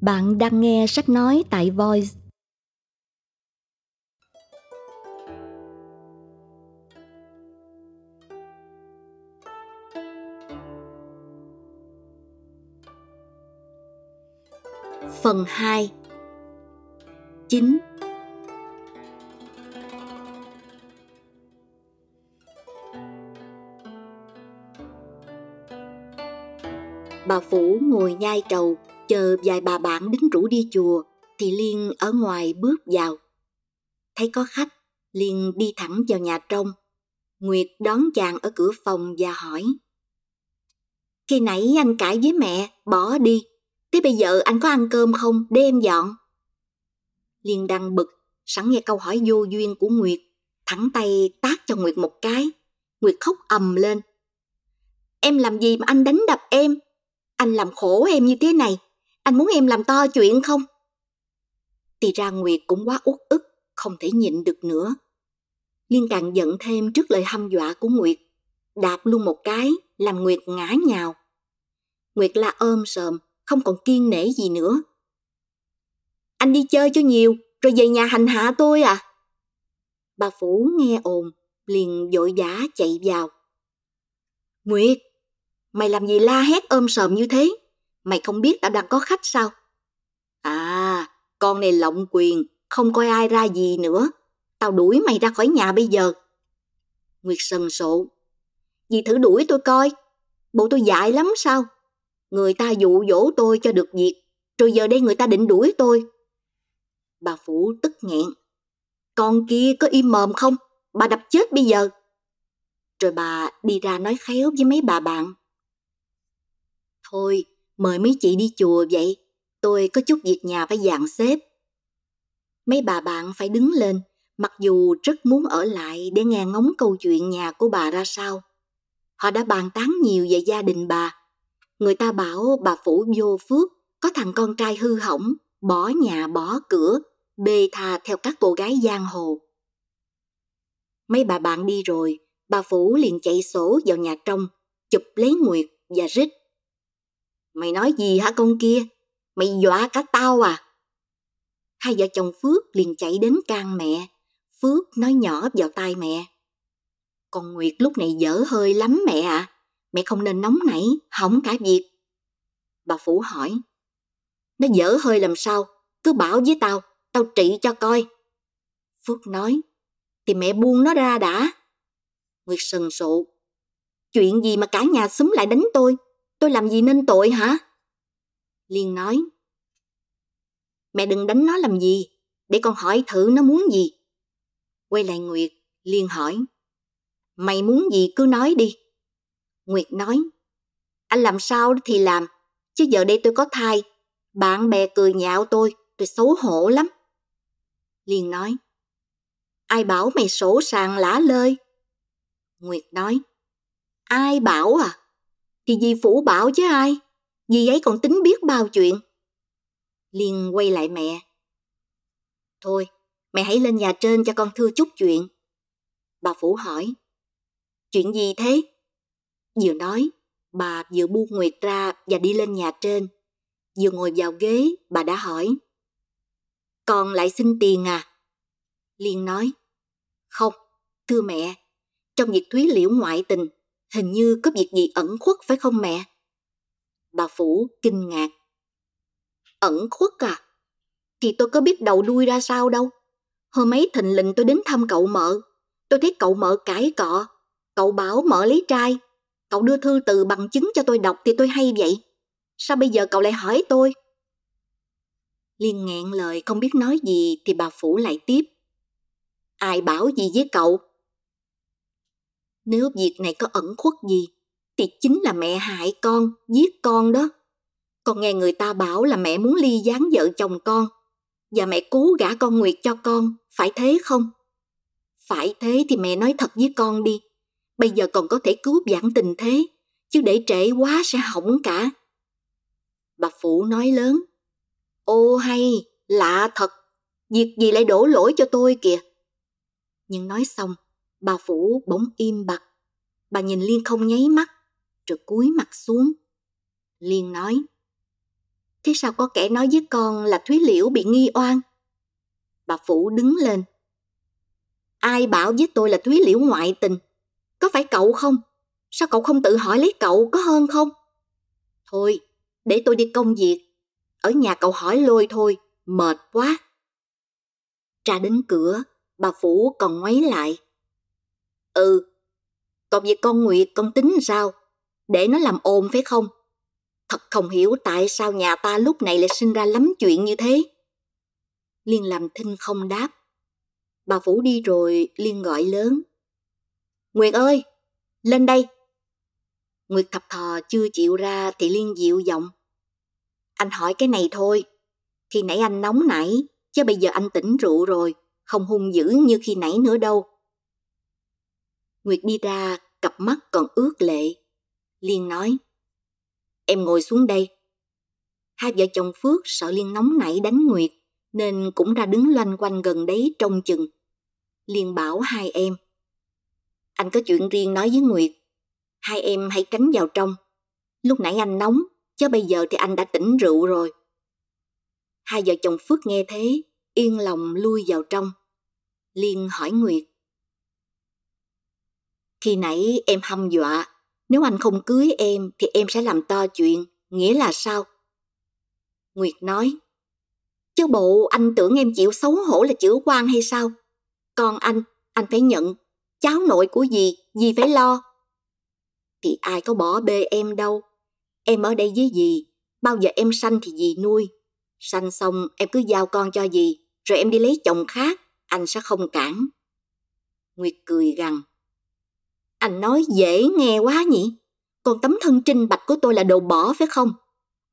Bạn đang nghe sách nói tại Voice. Phần 2 9 Bà Phủ ngồi nhai trầu chờ vài bà bạn đến rủ đi chùa thì Liên ở ngoài bước vào. Thấy có khách, Liên đi thẳng vào nhà trong. Nguyệt đón chàng ở cửa phòng và hỏi. Khi nãy anh cãi với mẹ, bỏ đi. Thế bây giờ anh có ăn cơm không, để em dọn. Liên đang bực, sẵn nghe câu hỏi vô duyên của Nguyệt. Thẳng tay tát cho Nguyệt một cái. Nguyệt khóc ầm lên. Em làm gì mà anh đánh đập em? Anh làm khổ em như thế này, anh muốn em làm to chuyện không? Thì ra Nguyệt cũng quá uất ức, không thể nhịn được nữa. Liên càng giận thêm trước lời hăm dọa của Nguyệt, đạp luôn một cái, làm Nguyệt ngã nhào. Nguyệt la ôm sờm, không còn kiên nể gì nữa. Anh đi chơi cho nhiều, rồi về nhà hành hạ tôi à? Bà Phủ nghe ồn, liền vội vã chạy vào. Nguyệt, mày làm gì la hét ôm sờm như thế? Mày không biết tao đang có khách sao? À, con này lộng quyền, không coi ai ra gì nữa. Tao đuổi mày ra khỏi nhà bây giờ. Nguyệt sần sộ. Dì thử đuổi tôi coi. Bộ tôi dại lắm sao? Người ta dụ dỗ tôi cho được việc, rồi giờ đây người ta định đuổi tôi. Bà Phủ tức nghẹn. Con kia có im mồm không? Bà đập chết bây giờ. Rồi bà đi ra nói khéo với mấy bà bạn. Thôi, mời mấy chị đi chùa vậy, tôi có chút việc nhà phải dàn xếp. Mấy bà bạn phải đứng lên, mặc dù rất muốn ở lại để nghe ngóng câu chuyện nhà của bà ra sao. Họ đã bàn tán nhiều về gia đình bà. Người ta bảo bà phủ vô phước, có thằng con trai hư hỏng, bỏ nhà bỏ cửa, bê tha theo các cô gái giang hồ. Mấy bà bạn đi rồi, bà Phủ liền chạy sổ vào nhà trong, chụp lấy Nguyệt và rít. Mày nói gì hả con kia? Mày dọa cả tao à? Hai vợ chồng Phước liền chạy đến can mẹ. Phước nói nhỏ vào tai mẹ. Con Nguyệt lúc này dở hơi lắm mẹ ạ. À. Mẹ không nên nóng nảy, hỏng cả việc. Bà Phủ hỏi. Nó dở hơi làm sao? Cứ bảo với tao, tao trị cho coi. Phước nói. Thì mẹ buông nó ra đã. Nguyệt sần sộ. Chuyện gì mà cả nhà xúm lại đánh tôi? Tôi làm gì nên tội hả? Liên nói. Mẹ đừng đánh nó làm gì, để con hỏi thử nó muốn gì. Quay lại Nguyệt, Liên hỏi. Mày muốn gì cứ nói đi. Nguyệt nói. Anh làm sao thì làm, chứ giờ đây tôi có thai. Bạn bè cười nhạo tôi, tôi xấu hổ lắm. Liên nói. Ai bảo mày sổ sàng lả lơi? Nguyệt nói. Ai bảo à? Thì dì phủ bảo chứ ai, dì ấy còn tính biết bao chuyện. Liên quay lại mẹ. Thôi, mẹ hãy lên nhà trên cho con thưa chút chuyện. Bà Phủ hỏi. Chuyện gì thế? Vừa nói, bà vừa buông Nguyệt ra và đi lên nhà trên. Vừa ngồi vào ghế, bà đã hỏi. Con lại xin tiền à? Liên nói. Không, thưa mẹ, trong việc Thúy Liễu ngoại tình, Hình như có việc gì ẩn khuất phải không mẹ? Bà Phủ kinh ngạc. Ẩn khuất à? Thì tôi có biết đầu đuôi ra sao đâu. Hôm ấy thình lình tôi đến thăm cậu mợ. Tôi thấy cậu mợ cãi cọ. Cậu bảo mợ lấy trai. Cậu đưa thư từ bằng chứng cho tôi đọc thì tôi hay vậy. Sao bây giờ cậu lại hỏi tôi? Liên nghẹn lời không biết nói gì thì bà Phủ lại tiếp. Ai bảo gì với cậu? Nếu việc này có ẩn khuất gì, thì chính là mẹ hại con, giết con đó. Con nghe người ta bảo là mẹ muốn ly gián vợ chồng con, và mẹ cố gả con Nguyệt cho con, phải thế không? Phải thế thì mẹ nói thật với con đi, bây giờ còn có thể cứu vãn tình thế, chứ để trễ quá sẽ hỏng cả. Bà Phụ nói lớn, ô hay, lạ thật, việc gì lại đổ lỗi cho tôi kìa. Nhưng nói xong, Bà Phủ bỗng im bặt. Bà nhìn Liên không nháy mắt, rồi cúi mặt xuống. Liên nói, Thế sao có kẻ nói với con là Thúy Liễu bị nghi oan? Bà Phủ đứng lên. Ai bảo với tôi là Thúy Liễu ngoại tình? Có phải cậu không? Sao cậu không tự hỏi lấy cậu có hơn không? Thôi, để tôi đi công việc. Ở nhà cậu hỏi lôi thôi, mệt quá. Ra đến cửa, bà Phủ còn ngoáy lại. Ừ, còn việc con Nguyệt con tính sao? Để nó làm ồn phải không? Thật không hiểu tại sao nhà ta lúc này lại sinh ra lắm chuyện như thế. Liên làm thinh không đáp. Bà Phủ đi rồi, Liên gọi lớn. Nguyệt ơi, lên đây. Nguyệt thập thò chưa chịu ra thì Liên dịu giọng. Anh hỏi cái này thôi. Khi nãy anh nóng nảy, chứ bây giờ anh tỉnh rượu rồi, không hung dữ như khi nãy nữa đâu. Nguyệt đi ra, cặp mắt còn ướt lệ. Liên nói, em ngồi xuống đây. Hai vợ chồng Phước sợ Liên nóng nảy đánh Nguyệt, nên cũng ra đứng loanh quanh gần đấy trông chừng. Liên bảo hai em, anh có chuyện riêng nói với Nguyệt. Hai em hãy tránh vào trong. Lúc nãy anh nóng, chứ bây giờ thì anh đã tỉnh rượu rồi. Hai vợ chồng Phước nghe thế, yên lòng lui vào trong. Liên hỏi Nguyệt. Khi nãy em hăm dọa, nếu anh không cưới em thì em sẽ làm to chuyện, nghĩa là sao? Nguyệt nói, chứ bộ anh tưởng em chịu xấu hổ là chữa quan hay sao? Còn anh, anh phải nhận, cháu nội của dì, dì phải lo. Thì ai có bỏ bê em đâu, em ở đây với dì, bao giờ em sanh thì dì nuôi. Sanh xong em cứ giao con cho dì, rồi em đi lấy chồng khác, anh sẽ không cản. Nguyệt cười gằn. Anh nói dễ nghe quá nhỉ? Còn tấm thân trinh bạch của tôi là đồ bỏ phải không?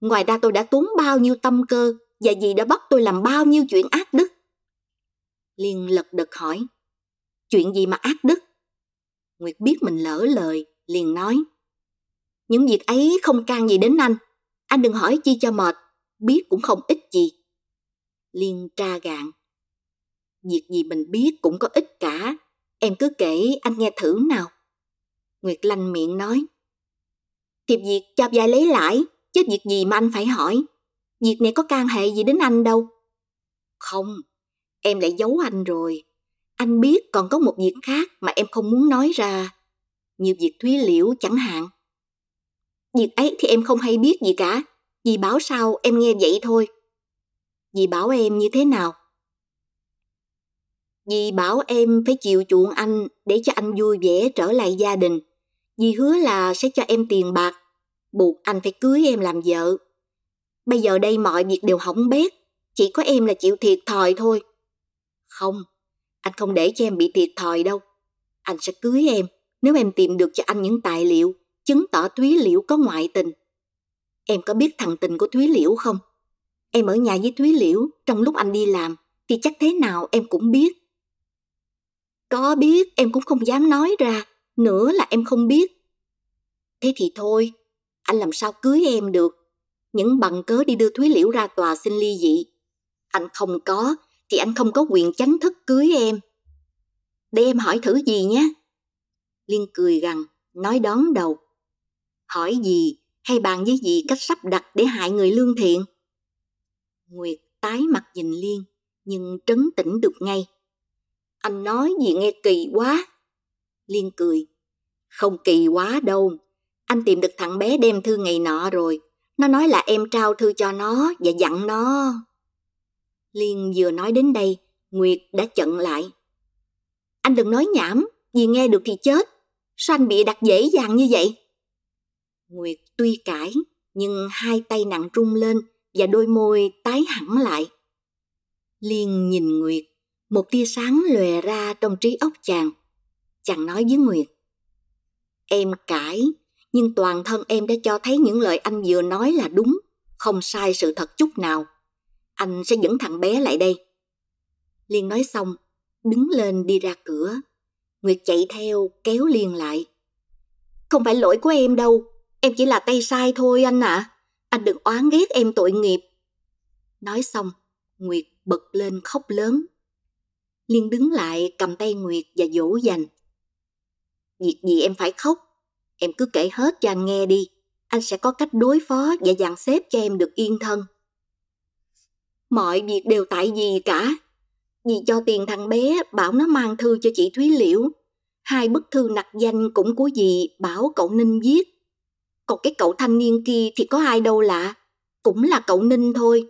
Ngoài ra tôi đã tốn bao nhiêu tâm cơ và dì đã bắt tôi làm bao nhiêu chuyện ác đức. Liên lật đật hỏi. Chuyện gì mà ác đức? Nguyệt biết mình lỡ lời, liền nói. Những việc ấy không can gì đến anh. Anh đừng hỏi chi cho mệt, biết cũng không ích gì. Liên tra gạn. Việc gì mình biết cũng có ích cả. Em cứ kể anh nghe thử nào. Nguyệt lanh miệng nói. Thiệp việc cho dài lấy lại. chứ việc gì mà anh phải hỏi. Việc này có can hệ gì đến anh đâu. Không, em lại giấu anh rồi. Anh biết còn có một việc khác mà em không muốn nói ra. Như việc Thúy Liễu chẳng hạn. Việc ấy thì em không hay biết gì cả. Dì bảo sao em nghe vậy thôi. Dì bảo em như thế nào? Dì bảo em phải chịu chuộng anh để cho anh vui vẻ trở lại gia đình. Dì hứa là sẽ cho em tiền bạc, buộc anh phải cưới em làm vợ. Bây giờ đây mọi việc đều hỏng bét, chỉ có em là chịu thiệt thòi thôi. Không, anh không để cho em bị thiệt thòi đâu. Anh sẽ cưới em nếu em tìm được cho anh những tài liệu chứng tỏ Thúy Liễu có ngoại tình. Em có biết thằng tình của Thúy Liễu không? Em ở nhà với Thúy Liễu trong lúc anh đi làm thì chắc thế nào em cũng biết. Có biết em cũng không dám nói ra, nữa là em không biết. Thế thì thôi, anh làm sao cưới em được? Những bằng cớ đi đưa Thúy Liễu ra tòa xin ly dị. Anh không có, thì anh không có quyền chánh thức cưới em. Để em hỏi thử gì nhé. Liên cười gằn, nói đón đầu. Hỏi gì hay bàn với gì cách sắp đặt để hại người lương thiện? Nguyệt tái mặt nhìn Liên, nhưng trấn tĩnh được ngay. Anh nói gì nghe kỳ quá. Liên cười. Không kỳ quá đâu. Anh tìm được thằng bé đem thư ngày nọ rồi. Nó nói là em trao thư cho nó và dặn nó. Liên vừa nói đến đây, Nguyệt đã chận lại. Anh đừng nói nhảm, vì nghe được thì chết. Sao anh bị đặt dễ dàng như vậy? Nguyệt tuy cãi, nhưng hai tay nặng rung lên và đôi môi tái hẳn lại. Liên nhìn Nguyệt, một tia sáng lòe ra trong trí óc chàng. Chàng nói với Nguyệt. Em cãi, nhưng toàn thân em đã cho thấy những lời anh vừa nói là đúng, không sai sự thật chút nào. Anh sẽ dẫn thằng bé lại đây. Liên nói xong, đứng lên đi ra cửa. Nguyệt chạy theo, kéo Liên lại. Không phải lỗi của em đâu, em chỉ là tay sai thôi anh ạ. À. Anh đừng oán ghét em tội nghiệp. Nói xong, Nguyệt bật lên khóc lớn. Liên đứng lại cầm tay Nguyệt và dỗ dành. Việc gì em phải khóc? Em cứ kể hết cho anh nghe đi. Anh sẽ có cách đối phó và dàn xếp cho em được yên thân. Mọi việc đều tại gì cả. vì cho tiền thằng bé, bảo nó mang thư cho chị Thúy Liễu. Hai bức thư nặc danh cũng của dì bảo cậu Ninh viết. Còn cái cậu thanh niên kia thì có ai đâu lạ. Cũng là cậu Ninh thôi.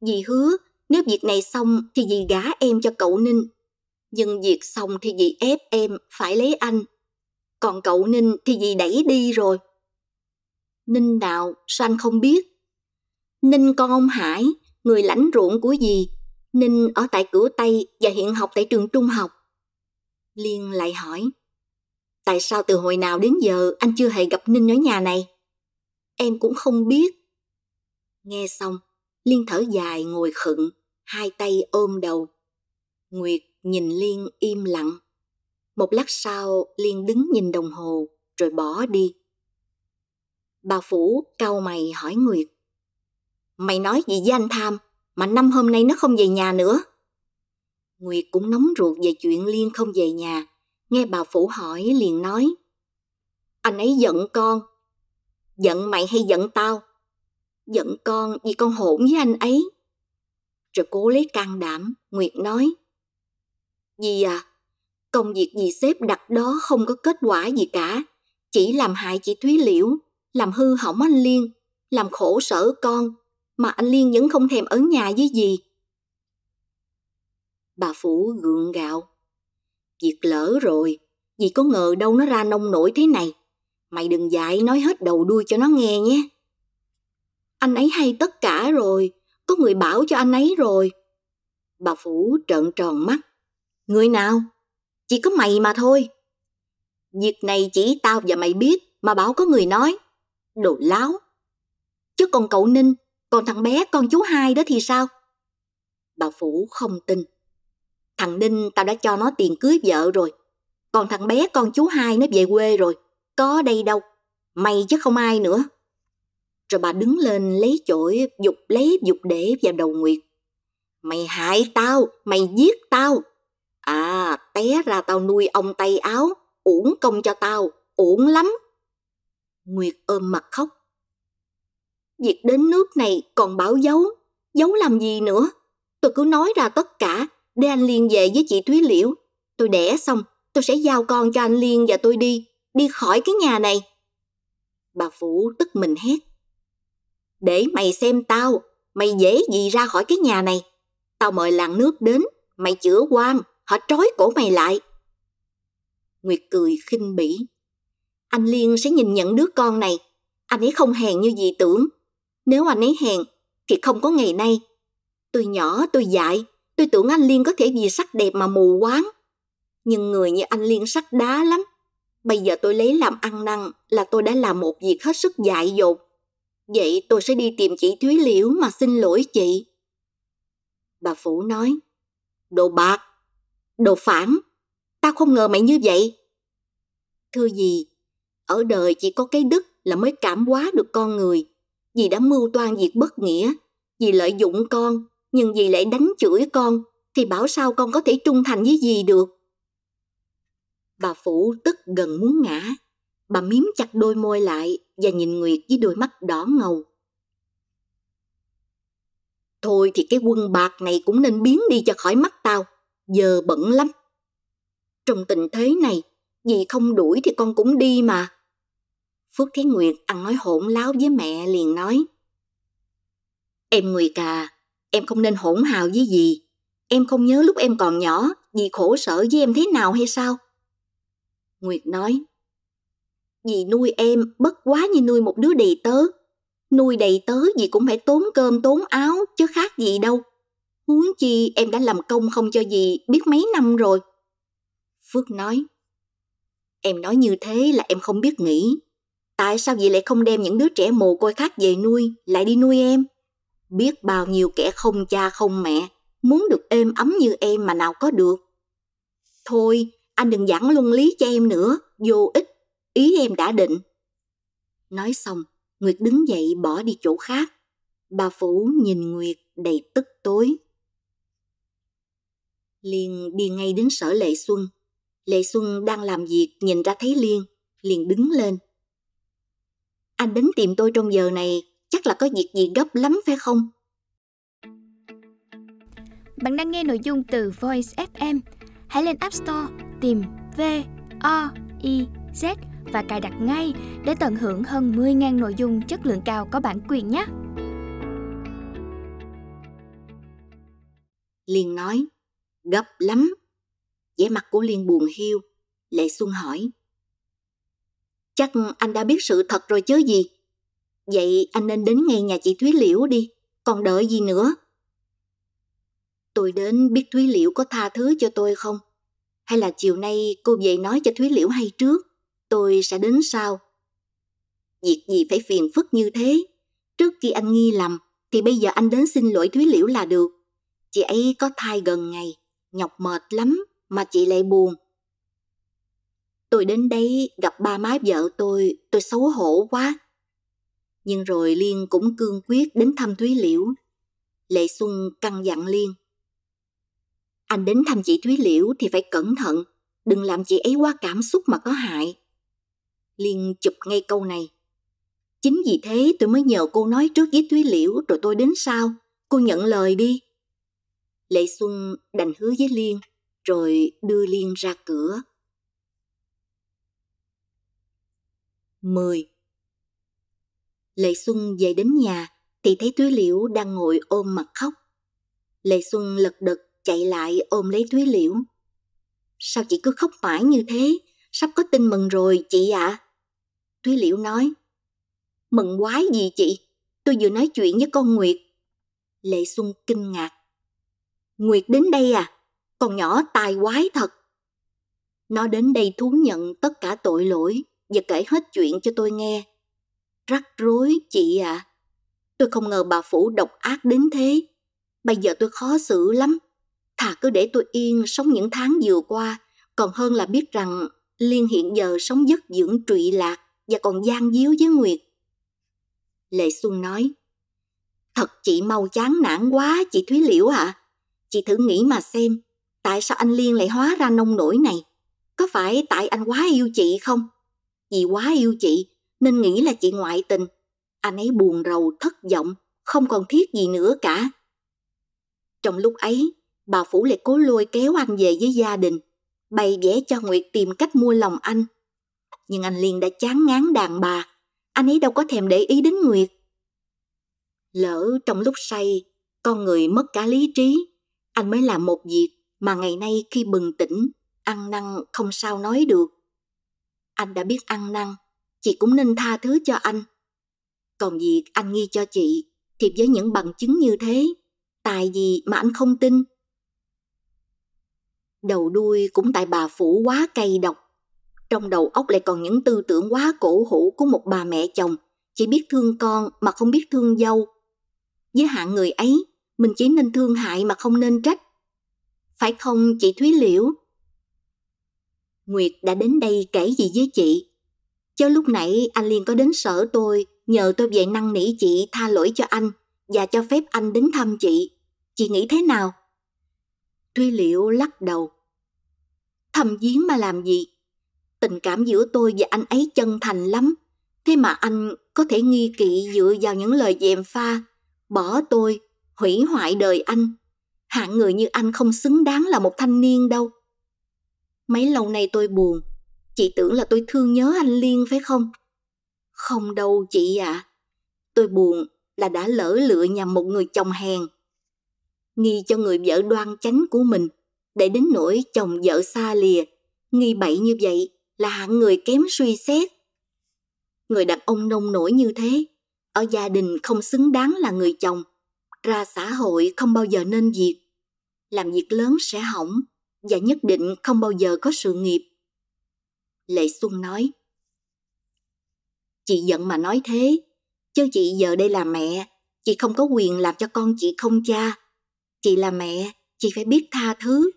Dì hứa, nếu việc này xong thì dì gả em cho cậu Ninh. Nhưng việc xong thì dì ép em phải lấy anh. Còn cậu Ninh thì dì đẩy đi rồi. Ninh nào sao anh không biết? Ninh con ông Hải, người lãnh ruộng của dì. Ninh ở tại cửa Tây và hiện học tại trường trung học. Liên lại hỏi, tại sao từ hồi nào đến giờ anh chưa hề gặp Ninh ở nhà này? Em cũng không biết. Nghe xong, Liên thở dài ngồi khựng, hai tay ôm đầu. Nguyệt nhìn Liên im lặng. Một lát sau, Liên đứng nhìn đồng hồ, rồi bỏ đi. Bà Phủ cau mày hỏi Nguyệt. Mày nói gì với anh Tham, mà năm hôm nay nó không về nhà nữa? Nguyệt cũng nóng ruột về chuyện Liên không về nhà. Nghe bà Phủ hỏi liền nói. Anh ấy giận con. Giận mày hay giận tao? Giận con vì con hỗn với anh ấy. Rồi cố lấy can đảm, Nguyệt nói. Gì à, công việc gì xếp đặt đó không có kết quả gì cả. Chỉ làm hại chị Thúy Liễu, làm hư hỏng anh Liên, làm khổ sở con, mà anh Liên vẫn không thèm ở nhà với gì Bà Phủ gượng gạo. Việc lỡ rồi, dì có ngờ đâu nó ra nông nổi thế này. Mày đừng dạy nói hết đầu đuôi cho nó nghe nhé. Anh ấy hay tất cả rồi, có người bảo cho anh ấy rồi. Bà Phủ trợn tròn mắt. Người nào? Chỉ có mày mà thôi. Việc này chỉ tao và mày biết mà bảo có người nói. Đồ láo. Chứ còn cậu Ninh, còn thằng bé con chú hai đó thì sao? Bà Phủ không tin. Thằng Ninh tao đã cho nó tiền cưới vợ rồi. Còn thằng bé con chú hai nó về quê rồi. Có đây đâu. Mày chứ không ai nữa. Rồi bà đứng lên lấy chổi dục lấy dục để vào đầu Nguyệt. Mày hại tao, mày giết tao. À, té ra tao nuôi ông tay áo, uổng công cho tao, uổng lắm. Nguyệt ôm mặt khóc. Việc đến nước này còn bảo giấu, giấu làm gì nữa? Tôi cứ nói ra tất cả, để anh Liên về với chị Thúy Liễu. Tôi đẻ xong, tôi sẽ giao con cho anh Liên và tôi đi, đi khỏi cái nhà này. Bà Phủ tức mình hét. Để mày xem tao, mày dễ gì ra khỏi cái nhà này. Tao mời làng nước đến, mày chữa quan, họ trói cổ mày lại. Nguyệt cười khinh bỉ. Anh Liên sẽ nhìn nhận đứa con này. Anh ấy không hèn như dì tưởng. Nếu anh ấy hèn, thì không có ngày nay. Tôi nhỏ, tôi dại, tôi tưởng anh Liên có thể vì sắc đẹp mà mù quáng. Nhưng người như anh Liên sắc đá lắm. Bây giờ tôi lấy làm ăn năn là tôi đã làm một việc hết sức dại dột. Vậy tôi sẽ đi tìm chị Thúy Liễu mà xin lỗi chị. Bà Phủ nói, Đồ bạc, đồ phản, tao không ngờ mày như vậy. Thưa gì, ở đời chỉ có cái đức là mới cảm hóa được con người. Dì đã mưu toan việc bất nghĩa, dì lợi dụng con, nhưng dì lại đánh chửi con, thì bảo sao con có thể trung thành với dì được. Bà Phủ tức gần muốn ngã. Bà miếm chặt đôi môi lại và nhìn Nguyệt với đôi mắt đỏ ngầu. Thôi thì cái quân bạc này cũng nên biến đi cho khỏi mắt tao, giờ bận lắm. Trong tình thế này, dì không đuổi thì con cũng đi mà. Phước thế Nguyệt ăn nói hỗn láo với mẹ liền nói. Em Nguyệt à, em không nên hỗn hào với dì. Em không nhớ lúc em còn nhỏ, dì khổ sở với em thế nào hay sao? Nguyệt nói, dì nuôi em bất quá như nuôi một đứa đầy tớ. Nuôi đầy tớ dì cũng phải tốn cơm tốn áo chứ khác gì đâu. Huống chi em đã làm công không cho gì biết mấy năm rồi. Phước nói, em nói như thế là em không biết nghĩ. Tại sao vậy lại không đem những đứa trẻ mồ côi khác về nuôi, lại đi nuôi em? Biết bao nhiêu kẻ không cha không mẹ, muốn được êm ấm như em mà nào có được. Thôi, anh đừng giảng luân lý cho em nữa, vô ích, ý em đã định. Nói xong, Nguyệt đứng dậy bỏ đi chỗ khác. Bà Phủ nhìn Nguyệt đầy tức tối. Liên đi ngay đến sở Lệ Xuân. Lệ Xuân đang làm việc nhìn ra thấy Liên, liền đứng lên. Anh đến tìm tôi trong giờ này chắc là có việc gì gấp lắm phải không? Bạn đang nghe nội dung từ Voice FM. Hãy lên App Store tìm V O I Z và cài đặt ngay để tận hưởng hơn 10.000 nội dung chất lượng cao có bản quyền nhé. Liên nói, gấp lắm. vẻ mặt của Liên buồn hiu. Lệ Xuân hỏi, chắc anh đã biết sự thật rồi chứ gì. Vậy anh nên đến ngay nhà chị Thúy Liễu đi, còn đợi gì nữa? Tôi đến biết Thúy Liễu có tha thứ cho tôi không? Hay là chiều nay cô về nói cho Thúy Liễu hay trước, tôi sẽ đến sau? Việc gì phải phiền phức như thế? Trước khi anh nghi lầm, thì bây giờ anh đến xin lỗi Thúy Liễu là được. Chị ấy có thai gần ngày, nhọc mệt lắm, mà chị lại buồn. Tôi đến đây gặp ba má vợ tôi, tôi xấu hổ quá. Nhưng rồi Liên cũng cương quyết đến thăm Thúy Liễu. Lệ Xuân căng dặn Liên. Anh đến thăm chị Thúy Liễu thì phải cẩn thận, đừng làm chị ấy quá cảm xúc mà có hại. Liên chụp ngay câu này. Chính vì thế tôi mới nhờ cô nói trước với Thúy Liễu rồi tôi đến sau. Cô nhận lời đi. Lệ Xuân đành hứa với Liên, rồi đưa Liên ra cửa. 10. Lệ Xuân về đến nhà thì thấy Thúy Liễu đang ngồi ôm mặt khóc. Lệ Xuân lật đật chạy lại ôm lấy Thúy Liễu. Sao chị cứ khóc mãi như thế? Sắp có tin mừng rồi chị ạ. À? Thúy Liễu nói. Mừng quái gì chị? Tôi vừa nói chuyện với con Nguyệt. Lệ Xuân kinh ngạc. Nguyệt đến đây à? Con nhỏ tài quái thật. Nó đến đây thú nhận tất cả tội lỗi và kể hết chuyện cho tôi nghe. Rắc rối chị ạ. À. Tôi không ngờ bà Phủ độc ác đến thế. Bây giờ tôi khó xử lắm. Thà cứ để tôi yên sống những tháng vừa qua, còn hơn là biết rằng Liên hiện giờ sống giấc dưỡng trụy lạc và còn gian díu với Nguyệt. Lệ Xuân nói, Thật chị mau chán nản quá chị Thúy Liễu ạ. À. Chị thử nghĩ mà xem, tại sao anh Liên lại hóa ra nông nổi này? Có phải tại anh quá yêu chị không? Vì quá yêu chị nên nghĩ là chị ngoại tình. Anh ấy buồn rầu, thất vọng, không còn thiết gì nữa cả. Trong lúc ấy, bà Phủ lại cố lôi kéo anh về với gia đình, bày vẽ cho Nguyệt tìm cách mua lòng anh. Nhưng anh liên đã chán ngán đàn bà, anh ấy đâu có thèm để ý đến Nguyệt. Lỡ trong lúc say, con người mất cả lý trí, anh mới làm một việc mà ngày nay khi bừng tỉnh, ăn năn không sao nói được. Anh đã biết ăn năn, chị cũng nên tha thứ cho anh. Còn việc anh nghi cho chị, thì với những bằng chứng như thế, tại gì mà anh không tin? Đầu đuôi cũng tại bà Phủ quá cay độc. Trong đầu óc lại còn những tư tưởng quá cổ hủ của một bà mẹ chồng, chỉ biết thương con mà không biết thương dâu. Với hạng người ấy, mình chỉ nên thương hại mà không nên trách. Phải không chị Thúy Liễu? Nguyệt đã đến đây kể gì với chị? Cho lúc nãy anh liền có đến sở tôi, nhờ tôi về năn nỉ chị tha lỗi cho anh và cho phép anh đến thăm chị. Chị nghĩ thế nào? Thúy Liễu lắc đầu. Thầm giếng mà làm gì? Tình cảm giữa tôi và anh ấy chân thành lắm. Thế mà anh có thể nghi kỵ dựa vào những lời dèm pha, bỏ tôi, hủy hoại đời anh. Hạng người như anh không xứng đáng là một thanh niên đâu. Mấy lâu nay tôi buồn, chị tưởng là tôi thương nhớ anh Liên phải không? Không đâu chị ạ. À. Tôi buồn là đã lỡ lựa nhầm một người chồng hèn nghi cho người vợ đoan chánh của mình, để đến nỗi chồng vợ xa lìa, nghi bậy như vậy là hạng người kém suy xét. Người đàn ông nông nổi như thế, ở gia đình không xứng đáng là người chồng, ra xã hội không bao giờ nên việc, làm việc lớn sẽ hỏng và nhất định không bao giờ có sự nghiệp. Lệ Xuân nói, Chị giận mà nói thế, chứ chị giờ đây là mẹ, chị không có quyền làm cho con chị không cha. Chị là mẹ, chị phải biết tha thứ.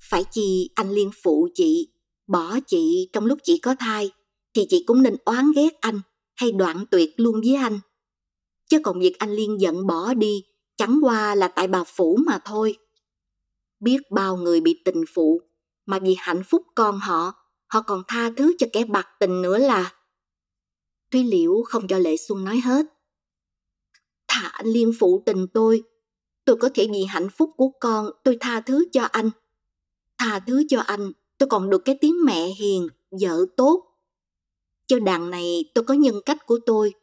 Phải chi anh liên phụ chị, bỏ chị trong lúc chị có thai, thì chị cũng nên oán ghét anh hay đoạn tuyệt luôn với anh. Chứ còn việc anh liên giận bỏ đi, chẳng qua là tại bà phủ mà thôi. Biết bao người bị tình phụ, mà vì hạnh phúc con họ, họ còn tha thứ cho kẻ bạc tình nữa là... Thúy Liễu không cho Lệ Xuân nói hết. Thả anh liên phụ tình tôi, Tôi có thể vì hạnh phúc của con tôi tha thứ cho anh. Tha thứ cho anh tôi còn được cái tiếng mẹ hiền, vợ tốt. Cho đàn này tôi có nhân cách của tôi.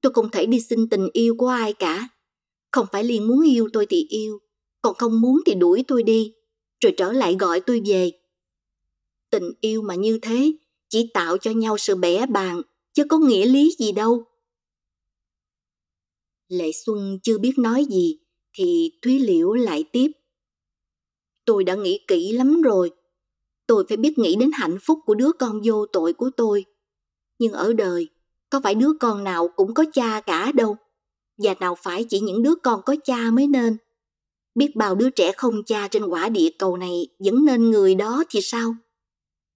Tôi không thể đi xin tình yêu của ai cả. Không phải liền muốn yêu tôi thì yêu, còn không muốn thì đuổi tôi đi, rồi trở lại gọi tôi về. Tình yêu mà như thế chỉ tạo cho nhau sự bẻ bàng, chứ có nghĩa lý gì đâu. Lệ Xuân chưa biết nói gì, thì Thúy Liễu lại tiếp. Tôi đã nghĩ kỹ lắm rồi. Tôi phải biết nghĩ đến hạnh phúc của đứa con vô tội của tôi. Nhưng ở đời, có phải đứa con nào cũng có cha cả đâu. Và nào phải chỉ những đứa con có cha mới nên. Biết bao đứa trẻ không cha trên quả địa cầu này vẫn nên người đó thì sao?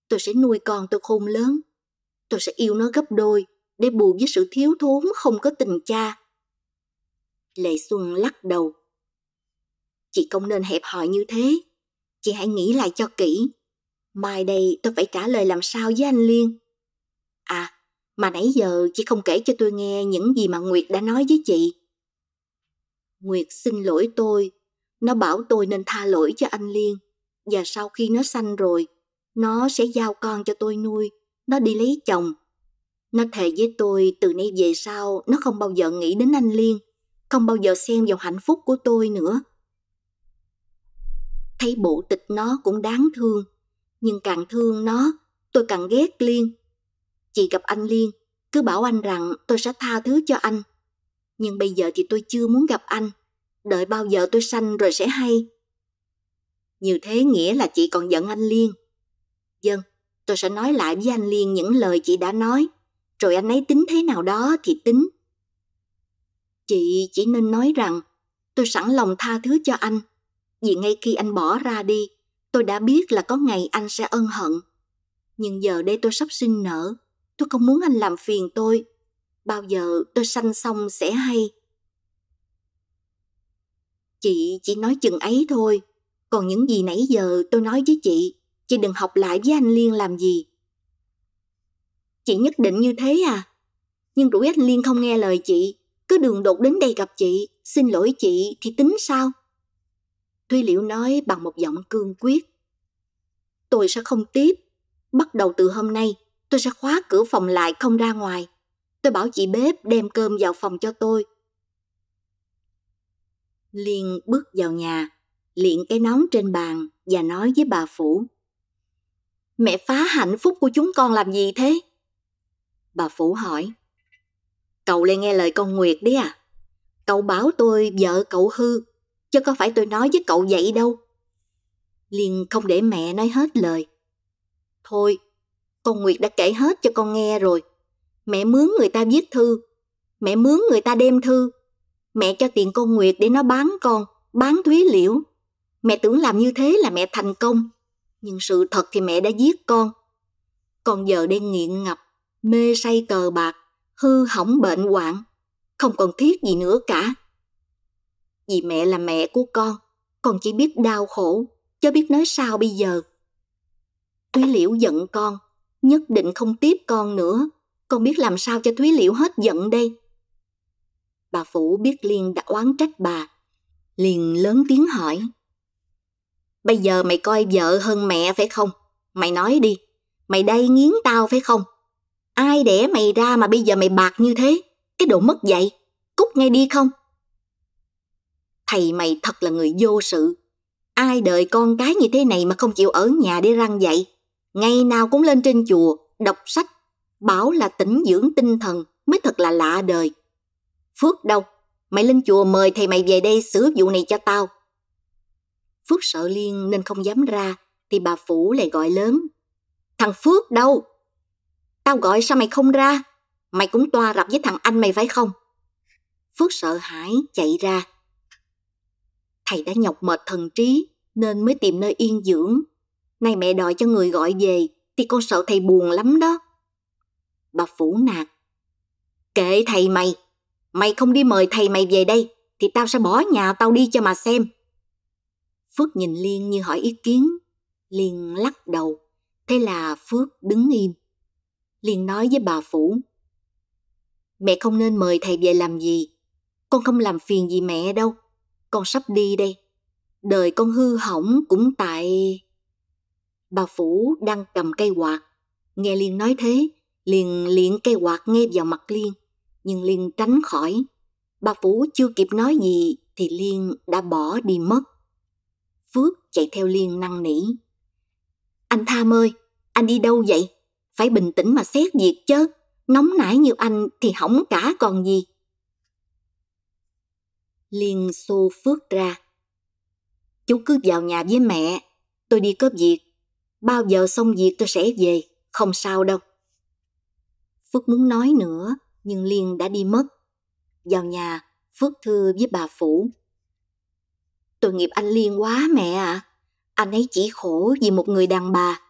Tôi sẽ nuôi con tôi khôn lớn. Tôi sẽ yêu nó gấp đôi để bù với sự thiếu thốn không có tình cha. Lệ Xuân lắc đầu. Chị không nên hẹp hòi như thế. Chị hãy nghĩ lại cho kỹ. Mai đây tôi phải trả lời làm sao với anh Liên. À, mà nãy giờ chị không kể cho tôi nghe những gì mà Nguyệt đã nói với chị. Nguyệt xin lỗi tôi. Nó bảo tôi nên tha lỗi cho anh Liên. Và sau khi nó sanh rồi, nó sẽ giao con cho tôi nuôi. Nó đi lấy chồng. Nó thề với tôi từ nay về sau nó không bao giờ nghĩ đến anh Liên. Không bao giờ xem vào hạnh phúc của tôi nữa. Thấy bộ tịch nó cũng đáng thương. Nhưng càng thương nó, tôi càng ghét Liên. Chị gặp anh Liên, cứ bảo anh rằng tôi sẽ tha thứ cho anh. Nhưng bây giờ thì tôi chưa muốn gặp anh. Đợi bao giờ tôi sanh rồi sẽ hay. Như thế nghĩa là chị còn giận anh Liên. Dân, tôi sẽ nói lại với anh Liên những lời chị đã nói. Rồi anh ấy tính thế nào đó thì tính. Chị chỉ nên nói rằng tôi sẵn lòng tha thứ cho anh. Vì ngay khi anh bỏ ra đi, tôi đã biết là có ngày anh sẽ ân hận. Nhưng giờ đây tôi sắp sinh nở, tôi không muốn anh làm phiền tôi. Bao giờ tôi sanh xong sẽ hay. Chị chỉ nói chừng ấy thôi, còn những gì nãy giờ tôi nói với chị, chị đừng học lại với anh Liên làm gì. Chị nhất định như thế à? Nhưng rủi anh Liên không nghe lời chị, cứ đường đột đến đây gặp chị, xin lỗi chị thì tính sao? Thuy Liễu nói bằng một giọng cương quyết. Tôi sẽ không tiếp. Bắt đầu từ hôm nay, tôi sẽ khóa cửa phòng lại không ra ngoài. Tôi bảo chị bếp đem cơm vào phòng cho tôi. Liên bước vào nhà, liện cái nón trên bàn và nói với bà Phủ. Mẹ phá hạnh phúc của chúng con làm gì thế? Bà Phủ hỏi. Cậu lại nghe lời con Nguyệt đấy à? Cậu bảo tôi vợ cậu hư, chứ có phải tôi nói với cậu vậy đâu. Liên không để mẹ nói hết lời. Thôi, con Nguyệt đã kể hết cho con nghe rồi. Mẹ mướn người ta viết thư, mẹ mướn người ta đem thư. Mẹ cho tiền con Nguyệt để nó bán con, bán Thúy Liễu. Mẹ tưởng làm như thế là mẹ thành công, nhưng sự thật thì mẹ đã giết con. Con giờ đang nghiện ngập, mê say cờ bạc, hư hỏng bệnh hoạn, không còn thiết gì nữa cả. Vì mẹ là mẹ của con, con chỉ biết đau khổ, chứ biết nói sao bây giờ. Thúy Liễu giận con, nhất định không tiếp con nữa. Con biết làm sao cho Thúy Liễu hết giận đây. Bà Phủ biết Liên đã oán trách bà. Liền lớn tiếng hỏi. Bây giờ mày coi vợ hơn mẹ phải không? Mày nói đi, mày đây nghiến tao phải không? Ai đẻ mày ra mà bây giờ mày bạc như thế? Cái đồ mất dạy, cút ngay đi không? Thầy mày thật là người vô sự. Ai đợi con cái như thế này mà không chịu ở nhà để răng dạy. Ngày nào cũng lên trên chùa, đọc sách, bảo là tỉnh dưỡng tinh thần mới thật là lạ đời. Phước đâu? Mày lên chùa mời thầy mày về đây xử vụ này cho tao. Phước sợ Liên nên không dám ra, thì bà Phủ lại gọi lớn. Thằng Phước đâu? Tao gọi sao mày không ra? Mày cũng toa rập với thằng anh mày phải không? Phước sợ hãi chạy ra. Thầy đã nhọc mệt thần trí nên mới tìm nơi yên dưỡng. Nay mẹ đòi cho người gọi về thì con sợ thầy buồn lắm đó. Bà Phủ nạt. Kệ thầy mày, mày không đi mời thầy mày về đây thì tao sẽ bỏ nhà tao đi cho mà xem. Phước nhìn Liên như hỏi ý kiến. Liên lắc đầu. Thế là Phước đứng im. Liên nói với bà Phủ. Mẹ không nên mời thầy về làm gì. Con không làm phiền gì mẹ đâu. con sắp đi đây. Đời con hư hỏng cũng tại... Bà Phủ đang cầm cây quạt. Nghe Liên nói thế, liền liện cây quạt nghe vào mặt Liên. Nhưng Liên tránh khỏi. Bà Phủ chưa kịp nói gì thì Liên đã bỏ đi mất. Phước chạy theo Liên năn nỉ. Anh Tham ơi, anh đi đâu vậy? Phải bình tĩnh mà xét việc chứ. Nóng nảy như anh thì hỏng cả còn gì. Liên xô Phước ra. Chú cứ vào nhà với mẹ, tôi đi có việc. Bao giờ xong việc tôi sẽ về, không sao đâu. Phước muốn nói nữa, nhưng Liên đã đi mất. Vào nhà, Phước thưa với bà Phủ. Tội nghiệp anh Liên quá mẹ ạ. À. Anh ấy chỉ khổ vì một người đàn bà.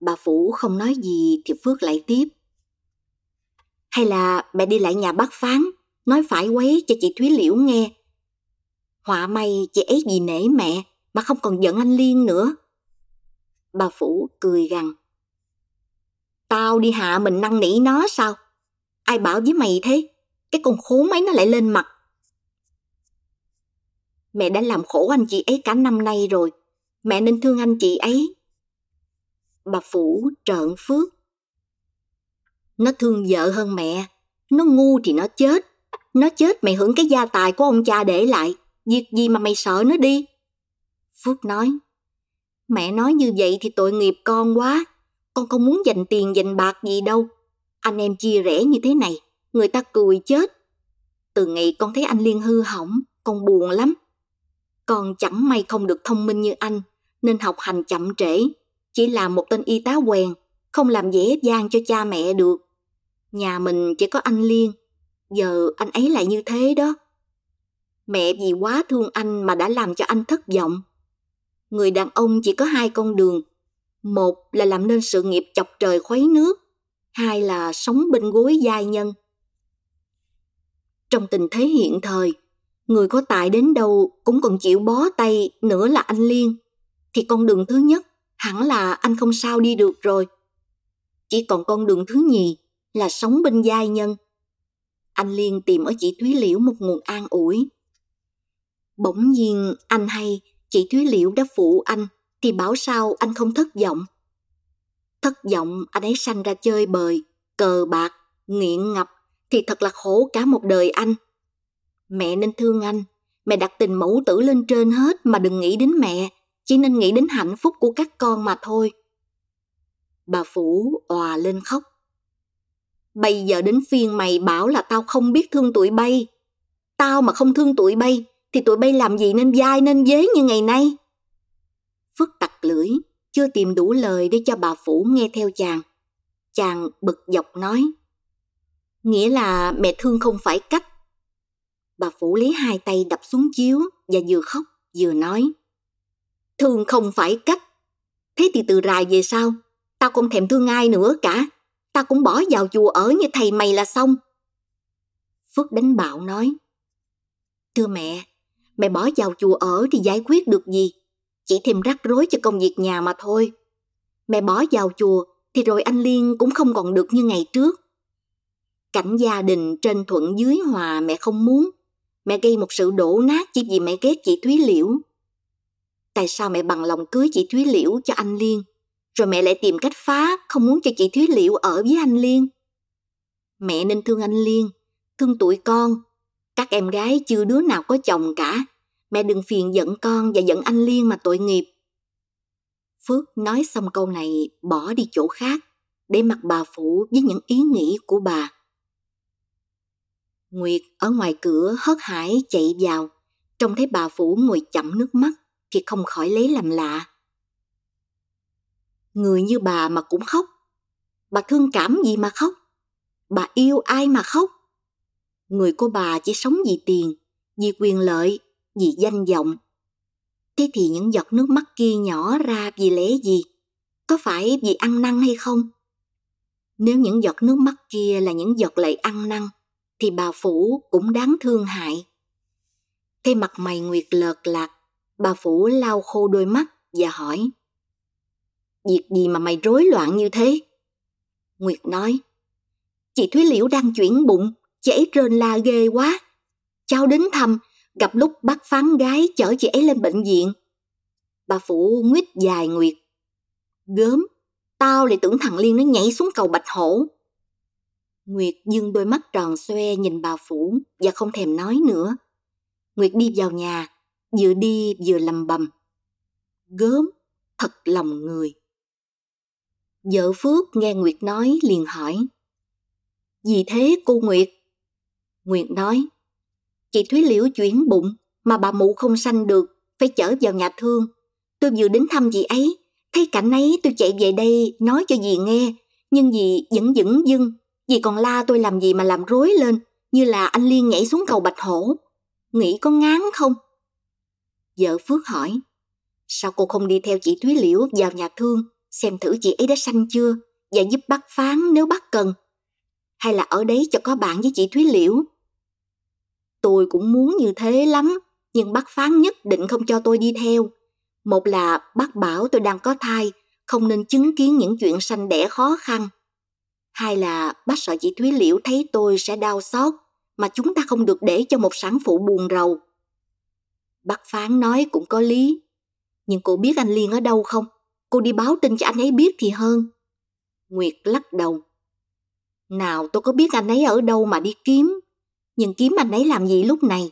Bà Phủ không nói gì thì Phước lại tiếp. Hay là mẹ đi lại nhà bác Phán, nói phải quấy cho chị Thúy Liễu nghe. Họa may chị ấy vì nể mẹ mà không còn giận anh Liên nữa. Bà Phủ cười gằn. Tao đi hạ mình năn nỉ nó sao? Ai bảo với mày thế? Cái con khốn mấy nó lại lên mặt. Mẹ đã làm khổ anh chị ấy cả năm nay rồi. Mẹ nên thương anh chị ấy. Bà Phủ trợn phước. Nó thương vợ hơn mẹ. Nó ngu thì nó chết. Nó chết mày hưởng cái gia tài của ông cha để lại. Việc gì mà mày sợ nó đi? Phước nói. Mẹ nói như vậy thì tội nghiệp con quá. Con không muốn dành tiền dành bạc gì đâu. Anh em chia rẽ như thế này, người ta cười chết. Từ ngày con thấy anh Liên hư hỏng, con buồn lắm. Con chẳng may không được thông minh như anh, nên học hành chậm trễ. Chỉ là một tên y tá quèn, không làm dễ dàng cho cha mẹ được. Nhà mình chỉ có anh Liên, giờ anh ấy lại như thế đó. Mẹ vì quá thương anh mà đã làm cho anh thất vọng. Người đàn ông chỉ có hai con đường. Một là làm nên sự nghiệp chọc trời khuấy nước, hai là sống bên gối giai nhân. Trong tình thế hiện thời, người có tài đến đâu cũng còn chịu bó tay nữa là anh Liên, thì con đường thứ nhất hẳn là anh không sao đi được rồi. Chỉ còn con đường thứ nhì là sống bên giai nhân. Anh Liên tìm ở chị Thúy Liễu một nguồn an ủi. Bỗng nhiên anh hay chị Thúy Liễu đã phụ anh thì bảo sao anh không thất vọng. Thất vọng anh ấy sanh ra chơi bời, cờ bạc, nghiện ngập thì thật là khổ cả một đời anh. Mẹ nên thương anh, mẹ đặt tình mẫu tử lên trên hết mà đừng nghĩ đến mẹ, chỉ nên nghĩ đến hạnh phúc của các con mà thôi. Bà Phủ òa lên khóc. Bây giờ đến phiên mày bảo là tao không biết thương tụi bay. Tao mà không thương tụi bay thì tụi bay làm gì nên dai nên dế như ngày nay. Phước tặc lưỡi, chưa tìm đủ lời để cho bà Phủ nghe theo chàng. Chàng bực dọc nói. Nghĩa là mẹ thương không phải cách. Bà Phủ lấy hai tay đập xuống chiếu và vừa khóc vừa nói. Thương không phải cách. Thế thì từ rài về sau, tao không thèm thương ai nữa cả. Tao cũng bỏ vào chùa ở như thầy mày là xong. Phước đánh bạo nói. Thưa mẹ, mẹ bỏ vào chùa ở thì giải quyết được gì? Chỉ thêm rắc rối cho công việc nhà mà thôi. Mẹ bỏ vào chùa thì rồi anh Liên cũng không còn được như ngày trước. Cảnh gia đình trên thuận dưới hòa mẹ không muốn. Mẹ gây một sự đổ nát chỉ vì mẹ ghét chị Thúy Liễu. Tại sao mẹ bằng lòng cưới chị Thúy Liễu cho anh Liên? Rồi mẹ lại tìm cách phá, không muốn cho chị Thúy Liễu ở với anh Liên. Mẹ nên thương anh Liên, thương tụi con. Các em gái chưa đứa nào có chồng cả. Mẹ đừng phiền giận con và giận anh Liên mà tội nghiệp. Phước nói xong câu này bỏ đi chỗ khác để mặc bà phụ với những ý nghĩ của bà. Nguyệt ở ngoài cửa hớt hải chạy vào, trông thấy bà Phủ ngồi chậm nước mắt thì không khỏi lấy làm lạ. Người như bà mà cũng khóc, bà thương cảm gì mà khóc, bà yêu ai mà khóc. Người của bà chỉ sống vì tiền, vì quyền lợi, vì danh vọng. Thế thì những giọt nước mắt kia nhỏ ra vì lẽ gì? Có phải vì ăn năn hay không? Nếu những giọt nước mắt kia là những giọt lệ ăn năn, thì bà Phủ cũng đáng thương hại. Thấy mặt mày Nguyệt lợt lạc, bà Phủ lau khô đôi mắt và hỏi. Việc gì mà mày rối loạn như thế? Nguyệt nói, chị Thúy Liễu đang chuyển bụng, chị ấy rên la ghê quá. Cháu đến thăm, gặp lúc bắt phán gái chở chị ấy lên bệnh viện. Bà Phụ nguyết dài Nguyệt. Gớm, tao lại tưởng thằng Liên nó nhảy xuống cầu Bạch Hổ. Nguyệt dưng đôi mắt tròn xoe nhìn bà Phủ và không thèm nói nữa. Nguyệt đi vào nhà, vừa đi vừa lầm bầm. Gớm, thật lòng người. Vợ Phước nghe Nguyệt nói liền hỏi. vì thế cô Nguyệt? Nguyệt nói, chị Thúy Liễu chuyển bụng mà bà mụ không sanh được, phải chở vào nhà thương. Tôi vừa đến thăm chị ấy, thấy cảnh ấy tôi chạy về đây nói cho dì nghe, nhưng dì vẫn dững dưng, dì còn la tôi làm gì mà làm rối lên, như là anh Liên nhảy xuống cầu Bạch Hổ. Nghĩ có ngán không? Vợ Phước hỏi, sao cô không đi theo chị Thúy Liễu vào nhà thương, xem thử chị ấy đã sanh chưa, và giúp bắt phán nếu bắt cần. Hay là ở đấy cho có bạn với chị Thúy Liễu? Tôi cũng muốn như thế lắm, nhưng bác phán nhất định không cho tôi đi theo. Một là bác bảo tôi đang có thai, không nên chứng kiến những chuyện sanh đẻ khó khăn. Hai là bác sợ chị Thúy Liễu thấy tôi sẽ đau xót, mà chúng ta không được để cho một sản phụ buồn rầu. Bác phán nói cũng có lý, nhưng cô biết anh Liên ở đâu không? Cô đi báo tin cho anh ấy biết thì hơn. Nguyệt lắc đầu. Nào tôi có biết anh ấy ở đâu mà đi kiếm, nhưng kiếm anh ấy làm gì lúc này?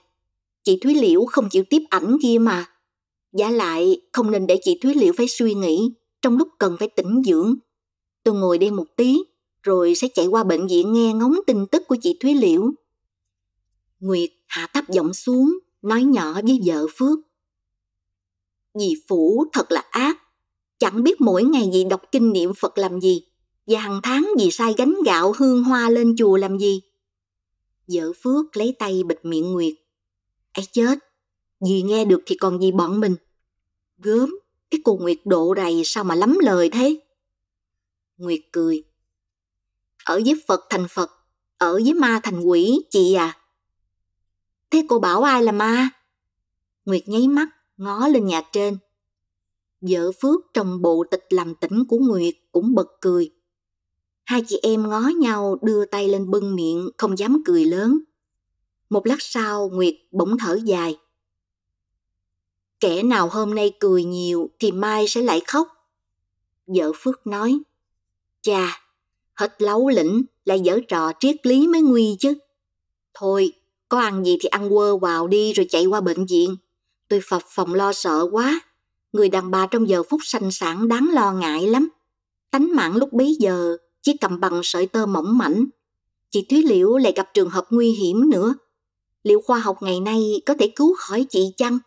Chị Thúy Liễu không chịu tiếp ảnh kia mà. Giả lại không nên để chị Thúy Liễu phải suy nghĩ trong lúc cần phải tĩnh dưỡng. Tôi ngồi đây một tí, rồi sẽ chạy qua bệnh viện nghe ngóng tin tức của chị Thúy Liễu. Nguyệt hạ thấp giọng xuống, nói nhỏ với vợ Phước. Dì Phủ thật là ác, chẳng biết mỗi ngày dì đọc kinh niệm Phật làm gì, và hàng tháng dì sai gánh gạo hương hoa lên chùa làm gì. Dở Phước lấy tay bịt miệng Nguyệt. ấy chết, gì nghe được thì còn gì bọn mình. Gớm, cái cô Nguyệt độ này sao mà lắm lời thế? Nguyệt cười. Ở với Phật thành Phật, ở với ma thành quỷ, chị à. Thế cô bảo ai là ma? Nguyệt nháy mắt, ngó lên nhà trên. Vợ Phước trong bộ tịch làm tỉnh của Nguyệt cũng bật cười. Hai chị em ngó nhau đưa tay lên bưng miệng, không dám cười lớn. Một lát sau, Nguyệt bỗng thở dài. Kẻ nào hôm nay cười nhiều thì mai sẽ lại khóc. Vợ Phước nói, Chà, hết lấu lĩnh, lại dở trò triết lý mới nguy chứ. Thôi, có ăn gì thì ăn quơ vào đi rồi chạy qua bệnh viện. Tôi phập phòng lo sợ quá. Người đàn bà trong giờ phút sanh sản đáng lo ngại lắm. Tánh mạng lúc bấy giờ chỉ cầm bằng sợi tơ mỏng mảnh. Chị Thúy Liễu lại gặp trường hợp nguy hiểm nữa. Liệu khoa học ngày nay có thể cứu khỏi chị chăng?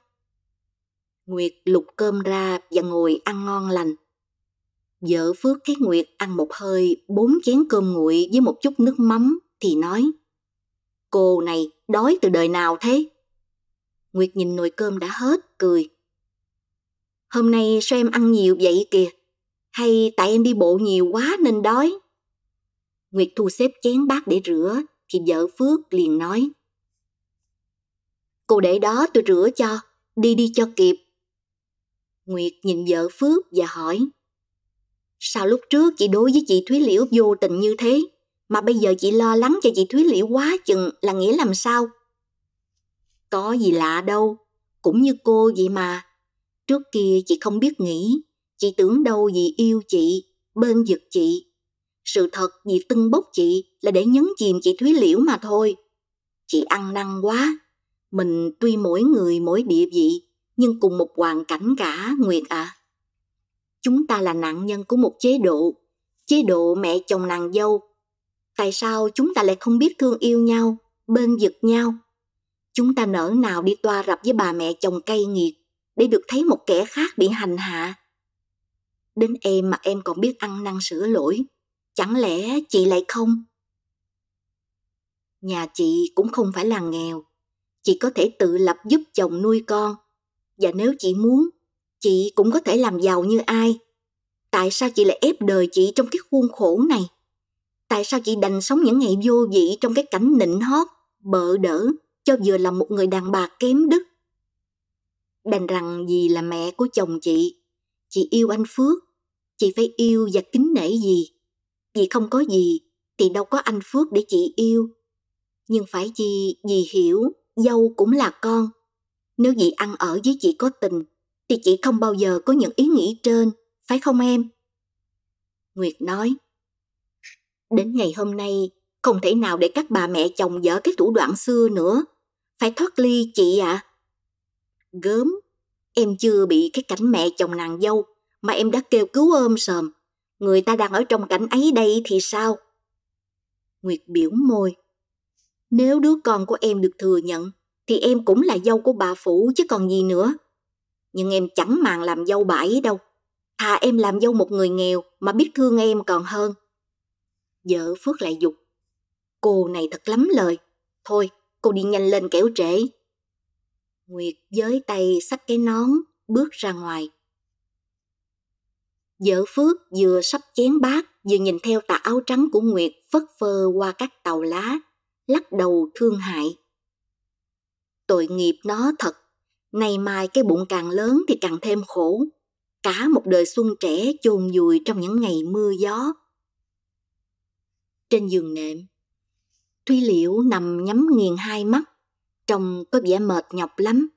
Nguyệt lục cơm ra và ngồi ăn ngon lành. Vợ Phước thấy Nguyệt ăn một hơi bốn chén cơm nguội với một chút nước mắm thì nói Cô này đói từ đời nào thế? Nguyệt nhìn nồi cơm đã hết, cười. Hôm nay sao em ăn nhiều vậy kìa? Hay tại em đi bộ nhiều quá nên đói? Nguyệt thu xếp chén bát để rửa, thì vợ Phước liền nói. Cô để đó tôi rửa cho, đi đi cho kịp. Nguyệt nhìn vợ Phước và hỏi. Sao lúc trước chị đối với chị Thúy Liễu vô tình như thế, mà bây giờ chị lo lắng cho chị Thúy Liễu quá chừng là nghĩa làm sao? Có gì lạ đâu, cũng như cô vậy mà. Trước kia chị không biết nghĩ, chị tưởng đâu vì yêu chị, bên giật chị, sự thật vì tưng bốc chị là để nhấn chìm chị Thúy Liễu mà thôi. Chị ăn năn quá. Mình tuy mỗi người mỗi địa vị, nhưng cùng một hoàn cảnh cả, Nguyệt ạ. À. Chúng ta là nạn nhân của một chế độ, chế độ mẹ chồng nàng dâu. Tại sao chúng ta lại không biết thương yêu nhau, bên giật nhau? Chúng ta nỡ nào đi toa rập với bà mẹ chồng cay nghiệt để được thấy một kẻ khác bị hành hạ. Đến em mà em còn biết ăn năn sửa lỗi, Chẳng lẽ chị lại không? Nhà chị cũng không phải là nghèo. Chị có thể tự lập giúp chồng nuôi con. Và nếu chị muốn, chị cũng có thể làm giàu như ai. Tại sao chị lại ép đời chị trong cái khuôn khổ này? Tại sao chị đành sống những ngày vô vị trong cái cảnh nịnh hót, bợ đỡ, cho vừa là một người đàn bà kém đức? Đành rằng vì là mẹ của chồng chị, chị yêu anh Phước, chị phải yêu và kính nể gì vì không có gì thì đâu có anh Phước để chị yêu. Nhưng phải gì dì hiểu dâu cũng là con, Nếu dì ăn ở với chị có tình, thì chị không bao giờ có những ý nghĩ trên, phải không em? Nguyệt nói, Đến ngày hôm nay, không thể nào để các bà mẹ chồng dở cái thủ đoạn xưa nữa. Phải thoát ly chị ạ. À. Gớm, em chưa bị cái cảnh mẹ chồng nàng dâu mà em đã kêu cứu ôm sờm. Người ta đang ở trong cảnh ấy đây thì sao? Nguyệt biểu môi. Nếu đứa con của em được thừa nhận, thì em cũng là dâu của bà Phủ chứ còn gì nữa. Nhưng em chẳng màng làm dâu bà ấy đâu. Thà em làm dâu một người nghèo mà biết thương em còn hơn. Vợ Phước lại dục. Cô này thật lắm lời. Thôi, cô đi nhanh lên kẻo trễ. Nguyệt với tay xách cái nón, bước ra ngoài. Vợ Phước vừa sắp chén bát, vừa nhìn theo tà áo trắng của Nguyệt phất phơ qua các tàu lá, lắc đầu thương hại. Tội nghiệp nó thật, nay mai cái bụng càng lớn thì càng thêm khổ. Cả một đời xuân trẻ chôn vùi trong những ngày mưa gió. Trên giường nệm, Thúy Liễu nằm nhắm nghiền hai mắt, trông có vẻ mệt nhọc lắm.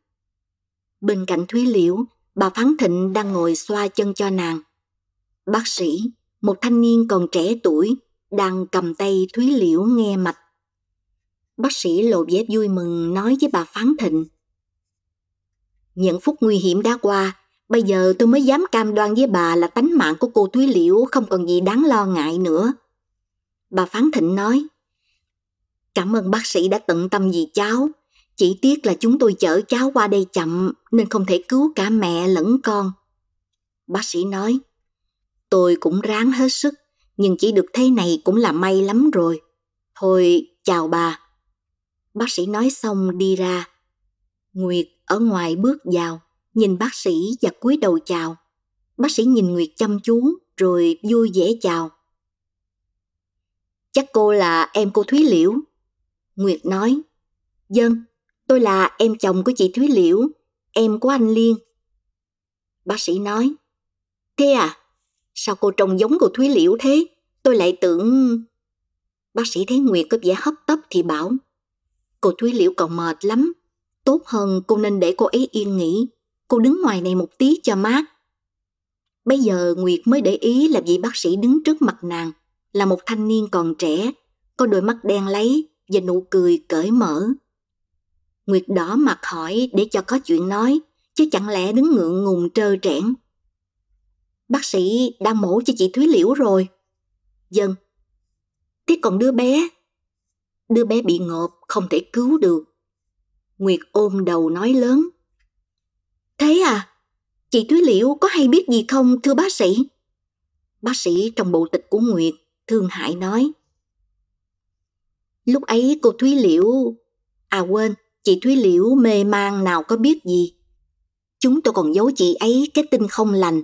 Bên cạnh Thúy Liễu, bà Phán Thịnh đang ngồi xoa chân cho nàng. Bác sĩ, một thanh niên còn trẻ tuổi, đang cầm tay Thúy Liễu nghe mạch. Bác sĩ lộ vẻ vui mừng nói với bà Phán Thịnh. Những phút nguy hiểm đã qua, bây giờ tôi mới dám cam đoan với bà là tánh mạng của cô Thúy Liễu không còn gì đáng lo ngại nữa. Bà Phán Thịnh nói, Cảm ơn bác sĩ đã tận tâm vì cháu. Chỉ tiếc là chúng tôi chở cháu qua đây chậm nên không thể cứu cả mẹ lẫn con. Bác sĩ nói, tôi cũng ráng hết sức, nhưng chỉ được thế này cũng là may lắm rồi. Thôi, chào bà. Bác sĩ nói xong đi ra. Nguyệt ở ngoài bước vào, nhìn bác sĩ và cúi đầu chào. Bác sĩ nhìn Nguyệt chăm chú rồi vui vẻ chào. Chắc cô là em cô Thúy Liễu. Nguyệt nói, Dân, tôi là em chồng của chị Thúy Liễu, em của anh Liên. Bác sĩ nói, Thế à, sao cô trông giống cô Thúy Liễu thế? Tôi lại tưởng... Bác sĩ thấy Nguyệt có vẻ hấp tấp thì bảo, Cô Thúy Liễu còn mệt lắm, tốt hơn cô nên để cô ấy yên nghỉ. Cô đứng ngoài này một tí cho mát. Bây giờ Nguyệt mới để ý là vị bác sĩ đứng trước mặt nàng là một thanh niên còn trẻ, có đôi mắt đen lấy và nụ cười cởi mở. Nguyệt đỏ mặt hỏi để cho có chuyện nói, chứ chẳng lẽ đứng ngượng ngùng trơ trẽn. Bác sĩ đang mổ cho chị Thúy Liễu rồi. Dân. Thế còn đứa bé? Đứa bé bị ngộp, không thể cứu được. Nguyệt ôm đầu nói lớn. Thế à? Chị Thúy Liễu có hay biết gì không thưa bác sĩ? Bác sĩ trong bộ tịch của Nguyệt thương hại nói. Lúc ấy cô Thúy Liễu... À quên, chị Thúy Liễu mê man nào có biết gì. Chúng tôi còn giấu chị ấy cái tin không lành.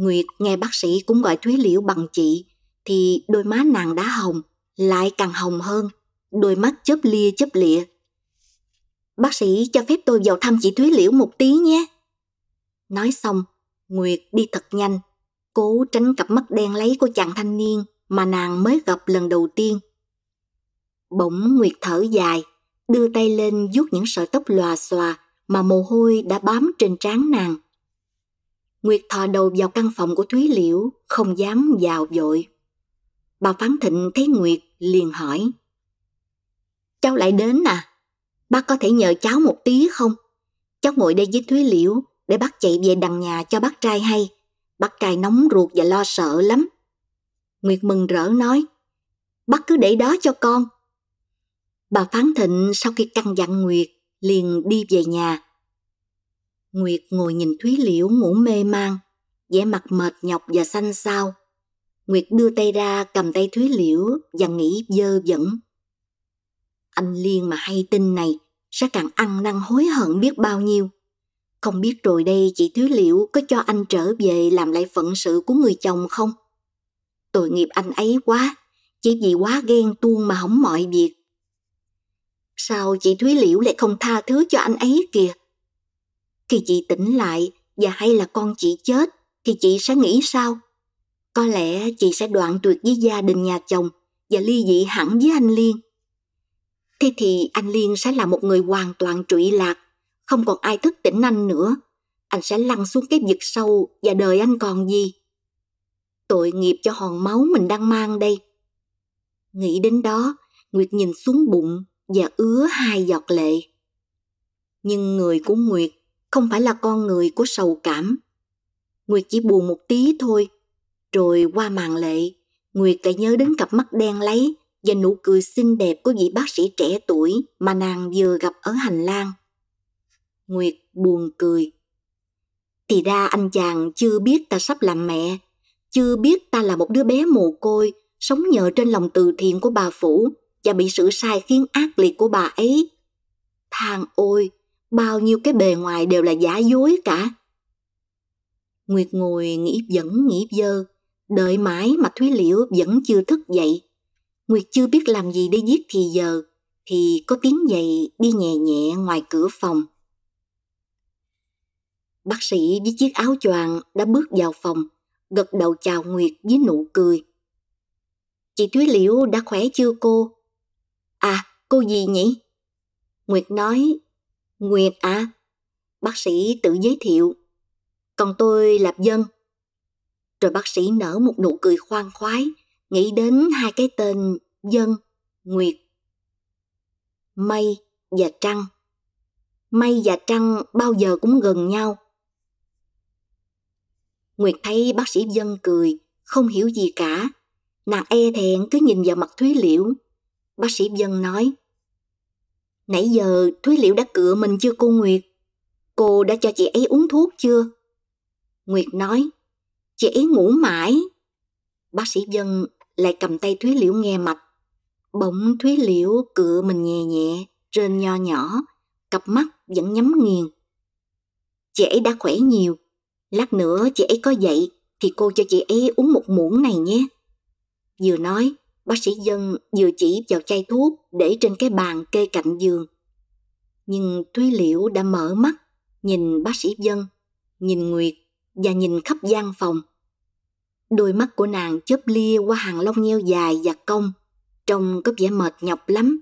Nguyệt nghe bác sĩ cũng gọi Thúy Liễu bằng chị, thì đôi má nàng đã hồng, lại càng hồng hơn, đôi mắt chớp lia chớp lịa. Bác sĩ cho phép tôi vào thăm chị Thúy Liễu một tí nhé. Nói xong, Nguyệt đi thật nhanh, cố tránh cặp mắt đen lấy của chàng thanh niên mà nàng mới gặp lần đầu tiên. Bỗng Nguyệt thở dài, đưa tay lên vuốt những sợi tóc lòa xòa mà mồ hôi đã bám trên trán nàng. Nguyệt thò đầu vào căn phòng của Thúy Liễu, không dám vào vội. Bà Phán Thịnh thấy Nguyệt liền hỏi. Cháu lại đến à? Bác có thể nhờ cháu một tí không? Cháu ngồi đây với Thúy Liễu để bác chạy về đằng nhà cho bác trai hay. Bác trai nóng ruột và lo sợ lắm. Nguyệt mừng rỡ nói. Bác cứ để đó cho con, Bà Phán Thịnh sau khi căn dặn Nguyệt liền đi về nhà. Nguyệt ngồi nhìn Thúy Liễu ngủ mê man, vẻ mặt mệt nhọc và xanh xao. Nguyệt đưa tay ra cầm tay Thúy Liễu và nghĩ dơ dẫn. Anh Liên mà hay tin này sẽ càng ăn năn hối hận biết bao nhiêu. Không biết rồi đây chị Thúy Liễu có cho anh trở về làm lại phận sự của người chồng không? Tội nghiệp anh ấy quá, chỉ vì quá ghen tuông mà hỏng mọi việc. Sao chị Thúy Liễu lại không tha thứ cho anh ấy kìa? Khi chị tỉnh lại và hay là con chị chết thì chị sẽ nghĩ sao? Có lẽ chị sẽ đoạn tuyệt với gia đình nhà chồng và ly dị hẳn với anh Liên. Thế thì anh Liên sẽ là một người hoàn toàn trụy lạc, không còn ai thức tỉnh anh nữa. Anh sẽ lăn xuống cái vực sâu và đời anh còn gì? Tội nghiệp cho hòn máu mình đang mang đây. Nghĩ đến đó, Nguyệt nhìn xuống bụng và ứa hai giọt lệ. Nhưng người của Nguyệt không phải là con người của sầu cảm. Nguyệt chỉ buồn một tí thôi, rồi qua màn lệ, Nguyệt lại nhớ đến cặp mắt đen lấy và nụ cười xinh đẹp của vị bác sĩ trẻ tuổi mà nàng vừa gặp ở hành lang. Nguyệt buồn cười. Thì ra anh chàng chưa biết ta sắp làm mẹ, chưa biết ta là một đứa bé mồ côi, sống nhờ trên lòng từ thiện của bà Phủ và bị sự sai khiến ác liệt của bà ấy. Thang ôi, bao nhiêu cái bề ngoài đều là giả dối cả. Nguyệt ngồi nghĩ dẫn nghĩ dơ, đợi mãi mà Thúy Liễu vẫn chưa thức dậy. Nguyệt chưa biết làm gì để giết thì giờ, thì có tiếng giày đi nhẹ nhẹ ngoài cửa phòng. Bác sĩ với chiếc áo choàng đã bước vào phòng, gật đầu chào Nguyệt với nụ cười. Chị Thúy Liễu đã khỏe chưa cô? À, cô gì nhỉ? Nguyệt nói, Nguyệt à? Bác sĩ tự giới thiệu. Còn tôi là Dân. Rồi bác sĩ nở một nụ cười khoan khoái, nghĩ đến hai cái tên Dân, Nguyệt. Mây và Trăng. Mây và Trăng bao giờ cũng gần nhau. Nguyệt thấy bác sĩ Dân cười, không hiểu gì cả. Nàng e thẹn cứ nhìn vào mặt Thúy Liễu. Bác sĩ Dân nói, Nãy giờ Thúy Liễu đã cựa mình chưa cô Nguyệt? Cô đã cho chị ấy uống thuốc chưa? Nguyệt nói, chị ấy ngủ mãi. Bác sĩ Dân lại cầm tay Thúy Liễu nghe mạch. Bỗng Thúy Liễu cựa mình nhẹ nhẹ, rên nho nhỏ, cặp mắt vẫn nhắm nghiền. Chị ấy đã khỏe nhiều, lát nữa chị ấy có dậy thì cô cho chị ấy uống một muỗng này nhé. Vừa nói, bác sĩ Dân vừa chỉ vào chai thuốc để trên cái bàn kê cạnh giường. Nhưng Thúy Liễu đã mở mắt, nhìn bác sĩ Dân, nhìn Nguyệt và nhìn khắp gian phòng. Đôi mắt của nàng chớp lia qua hàng lông nheo dài và cong, trông có vẻ mệt nhọc lắm.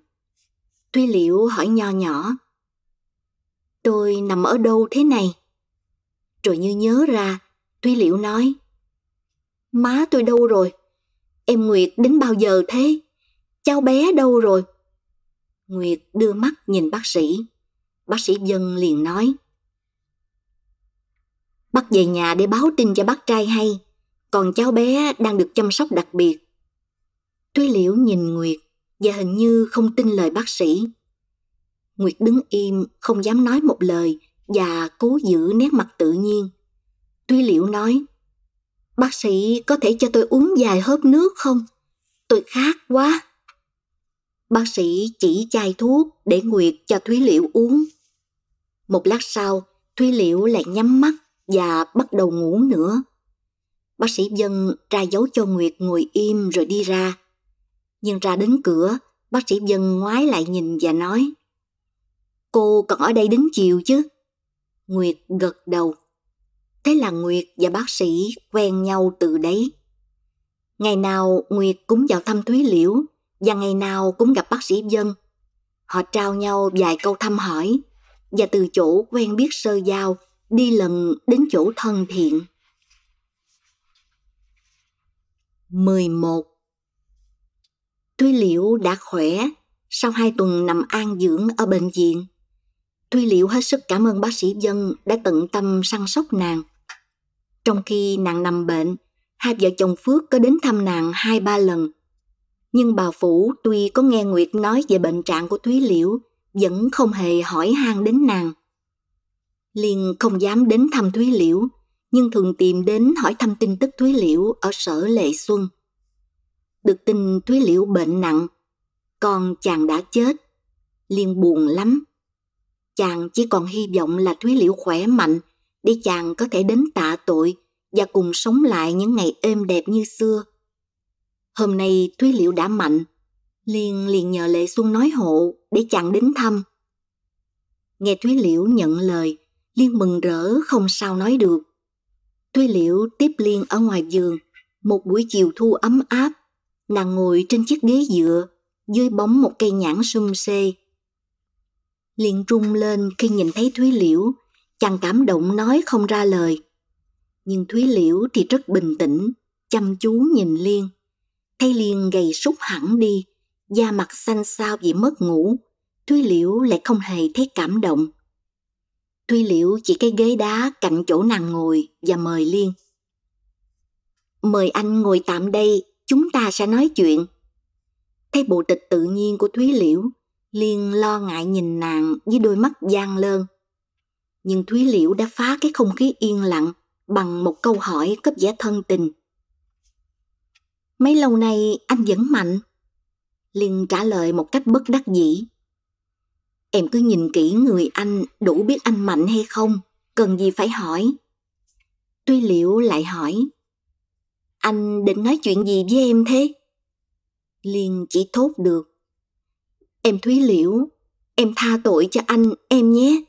Thúy Liễu hỏi nho nhỏ, Tôi nằm ở đâu thế này? Rồi như nhớ ra, Thúy Liễu nói, Má tôi đâu rồi? Em Nguyệt đến bao giờ thế? Cháu bé đâu rồi? Nguyệt đưa mắt nhìn bác sĩ. Bác sĩ Dân liền nói. Bắt về nhà để báo tin cho bác trai hay, còn cháu bé đang được chăm sóc đặc biệt. Thúy liễu nhìn Nguyệt và hình như không tin lời bác sĩ. Nguyệt đứng im, không dám nói một lời và cố giữ nét mặt tự nhiên. Thúy liễu nói, Bác sĩ có thể cho tôi uống vài hớp nước không? Tôi khát quá. Bác sĩ chỉ chai thuốc để Nguyệt cho Thúy Liễu uống. Một lát sau, Thúy Liễu lại nhắm mắt và bắt đầu ngủ nữa. Bác sĩ Dân ra dấu cho Nguyệt ngồi im rồi đi ra. Nhưng ra đến cửa, bác sĩ Dân ngoái lại nhìn và nói Cô còn ở đây đến chiều chứ? Nguyệt gật đầu. Thế là Nguyệt và bác sĩ quen nhau từ đấy. Ngày nào Nguyệt cũng vào thăm Thúy Liễu và ngày nào cũng gặp bác sĩ Dân. Họ trao nhau vài câu thăm hỏi và từ chỗ quen biết sơ giao đi lần đến chỗ thân thiện. 11. Thúy Liễu đã khỏe sau hai tuần nằm an dưỡng ở bệnh viện. Thúy Liễu hết sức cảm ơn bác sĩ Dân đã tận tâm săn sóc nàng. Trong khi nàng nằm bệnh, hai vợ chồng Phước có đến thăm nàng hai ba lần. Nhưng bà Phủ tuy có nghe Nguyệt nói về bệnh trạng của Thúy Liễu, vẫn không hề hỏi han đến nàng. Liên không dám đến thăm Thúy Liễu, nhưng thường tìm đến hỏi thăm tin tức Thúy Liễu ở sở Lệ Xuân. Được tin Thúy Liễu bệnh nặng, con chàng đã chết. Liên buồn lắm. Chàng chỉ còn hy vọng là Thúy Liễu khỏe mạnh để chàng có thể đến tạ tội và cùng sống lại những ngày êm đẹp như xưa. Hôm nay Thúy Liễu đã mạnh, Liên liền nhờ Lệ Xuân nói hộ để chàng đến thăm. Nghe Thúy Liễu nhận lời, Liên mừng rỡ không sao nói được. Thúy Liễu tiếp Liên ở ngoài giường, một buổi chiều thu ấm áp, nàng ngồi trên chiếc ghế dựa, dưới bóng một cây nhãn sum xê. Liên rung lên khi nhìn thấy Thúy Liễu, chàng cảm động nói không ra lời. Nhưng Thúy Liễu thì rất bình tĩnh, chăm chú nhìn Liên. Thấy Liên gầy sút hẳn đi, da mặt xanh xao vì mất ngủ, Thúy Liễu lại không hề thấy cảm động. Thúy Liễu chỉ cái ghế đá cạnh chỗ nàng ngồi và mời Liên. Mời anh ngồi tạm đây, chúng ta sẽ nói chuyện. Thấy bộ tịch tự nhiên của Thúy Liễu, Liên lo ngại nhìn nàng với đôi mắt gian lơn. Nhưng Thúy Liễu đã phá cái không khí yên lặng bằng một câu hỏi cấp vẻ thân tình. Mấy lâu nay anh vẫn mạnh. Liên trả lời một cách bất đắc dĩ. Em cứ nhìn kỹ người anh đủ biết anh mạnh hay không, cần gì phải hỏi. Tuy liễu lại hỏi, anh định nói chuyện gì với em thế? Liên chỉ thốt được. Em Thúy Liễu, em tha tội cho anh, em nhé.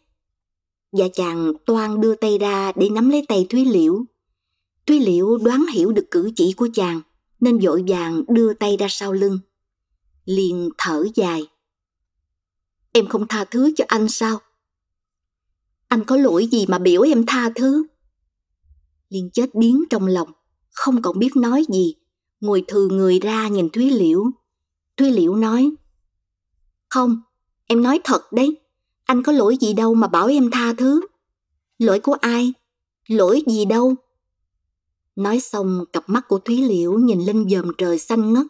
Và chàng toan đưa tay ra để nắm lấy tay Thúy Liễu. Thúy Liễu đoán hiểu được cử chỉ của chàng, nên vội vàng đưa tay ra sau lưng. Liền thở dài. Em không tha thứ cho anh sao? Anh có lỗi gì mà biểu em tha thứ? Liên chết điếng trong lòng, không còn biết nói gì, ngồi thừ người ra nhìn Thúy Liễu. Thúy Liễu nói, Không, em nói thật đấy, anh có lỗi gì đâu mà bảo em tha thứ. Lỗi của ai? Lỗi gì đâu? Nói xong, cặp mắt của Thúy Liễu nhìn lên dòm trời xanh ngất.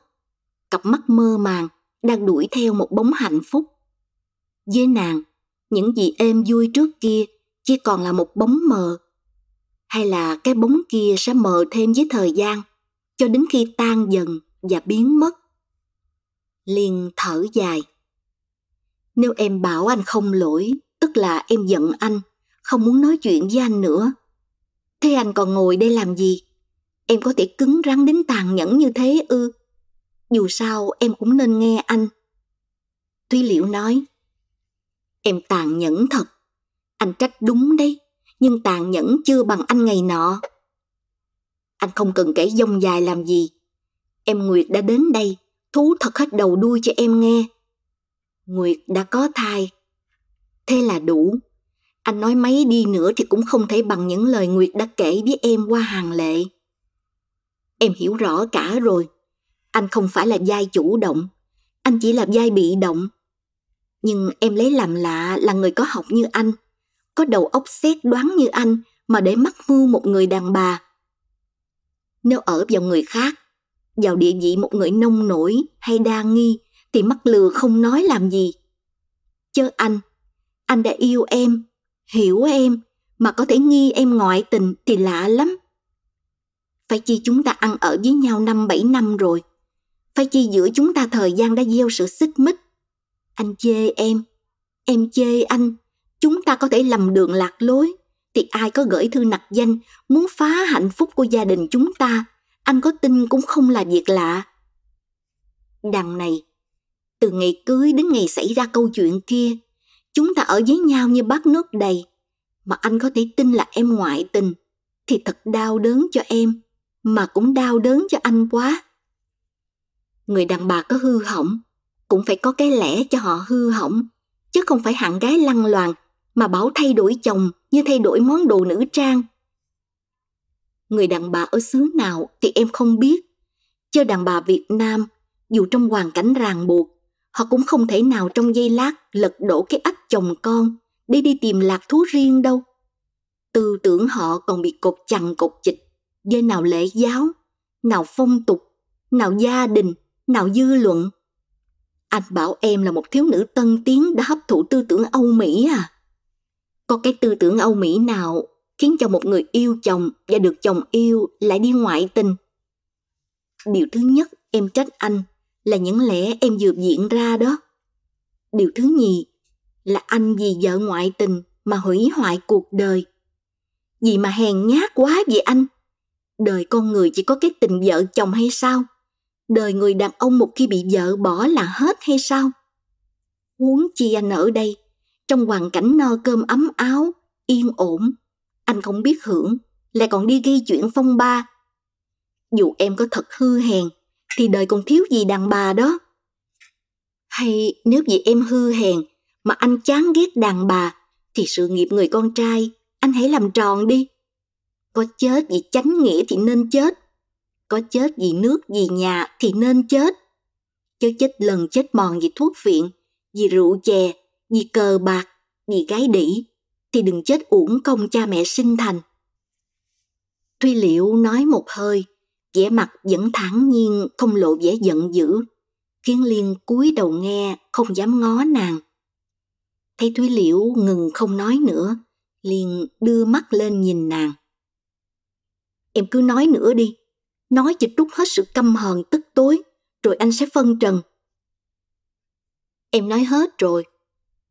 Cặp mắt mơ màng, đang đuổi theo một bóng hạnh phúc. Với nàng, những gì êm vui trước kia chỉ còn là một bóng mờ. Hay là cái bóng kia sẽ mờ thêm với thời gian, cho đến khi tan dần và biến mất. Liên thở dài. Nếu em bảo anh không lỗi, tức là em giận anh, không muốn nói chuyện với anh nữa. Thế anh còn ngồi đây làm gì? Em có thể cứng rắn đến tàn nhẫn như thế ư? Dù sao em cũng nên nghe anh. thúy Liễu nói, em tàn nhẫn thật. Anh trách đúng đấy, nhưng tàn nhẫn chưa bằng anh ngày nọ. Anh không cần kể dông dài làm gì. Em Nguyệt đã đến đây, thú thật hết đầu đuôi cho em nghe. Nguyệt đã có thai. Thế là đủ. Anh nói mấy đi nữa thì cũng không thể bằng những lời Nguyệt đã kể với em qua hàng lệ. Em hiểu rõ cả rồi. Anh không phải là giai chủ động, anh chỉ là giai bị động. Nhưng em lấy làm lạ là người có học như anh, có đầu óc xét đoán như anh mà để mắc mưu một người đàn bà. Nếu ở vào người khác, vào địa vị một người nông nổi hay đa nghi thì mắc lừa không nói làm gì. Chớ anh, anh đã yêu em, hiểu em mà có thể nghi em ngoại tình thì lạ lắm. Phải chi chúng ta ăn ở với nhau năm bảy năm rồi. Phải chi giữa chúng ta thời gian đã gieo sự xích mích. Anh chê em, em chê anh. Chúng ta có thể lầm đường lạc lối. Thì ai có gửi thư nặc danh muốn phá hạnh phúc của gia đình chúng ta. Anh có tin cũng không là việc lạ. Đằng này, từ ngày cưới đến ngày xảy ra câu chuyện kia, chúng ta ở với nhau như bát nước đầy. Mà anh có thể tin là em ngoại tình, thì thật đau đớn cho em mà cũng đau đớn cho anh quá. Người đàn bà có hư hỏng, cũng phải có cái lẽ cho họ hư hỏng, chứ không phải hạng gái lăng loàn mà bảo thay đổi chồng như thay đổi món đồ nữ trang. Người đàn bà ở xứ nào thì em không biết, chứ đàn bà Việt Nam dù trong hoàn cảnh ràng buộc, họ cũng không thể nào trong giây lát lật đổ cái ách chồng con để đi tìm lạc thú riêng đâu. Tư tưởng họ còn bị cột chằng cột chịch với nào lễ giáo, nào phong tục, nào gia đình, nào dư luận. Anh bảo em là một thiếu nữ tân tiến đã hấp thụ tư tưởng Âu Mỹ à? Có cái tư tưởng Âu Mỹ nào khiến cho một người yêu chồng và được chồng yêu lại đi ngoại tình? Điều thứ nhất em trách anh là những lẽ em vừa diễn ra đó. Điều thứ nhì là anh vì vợ ngoại tình mà hủy hoại cuộc đời. Vì mà hèn nhát quá vậy anh? đời con người chỉ có cái tình vợ chồng hay sao đời người đàn ông một khi bị vợ bỏ là hết hay sao huống chi anh ở đây, trong hoàn cảnh no cơm ấm áo, yên ổn, anh không biết hưởng, lại còn đi gây chuyện phong ba dù em có thật hư hèn thì đời còn thiếu gì đàn bà đó hay nếu vì em hư hèn mà anh chán ghét đàn bà, thì sự nghiệp người con trai, anh hãy làm tròn đi. Có chết vì chánh nghĩa thì nên chết. Có chết vì nước, vì nhà thì nên chết. Chớ chết lần chết mòn vì thuốc viện, vì rượu chè, vì cờ bạc, vì gái đỉ, thì đừng chết uổng công cha mẹ sinh thành. Thuy Liễu nói một hơi, vẻ mặt vẫn thản nhiên không lộ vẻ giận dữ, khiến Liên cúi đầu nghe không dám ngó nàng. Thấy Thúy Liễu ngừng không nói nữa, liền đưa mắt lên nhìn nàng. Em cứ nói nữa đi, nói cho trút hết sự căm hờn tức tối, rồi anh sẽ phân trần. Em nói hết rồi,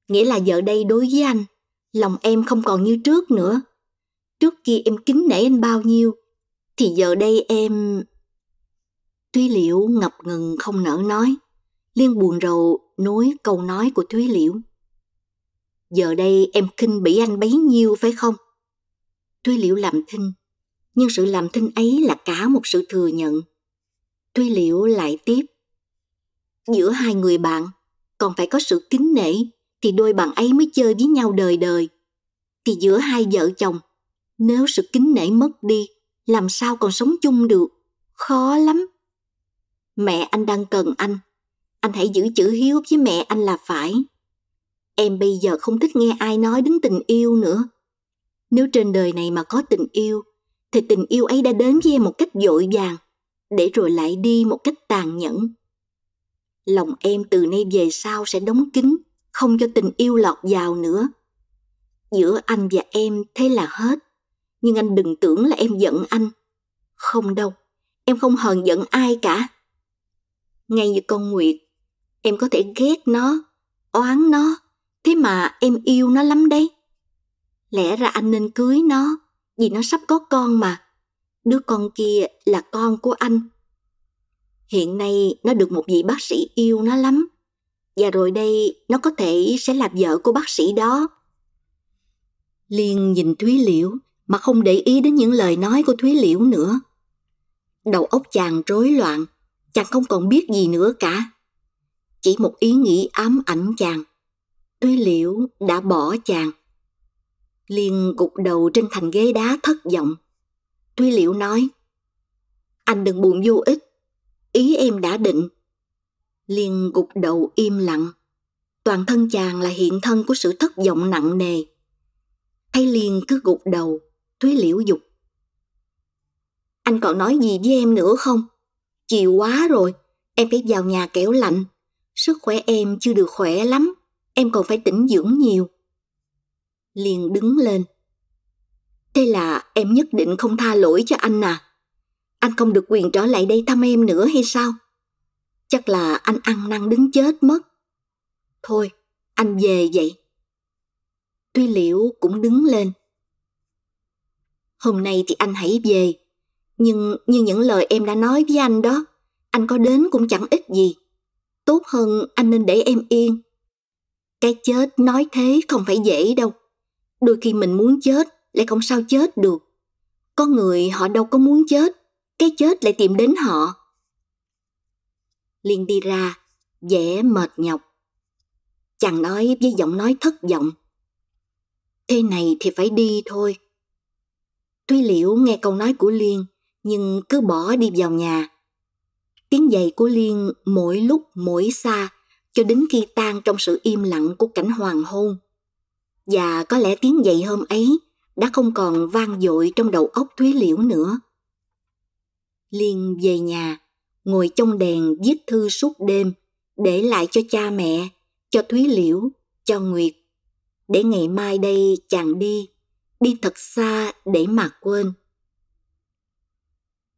nghĩa là giờ đây đối với anh, lòng em không còn như trước nữa. Trước kia em kính nể anh bao nhiêu, thì giờ đây em... Thúy Liễu ngập ngừng không nỡ nói, liên buồn rầu nối câu nói của Thúy Liễu. Giờ đây em khinh bỉ anh bấy nhiêu phải không? Thúy Liễu làm thinh, nhưng sự làm thinh ấy là cả một sự thừa nhận. Thúy Liễu lại tiếp. Giữa hai người bạn còn phải có sự kính nể thì đôi bạn ấy mới chơi với nhau đời đời. Thì giữa hai vợ chồng, nếu sự kính nể mất đi, làm sao còn sống chung được? Khó lắm. Mẹ anh đang cần anh. Anh hãy giữ chữ hiếu với mẹ anh là phải. Em bây giờ không thích nghe ai nói đến tình yêu nữa. Nếu trên đời này mà có tình yêu, thì tình yêu ấy đã đến với em một cách dội vàng, để rồi lại đi một cách tàn nhẫn. Lòng em từ nay về sau sẽ đóng kín, không cho tình yêu lọt vào nữa. Giữa anh và em thế là hết, nhưng anh đừng tưởng là em giận anh. Không đâu, em không hờn giận ai cả. Ngay như con Nguyệt, em có thể ghét nó, oán nó, thế mà em yêu nó lắm đấy. Lẽ ra anh nên cưới nó, vì nó sắp có con mà. Đứa con kia là con của anh. Hiện nay nó được một vị bác sĩ yêu nó lắm. Và rồi đây nó có thể sẽ là vợ của bác sĩ đó. Liên nhìn Thúy Liễu mà không để ý đến những lời nói của Thúy Liễu nữa. Đầu óc chàng rối loạn, chàng không còn biết gì nữa cả. Chỉ một ý nghĩ ám ảnh chàng. Thúy Liễu đã bỏ chàng. Liên gục đầu trên thành ghế đá thất vọng. Thúy Liễu nói, anh đừng buồn vô ích, ý em đã định. Liên gục đầu im lặng. Toàn thân chàng là hiện thân của sự thất vọng nặng nề. Thấy Liên cứ gục đầu, Thúy Liễu dục. Anh còn nói gì với em nữa không? Chiều quá rồi, em phải vào nhà kéo lạnh. Sức khỏe em chưa được khỏe lắm, em còn phải tĩnh dưỡng nhiều. Liên đứng lên. Thế là em nhất định không tha lỗi cho anh à? Anh không được quyền trở lại đây thăm em nữa hay sao? Chắc là anh ăn năn đứng chết mất. Thôi, anh về vậy. Tuy Liễu cũng đứng lên. Hôm nay thì anh hãy về. Nhưng như những lời em đã nói với anh đó, anh có đến cũng chẳng ích gì. Tốt hơn anh nên để em yên. Cái chết nói thế không phải dễ đâu. Đôi khi mình muốn chết lại không sao chết được. Có người họ đâu có muốn chết, cái chết lại tìm đến họ. Liên đi ra, vẻ mệt nhọc. Chàng nói với giọng nói thất vọng. Thế này thì phải đi thôi. Tuy liễu nghe câu nói của Liên, nhưng cứ bỏ đi vào nhà. Tiếng giày của Liên mỗi lúc mỗi xa, cho đến khi tan trong sự im lặng của cảnh hoàng hôn. Và có lẽ tiếng giày hôm ấy đã không còn vang dội trong đầu óc Thúy Liễu nữa. Liên về nhà, ngồi trong đèn viết thư suốt đêm, để lại cho cha mẹ, cho Thúy Liễu, cho Nguyệt. Để ngày mai đây chàng đi, đi thật xa để mà quên.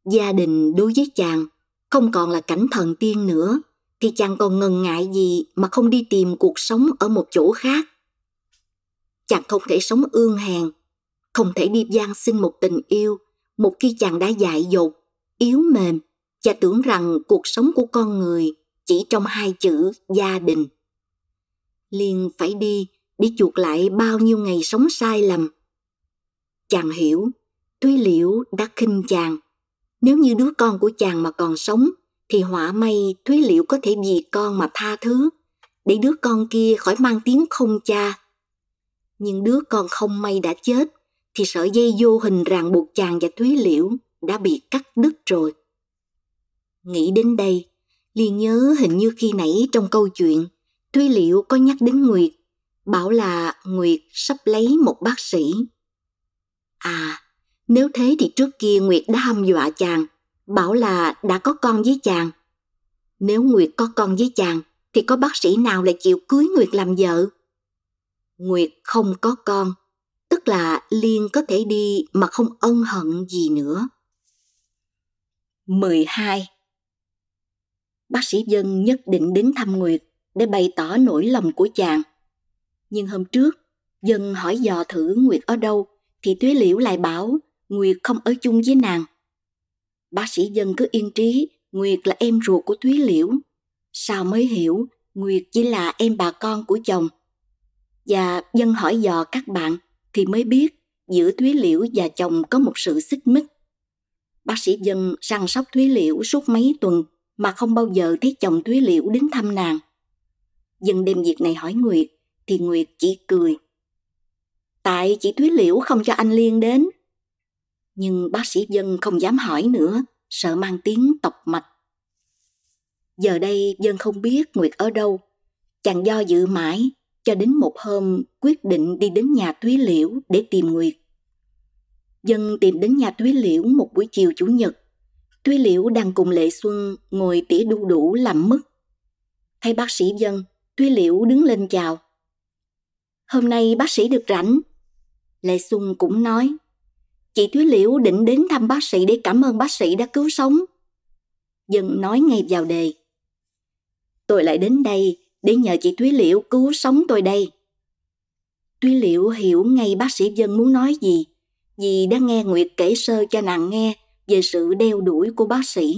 Gia đình đối với chàng không còn là cảnh thần tiên nữa, thì chàng còn ngần ngại gì mà không đi tìm cuộc sống ở một chỗ khác. Chàng không thể sống ương hèn, không thể đi gian xin một tình yêu, một khi chàng đã dại dột, yếu mềm và tưởng rằng cuộc sống của con người chỉ trong hai chữ gia đình. liền phải đi để chuộc lại bao nhiêu ngày sống sai lầm. Chàng hiểu, Thúy Liễu đã khinh chàng. Nếu như đứa con của chàng mà còn sống, thì họa may Thúy Liễu có thể vì con mà tha thứ, để đứa con kia khỏi mang tiếng không cha. Nhưng đứa con không may đã chết, thì sợi dây vô hình ràng buộc chàng và Thúy Liễu đã bị cắt đứt rồi. Nghĩ đến đây, liền nhớ hình như khi nãy trong câu chuyện, Thúy Liễu có nhắc đến Nguyệt, bảo là Nguyệt sắp lấy một bác sĩ. À, nếu thế thì trước kia Nguyệt đã hăm dọa chàng, bảo là đã có con với chàng. Nếu Nguyệt có con với chàng, thì có bác sĩ nào lại chịu cưới Nguyệt làm vợ? Nguyệt không có con, tức là Liên có thể đi mà không ân hận gì nữa. 12. Bác sĩ Dân nhất định đến thăm Nguyệt để bày tỏ nỗi lòng của chàng. Nhưng hôm trước, Dân hỏi dò thử Nguyệt ở đâu thì Tuế Liễu lại bảo, Nguyệt không ở chung với nàng. Bác sĩ Dân cứ yên trí, Nguyệt là em ruột của Thúy Liễu. Sao mới hiểu, Nguyệt chỉ là em bà con của chồng. Và Dân hỏi dò các bạn thì mới biết giữa Thúy Liễu và chồng có một sự xích mích. Bác sĩ Dân săn sóc Thúy Liễu suốt mấy tuần mà không bao giờ thấy chồng Thúy Liễu đến thăm nàng. Dân đem việc này hỏi Nguyệt, thì Nguyệt chỉ cười. Tại chị Thúy Liễu không cho anh Liên đến. Nhưng bác sĩ Dân không dám hỏi nữa, sợ mang tiếng tộc mạch. Giờ đây Dân không biết Nguyệt ở đâu. Chàng do dự mãi, cho đến một hôm quyết định đi đến nhà Thúy Liễu để tìm Nguyệt. Dân tìm đến nhà Thúy Liễu một buổi chiều Chủ nhật. Thúy Liễu đang cùng Lệ Xuân ngồi tỉa đu đủ làm mứt. Thấy bác sĩ Dân, Thúy Liễu đứng lên chào. Hôm nay bác sĩ được rảnh. Lê Xuân cũng nói, chị Thúy Liễu định đến thăm bác sĩ để cảm ơn bác sĩ đã cứu sống. Dân nói ngay vào đề. Tôi lại đến đây để nhờ chị Thúy Liễu cứu sống tôi đây. Thúy Liễu hiểu ngay bác sĩ Dân muốn nói gì, vì đã nghe Nguyệt kể sơ cho nàng nghe về sự đeo đuổi của bác sĩ.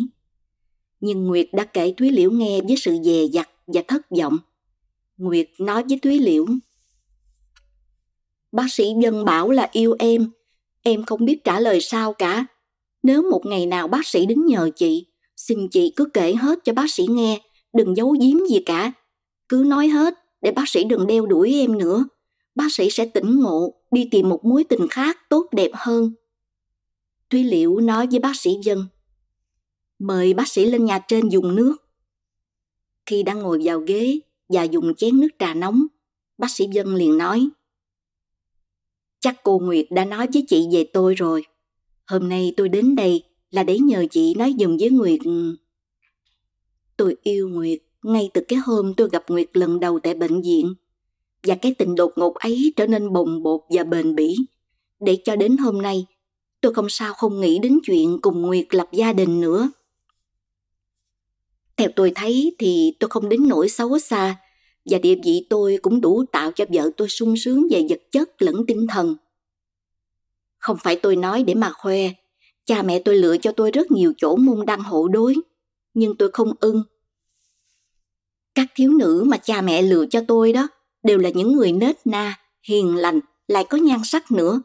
Nhưng Nguyệt đã kể Thúy Liễu nghe với sự dè dặt và thất vọng. Nguyệt nói với Thúy Liễu. Bác sĩ Dân bảo là yêu em, em không biết trả lời sao cả. Nếu một ngày nào bác sĩ đến nhờ chị, xin chị cứ kể hết cho bác sĩ nghe, đừng giấu giếm gì cả. Cứ nói hết để bác sĩ đừng đeo đuổi em nữa. Bác sĩ sẽ tỉnh ngộ, đi tìm một mối tình khác tốt đẹp hơn. Thúy Liễu nói với bác sĩ Dân. Mời bác sĩ lên nhà trên dùng nước. Khi đang ngồi vào ghế và dùng chén nước trà nóng, bác sĩ Dân liền nói. Chắc cô Nguyệt đã nói với chị về tôi rồi. Hôm nay tôi đến đây là để nhờ chị nói giùm với Nguyệt. Tôi yêu Nguyệt ngay từ cái hôm tôi gặp Nguyệt lần đầu tại bệnh viện. Và cái tình đột ngột ấy trở nên bồng bột và bền bỉ. Để cho đến hôm nay, tôi không sao không nghĩ đến chuyện cùng Nguyệt lập gia đình nữa. Theo tôi thấy thì tôi không đến nỗi xấu xa và địa vị tôi cũng đủ tạo cho vợ tôi sung sướng về vật chất lẫn tinh thần. Không phải tôi nói để mà khoe, cha mẹ tôi lựa cho tôi rất nhiều chỗ môn đăng hộ đối, nhưng tôi không ưng. Các thiếu nữ mà cha mẹ lựa cho tôi đó đều là những người nết na, hiền lành, lại có nhan sắc nữa.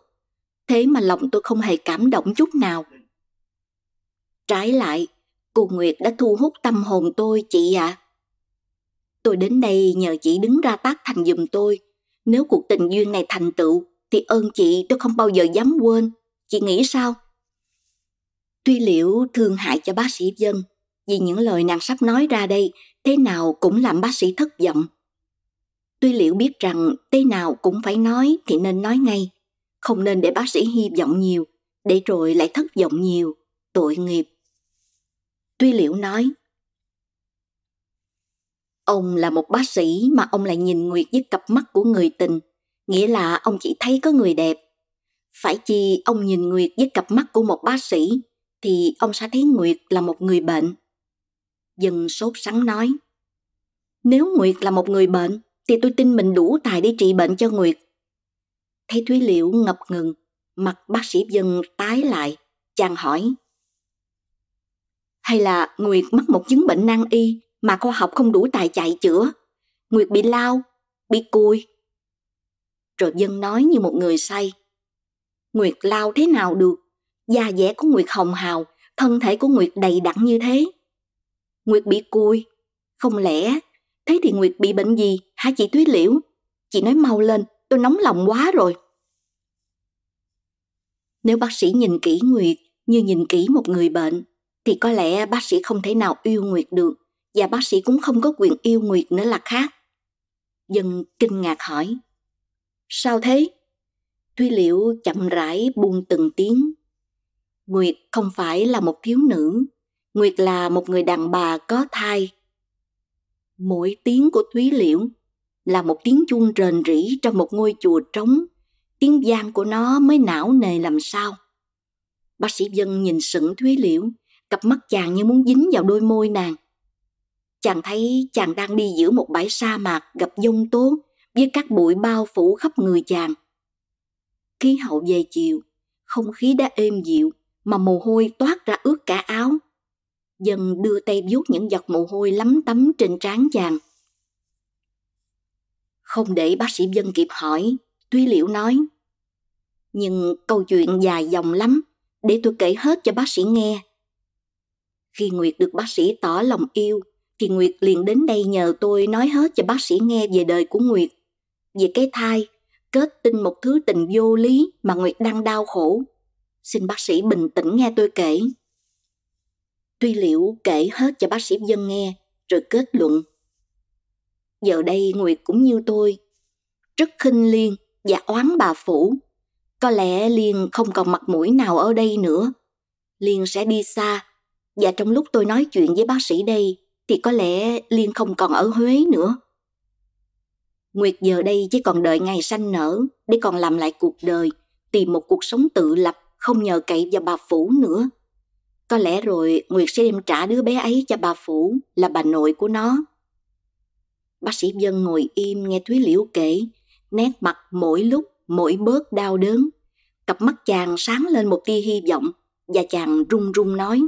Thế mà lòng tôi không hề cảm động chút nào. Trái lại, cô Nguyệt đã thu hút tâm hồn tôi chị ạ. À. Tôi đến đây nhờ chị đứng ra tác thành giùm tôi. Nếu cuộc tình duyên này thành tựu, thì ơn chị tôi không bao giờ dám quên. Chị nghĩ sao? Tuy liệu thương hại cho bác sĩ dân, vì những lời nàng sắp nói ra đây thế nào cũng làm bác sĩ thất vọng. Tuy liệu biết rằng thế nào cũng phải nói thì nên nói ngay, không nên để bác sĩ hy vọng nhiều, để rồi lại thất vọng nhiều, tội nghiệp. Tuy liệu nói, Ông là một bác sĩ mà ông lại nhìn Nguyệt với cặp mắt của người tình, nghĩa là ông chỉ thấy có người đẹp. Phải chi ông nhìn Nguyệt với cặp mắt của một bác sĩ, thì ông sẽ thấy Nguyệt là một người bệnh. Dân sốt sắng nói, nếu Nguyệt là một người bệnh, thì tôi tin mình đủ tài để trị bệnh cho Nguyệt. Thấy Thúy Liễu ngập ngừng, mặt bác sĩ Dân tái lại, chàng hỏi. Hay là Nguyệt mắc một chứng bệnh nan y mà khoa học không đủ tài chạy chữa. Nguyệt bị lao, bị cùi. Rồi dân nói như một người say. Nguyệt lao thế nào được? Da dẻ của Nguyệt hồng hào, thân thể của Nguyệt đầy đặn như thế. Nguyệt bị cùi, không lẽ Thế thì Nguyệt bị bệnh gì hả chị Thúy Liễu? Chị nói mau lên, tôi nóng lòng quá rồi. Nếu bác sĩ nhìn kỹ Nguyệt như nhìn kỹ một người bệnh, thì có lẽ bác sĩ không thể nào yêu Nguyệt được và bác sĩ cũng không có quyền yêu Nguyệt nữa là khác. Dân kinh ngạc hỏi. Sao thế? Thúy Liễu chậm rãi buông từng tiếng. Nguyệt không phải là một thiếu nữ, Nguyệt là một người đàn bà có thai. Mỗi tiếng của Thúy Liễu là một tiếng chuông rền rỉ trong một ngôi chùa trống, tiếng vang của nó mới não nề làm sao. Bác sĩ Dân nhìn sững Thúy Liễu, cặp mắt chàng như muốn dính vào đôi môi nàng. Chàng thấy chàng đang đi giữa một bãi sa mạc gặp dông tố với các bụi bao phủ khắp người chàng. Khí hậu về chiều, không khí đã êm dịu mà mồ hôi toát ra ướt cả áo. Dần đưa tay vuốt những giọt mồ hôi lắm tấm trên trán chàng. Không để bác sĩ Dân kịp hỏi, Tuy Liễu nói. Nhưng câu chuyện dài dòng lắm, để tôi kể hết cho bác sĩ nghe. Khi Nguyệt được bác sĩ tỏ lòng yêu, thì Nguyệt liền đến đây nhờ tôi nói hết cho bác sĩ nghe về đời của Nguyệt, về cái thai, kết tinh một thứ tình vô lý mà Nguyệt đang đau khổ. Xin bác sĩ bình tĩnh nghe tôi kể. Tuy Liễu kể hết cho bác sĩ Dân nghe, rồi kết luận. Giờ đây Nguyệt cũng như tôi, rất khinh Liên và oán bà Phủ. Có lẽ Liên không còn mặt mũi nào ở đây nữa. Liên sẽ đi xa, và trong lúc tôi nói chuyện với bác sĩ đây, thì có lẽ Liên không còn ở Huế nữa. Nguyệt giờ đây chỉ còn đợi ngày sanh nở để còn làm lại cuộc đời, tìm một cuộc sống tự lập, không nhờ cậy vào bà Phủ nữa. Có lẽ rồi Nguyệt sẽ đem trả đứa bé ấy cho bà Phủ là bà nội của nó. Bác sĩ Dân ngồi im nghe Thúy Liễu kể, nét mặt mỗi lúc mỗi bớt đau đớn. Cặp mắt chàng sáng lên một tia hy vọng và chàng run run nói.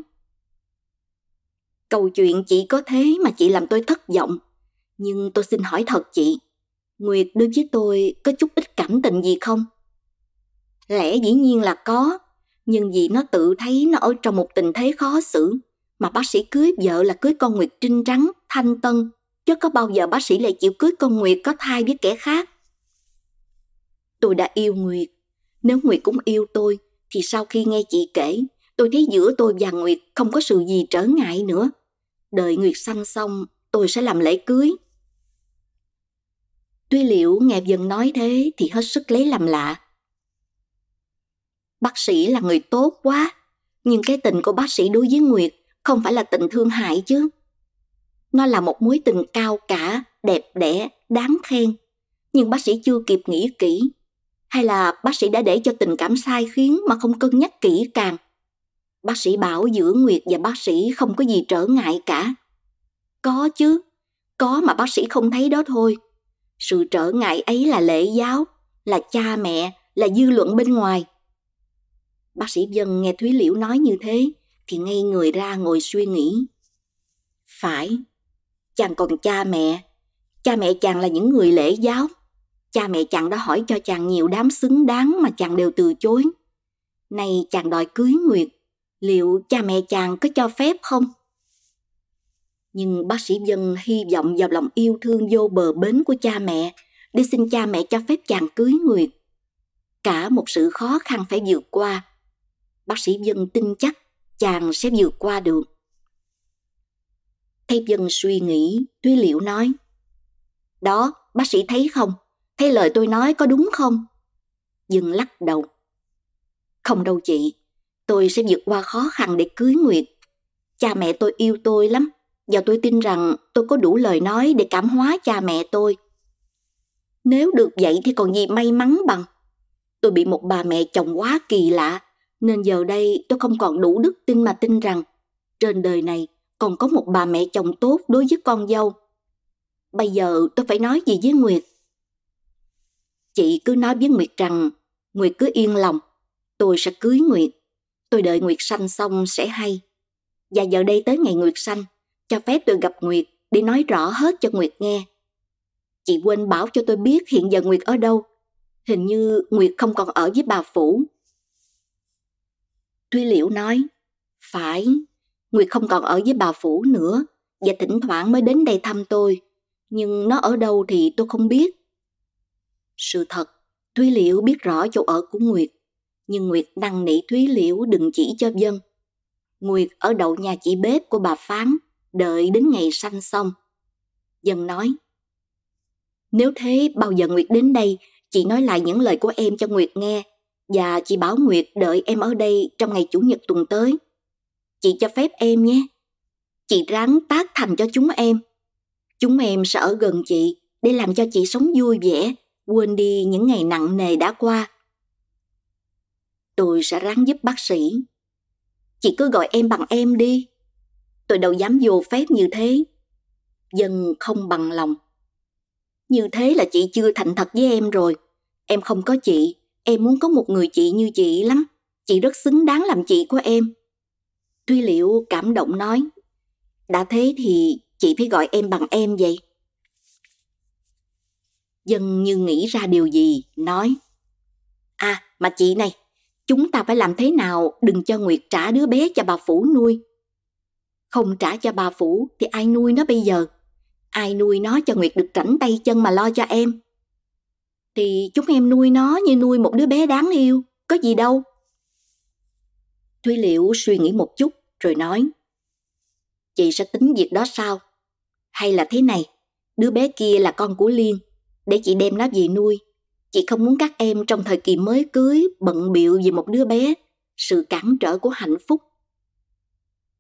Câu chuyện chỉ có thế mà chị làm tôi thất vọng. Nhưng tôi xin hỏi thật chị, Nguyệt đối với tôi có chút ít cảm tình gì không? Lẽ dĩ nhiên là có, nhưng vì nó tự thấy nó ở trong một tình thế khó xử, mà bác sĩ cưới vợ là cưới con Nguyệt trinh trắng, thanh tân, chứ có bao giờ bác sĩ lại chịu cưới con Nguyệt có thai với kẻ khác. Tôi đã yêu Nguyệt, nếu Nguyệt cũng yêu tôi, thì sau khi nghe chị kể, tôi thấy giữa tôi và Nguyệt không có sự gì trở ngại nữa. Đợi Nguyệt săn xong, tôi sẽ làm lễ cưới. Tuy liệu nghe dần nói thế thì hết sức lấy làm lạ. Bác sĩ là người tốt quá, nhưng cái tình của bác sĩ đối với Nguyệt không phải là tình thương hại chứ. Nó là một mối tình cao cả, đẹp đẽ, đáng khen. Nhưng bác sĩ chưa kịp nghĩ kỹ. Hay là bác sĩ đã để cho tình cảm sai khiến mà không cân nhắc kỹ càng. Bác sĩ bảo giữa Nguyệt và bác sĩ không có gì trở ngại cả. Có chứ, có mà bác sĩ không thấy đó thôi. Sự trở ngại ấy là lễ giáo, là cha mẹ, là dư luận bên ngoài. Bác sĩ Dân nghe Thúy Liễu nói như thế thì ngay người ra ngồi suy nghĩ. Phải, chàng còn cha mẹ, cha mẹ chàng là những người lễ giáo. Cha mẹ chàng đã hỏi cho chàng nhiều đám xứng đáng mà chàng đều từ chối. Nay chàng đòi cưới Nguyệt, liệu cha mẹ chàng có cho phép không? Nhưng bác sĩ Dân hy vọng vào lòng yêu thương vô bờ bến của cha mẹ để xin cha mẹ cho phép chàng cưới Nguyệt. Cả một sự khó khăn phải vượt qua. Bác sĩ Dân tin chắc chàng sẽ vượt qua được. Thấy Dân suy nghĩ, thúy Liễu nói Đó, bác sĩ thấy không? Thấy lời tôi nói có đúng không? Dân lắc đầu. Không đâu chị, tôi sẽ vượt qua khó khăn để cưới Nguyệt. Cha mẹ tôi yêu tôi lắm, và tôi tin rằng tôi có đủ lời nói để cảm hóa cha mẹ tôi. Nếu được vậy thì còn gì may mắn bằng. Tôi bị một bà mẹ chồng quá kỳ lạ, nên giờ đây tôi không còn đủ đức tin mà tin rằng trên đời này còn có một bà mẹ chồng tốt đối với con dâu. Bây giờ tôi phải nói gì với Nguyệt? Chị cứ nói với Nguyệt rằng Nguyệt cứ yên lòng, tôi sẽ cưới Nguyệt. Tôi đợi Nguyệt sanh xong sẽ hay. Và giờ đây tới ngày Nguyệt sanh, cho phép tôi gặp Nguyệt để nói rõ hết cho Nguyệt nghe. Chị quên bảo cho tôi biết hiện giờ Nguyệt ở đâu. Hình như Nguyệt không còn ở với bà Phủ. Thúy Liễu nói, phải, Nguyệt không còn ở với bà Phủ nữa và thỉnh thoảng mới đến đây thăm tôi. Nhưng nó ở đâu thì tôi không biết. Sự thật, Thúy Liễu biết rõ chỗ ở của Nguyệt, nhưng Nguyệt năn nỉ Thúy Liễu đừng chỉ cho dân. Nguyệt ở đậu nhà chị bếp của bà Phán, đợi đến ngày sanh xong. Dân nói, nếu thế bao giờ Nguyệt đến đây, chị nói lại những lời của em cho Nguyệt nghe, và chị bảo Nguyệt đợi em ở đây trong ngày Chủ nhật tuần tới. Chị cho phép em nhé. Chị ráng tác thành cho chúng em. Chúng em sẽ ở gần chị để làm cho chị sống vui vẻ, quên đi những ngày nặng nề đã qua. Tôi sẽ ráng giúp bác sĩ. Chị cứ gọi em bằng em đi. Tôi đâu dám vô phép như thế. Dân không bằng lòng. Như thế là chị chưa thành thật với em rồi. Em không có chị, em muốn có một người chị như chị lắm. Chị rất xứng đáng làm chị của em. Tuy liệu cảm động nói, đã thế thì chị phải gọi em bằng em vậy. Dân như nghĩ ra điều gì, nói, À, mà chị này, chúng ta phải làm thế nào đừng cho Nguyệt trả đứa bé cho bà Phủ nuôi. Không trả cho bà Phủ thì ai nuôi nó bây giờ? Ai nuôi nó cho Nguyệt được rảnh tay chân mà lo cho em? Thì chúng em nuôi nó như nuôi một đứa bé đáng yêu, có gì đâu. Thúy Liễu suy nghĩ một chút rồi nói Chị sẽ tính việc đó sao? Hay là thế này, đứa bé kia là con của Liên, để chị đem nó về nuôi. Chị không muốn các em trong thời kỳ mới cưới bận biệu vì một đứa bé, sự cản trở của hạnh phúc.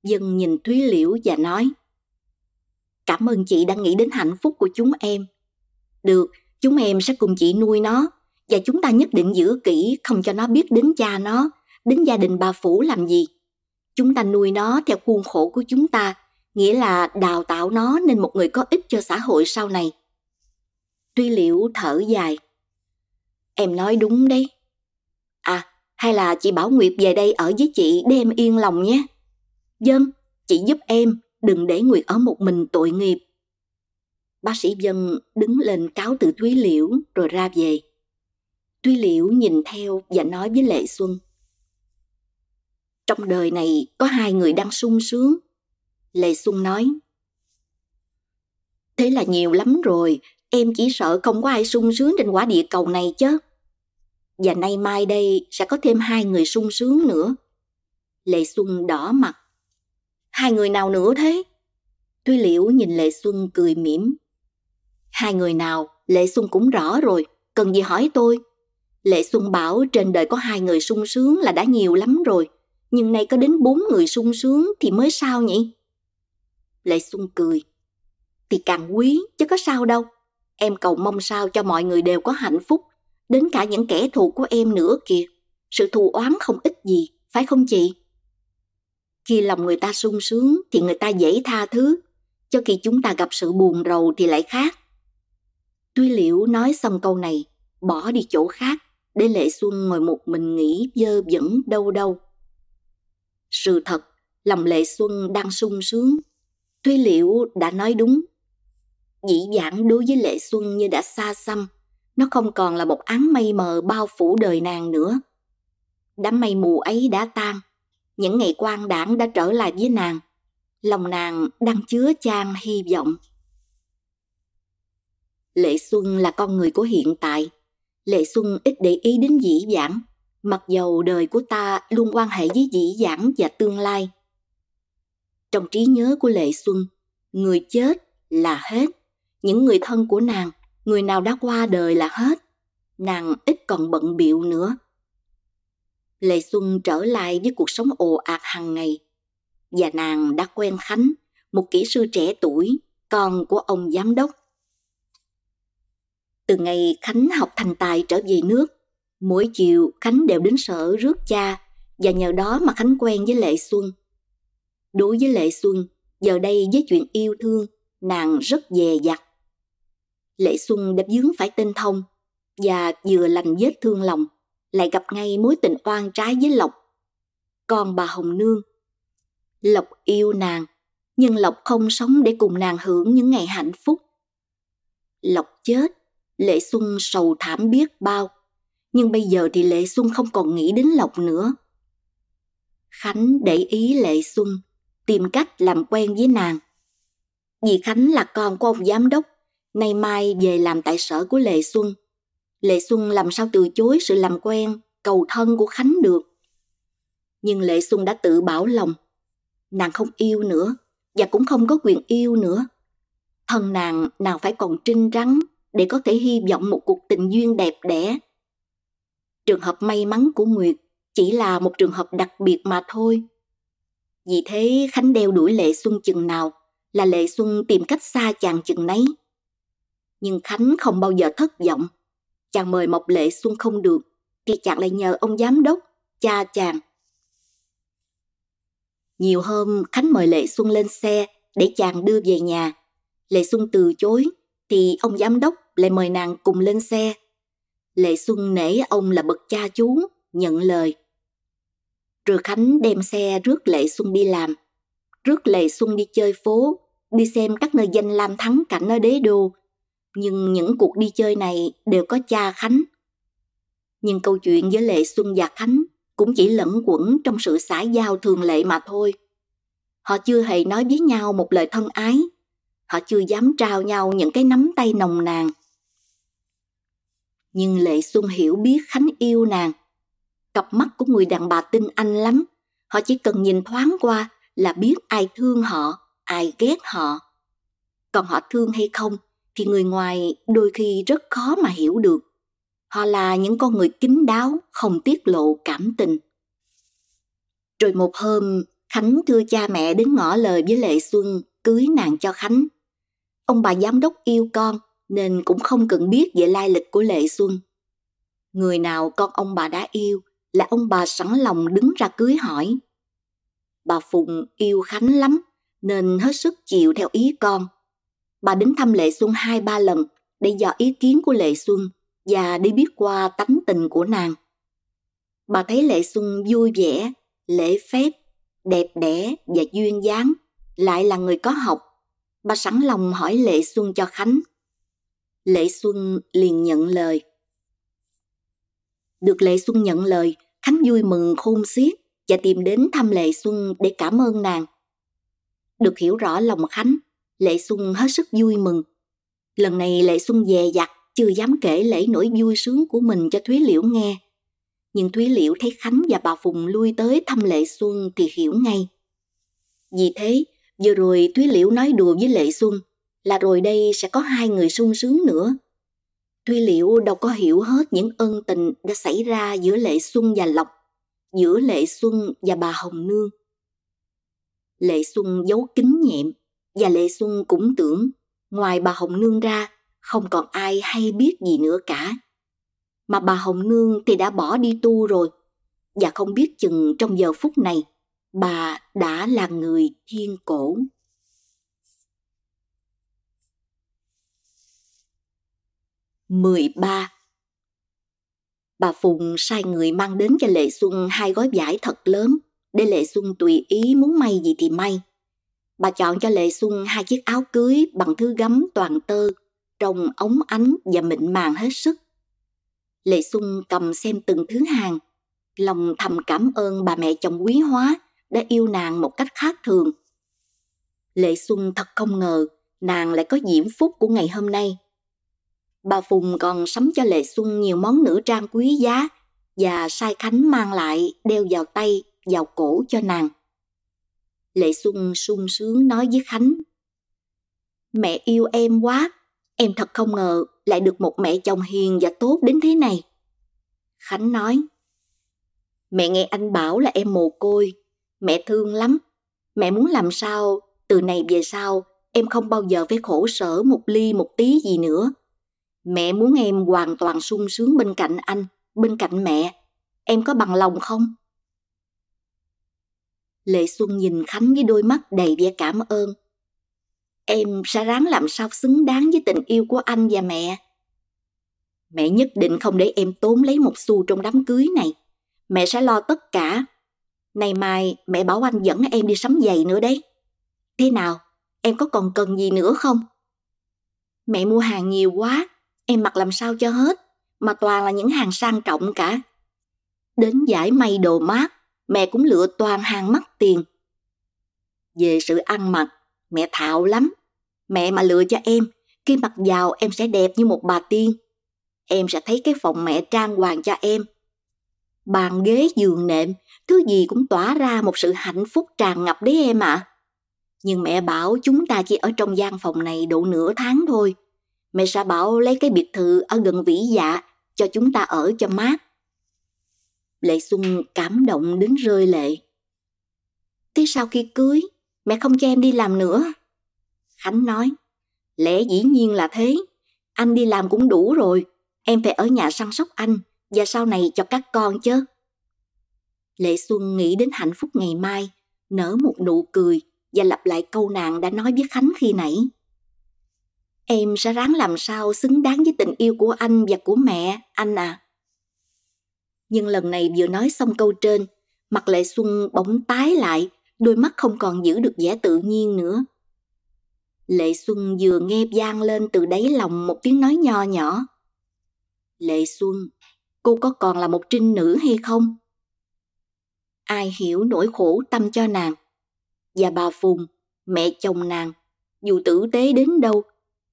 Dân nhìn Thúy Liễu và nói Cảm ơn chị đã nghĩ đến hạnh phúc của chúng em. Được, chúng em sẽ cùng chị nuôi nó và chúng ta nhất định giữ kỹ không cho nó biết đến cha nó, đến gia đình bà Phủ làm gì. Chúng ta nuôi nó theo khuôn khổ của chúng ta, nghĩa là đào tạo nó nên một người có ích cho xã hội sau này. Tuy liễu thở dài. Em nói đúng đấy. À, hay là chị Bảo Nguyệt về đây ở với chị để em yên lòng nhé. Dân, chị giúp em, đừng để Nguyệt ở một mình tội nghiệp. Bác sĩ Dân đứng lên cáo từ Thúy Liễu rồi ra về. Thúy Liễu nhìn theo và nói với Lệ Xuân. Trong đời này có hai người đang sung sướng. Lệ Xuân nói. Thế là nhiều lắm rồi, em chỉ sợ không có ai sung sướng trên quả địa cầu này chứ. Và nay mai đây sẽ có thêm hai người sung sướng nữa. Lệ Xuân đỏ mặt. Hai người nào nữa thế? Tuy Liễu nhìn Lệ Xuân cười mỉm. Hai người nào, Lệ Xuân cũng rõ rồi, cần gì hỏi tôi. Lệ Xuân bảo trên đời có hai người sung sướng là đã nhiều lắm rồi nhưng nay có đến bốn người sung sướng thì mới sao nhỉ? Lệ Xuân cười. Thì càng quý, chứ có sao đâu. Em cầu mong sao cho mọi người đều có hạnh phúc, đến cả những kẻ thù của em nữa kìa. Sự thù oán không ít gì, phải không chị? Khi lòng người ta sung sướng thì người ta dễ tha thứ, cho khi chúng ta gặp sự buồn rầu thì lại khác. Tuy Liễu nói xong câu này, bỏ đi chỗ khác, để Lệ Xuân ngồi một mình nghĩ dơ dẫn đâu đâu. Sự thật, lòng Lệ Xuân đang sung sướng. Tuy Liễu đã nói đúng. Dĩ dãn đối với Lệ Xuân như đã xa xăm, nó không còn là một án mây mờ bao phủ đời nàng nữa. Đám mây mù ấy đã tan, những ngày quan đảng đã trở lại với nàng. Lòng nàng đang chứa chan hy vọng. Lệ Xuân là con người của hiện tại. Lệ Xuân ít để ý đến dĩ dãn mặc dầu đời của ta luôn quan hệ với dĩ dãn và tương lai. Trong trí nhớ của Lệ Xuân, người chết là hết, những người thân của nàng, người nào đã qua đời là hết, nàng ít còn bận biệu nữa. Lệ Xuân trở lại với cuộc sống ồ ạt hàng ngày, và nàng đã quen Khánh, một kỹ sư trẻ tuổi, con của ông giám đốc. Từ ngày Khánh học thành tài trở về nước, Mỗi chiều Khánh đều đến sở rước cha và nhờ đó mà Khánh quen với Lệ Xuân. Đối với Lệ Xuân, giờ đây với chuyện yêu thương, nàng rất dè dặt. Lệ Xuân đã dướng phải tinh thông và vừa lành vết thương lòng, lại gặp ngay mối tình oan trái với Lộc. Còn bà Hồng Nương, Lộc yêu nàng, nhưng Lộc không sống để cùng nàng hưởng những ngày hạnh phúc. Lộc chết, Lệ Xuân sầu thảm biết bao nhưng bây giờ thì Lệ Xuân không còn nghĩ đến Lộc nữa. Khánh để ý Lệ Xuân, tìm cách làm quen với nàng. Vì Khánh là con của ông giám đốc, nay mai về làm tại sở của Lệ Xuân. Lệ Xuân làm sao từ chối sự làm quen, cầu thân của Khánh được. Nhưng Lệ Xuân đã tự bảo lòng, nàng không yêu nữa và cũng không có quyền yêu nữa. Thân nàng nào phải còn trinh rắn để có thể hy vọng một cuộc tình duyên đẹp đẽ. Trường hợp may mắn của Nguyệt chỉ là một trường hợp đặc biệt mà thôi. Vì thế Khánh đeo đuổi Lệ Xuân chừng nào là Lệ Xuân tìm cách xa chàng chừng nấy. Nhưng Khánh không bao giờ thất vọng. Chàng mời Mộc Lệ Xuân không được, thì chàng lại nhờ ông giám đốc, cha chàng. Nhiều hôm Khánh mời Lệ Xuân lên xe để chàng đưa về nhà. Lệ Xuân từ chối, thì ông giám đốc lại mời nàng cùng lên xe. Lệ Xuân nể ông là bậc cha chú, nhận lời. Rồi Khánh đem xe rước Lệ Xuân đi làm, rước Lệ Xuân đi chơi phố, đi xem các nơi danh lam thắng cảnh ở đế đô. Nhưng những cuộc đi chơi này đều có cha Khánh. Nhưng câu chuyện với Lệ Xuân và Khánh cũng chỉ lẫn quẩn trong sự xã giao thường lệ mà thôi. Họ chưa hề nói với nhau một lời thân ái. Họ chưa dám trao nhau những cái nắm tay nồng nàn. Nhưng Lệ Xuân hiểu biết Khánh yêu nàng. Cặp mắt của người đàn bà tinh anh lắm. Họ chỉ cần nhìn thoáng qua là biết ai thương họ, ai ghét họ. Còn họ thương hay không thì người ngoài đôi khi rất khó mà hiểu được. Họ là những con người kín đáo, không tiết lộ cảm tình. Rồi một hôm, Khánh thưa cha mẹ đến ngỏ lời với Lệ Xuân cưới nàng cho Khánh. Ông bà giám đốc yêu con nên cũng không cần biết về lai lịch của Lệ Xuân. Người nào con ông bà đã yêu là ông bà sẵn lòng đứng ra cưới hỏi. Bà Phụng yêu Khánh lắm nên hết sức chịu theo ý con. Bà đến thăm Lệ Xuân hai ba lần để dò ý kiến của Lệ Xuân và để biết qua tánh tình của nàng. Bà thấy Lệ Xuân vui vẻ, lễ phép, đẹp đẽ và duyên dáng, lại là người có học. Bà sẵn lòng hỏi Lệ Xuân cho Khánh. Lệ Xuân liền nhận lời. Được Lệ Xuân nhận lời, Khánh vui mừng khôn xiết và tìm đến thăm Lệ Xuân để cảm ơn nàng. Được hiểu rõ lòng Khánh, Lệ Xuân hết sức vui mừng. Lần này Lệ Xuân dè dặt, chưa dám kể lễ nỗi vui sướng của mình cho Thúy Liễu nghe. Nhưng Thúy Liễu thấy Khánh và bà Phùng lui tới thăm Lệ Xuân thì hiểu ngay. Vì thế, vừa rồi Thúy Liễu nói đùa với Lệ Xuân là rồi đây sẽ có hai người sung sướng nữa. Thúy Liễu đâu có hiểu hết những ân tình đã xảy ra giữa Lệ Xuân và Lộc, giữa Lệ Xuân và bà Hồng Nương. Lệ Xuân giấu kín nhẹm và Lệ Xuân cũng tưởng ngoài bà Hồng Nương ra không còn ai hay biết gì nữa cả. Mà bà Hồng Nương thì đã bỏ đi tu rồi, và không biết chừng trong giờ phút này bà đã là người thiên cổ. mười ba Bà Phùng sai người mang đến cho Lệ Xuân hai gói vải thật lớn, để Lệ Xuân tùy ý muốn may gì thì may. Bà chọn cho Lệ Xuân hai chiếc áo cưới bằng thứ gấm toàn tơ, trông ống ánh và mịn màng hết sức. Lệ Xuân cầm xem từng thứ hàng, lòng thầm cảm ơn bà mẹ chồng quý hóa đã yêu nàng một cách khác thường. Lệ Xuân thật không ngờ nàng lại có diễm phúc của ngày hôm nay. Bà Phùng còn sắm cho Lệ Xuân nhiều món nữ trang quý giá và sai Khánh mang lại đeo vào tay, vào cổ cho nàng. Lệ Xuân sung sướng nói với Khánh. Mẹ yêu em quá, em thật không ngờ lại được một mẹ chồng hiền và tốt đến thế này. Khánh nói, mẹ nghe anh bảo là em mồ côi, mẹ thương lắm. Mẹ muốn làm sao từ này về sau em không bao giờ phải khổ sở một ly một tí gì nữa. Mẹ muốn em hoàn toàn sung sướng bên cạnh anh, bên cạnh mẹ. Em có bằng lòng không? Lệ Xuân nhìn Khánh với đôi mắt đầy vẻ cảm ơn. Em sẽ ráng làm sao xứng đáng với tình yêu của anh và mẹ. Mẹ nhất định không để em tốn lấy một xu trong đám cưới này. Mẹ sẽ lo tất cả. Này mai mẹ bảo anh dẫn em đi sắm giày nữa đấy. Thế nào, em có còn cần gì nữa không? Mẹ mua hàng nhiều quá, em mặc làm sao cho hết, mà toàn là những hàng sang trọng cả. Đến giải may đồ mát, mẹ cũng lựa toàn hàng mắc tiền. Về sự ăn mặc, mẹ thạo lắm. Mẹ mà lựa cho em, Khi mặc vào em sẽ đẹp như một bà tiên. Em sẽ thấy cái phòng mẹ trang hoàng cho em. Bàn ghế giường nệm, thứ gì cũng tỏa ra một sự hạnh phúc tràn ngập đấy em ạ. À. Nhưng mẹ bảo chúng ta chỉ ở trong gian phòng này độ nửa tháng thôi. Mẹ sẽ bảo lấy cái biệt thự ở gần vĩ dạ cho chúng ta ở cho mát. Lệ Xuân cảm động đến rơi lệ. Thế sau khi cưới, mẹ không cho em đi làm nữa. Khánh nói, lẽ dĩ nhiên là thế. Anh đi làm cũng đủ rồi, em phải ở nhà săn sóc anh và sau này cho các con chứ. Lệ Xuân nghĩ đến hạnh phúc ngày mai, nở một nụ cười và lặp lại câu nàng đã nói với Khánh khi nãy. Em sẽ ráng làm sao xứng đáng với tình yêu của anh và của mẹ, anh à. Nhưng lần này vừa nói xong câu trên, mặt Lệ Xuân bỗng tái lại, đôi mắt không còn giữ được vẻ tự nhiên nữa. Lệ Xuân vừa nghe vang lên từ đáy lòng một tiếng nói nho nhỏ. Lệ Xuân, cô có còn là một trinh nữ hay không? Ai hiểu nỗi khổ tâm cho nàng? Và bà Phùng, mẹ chồng nàng, dù tử tế đến đâu,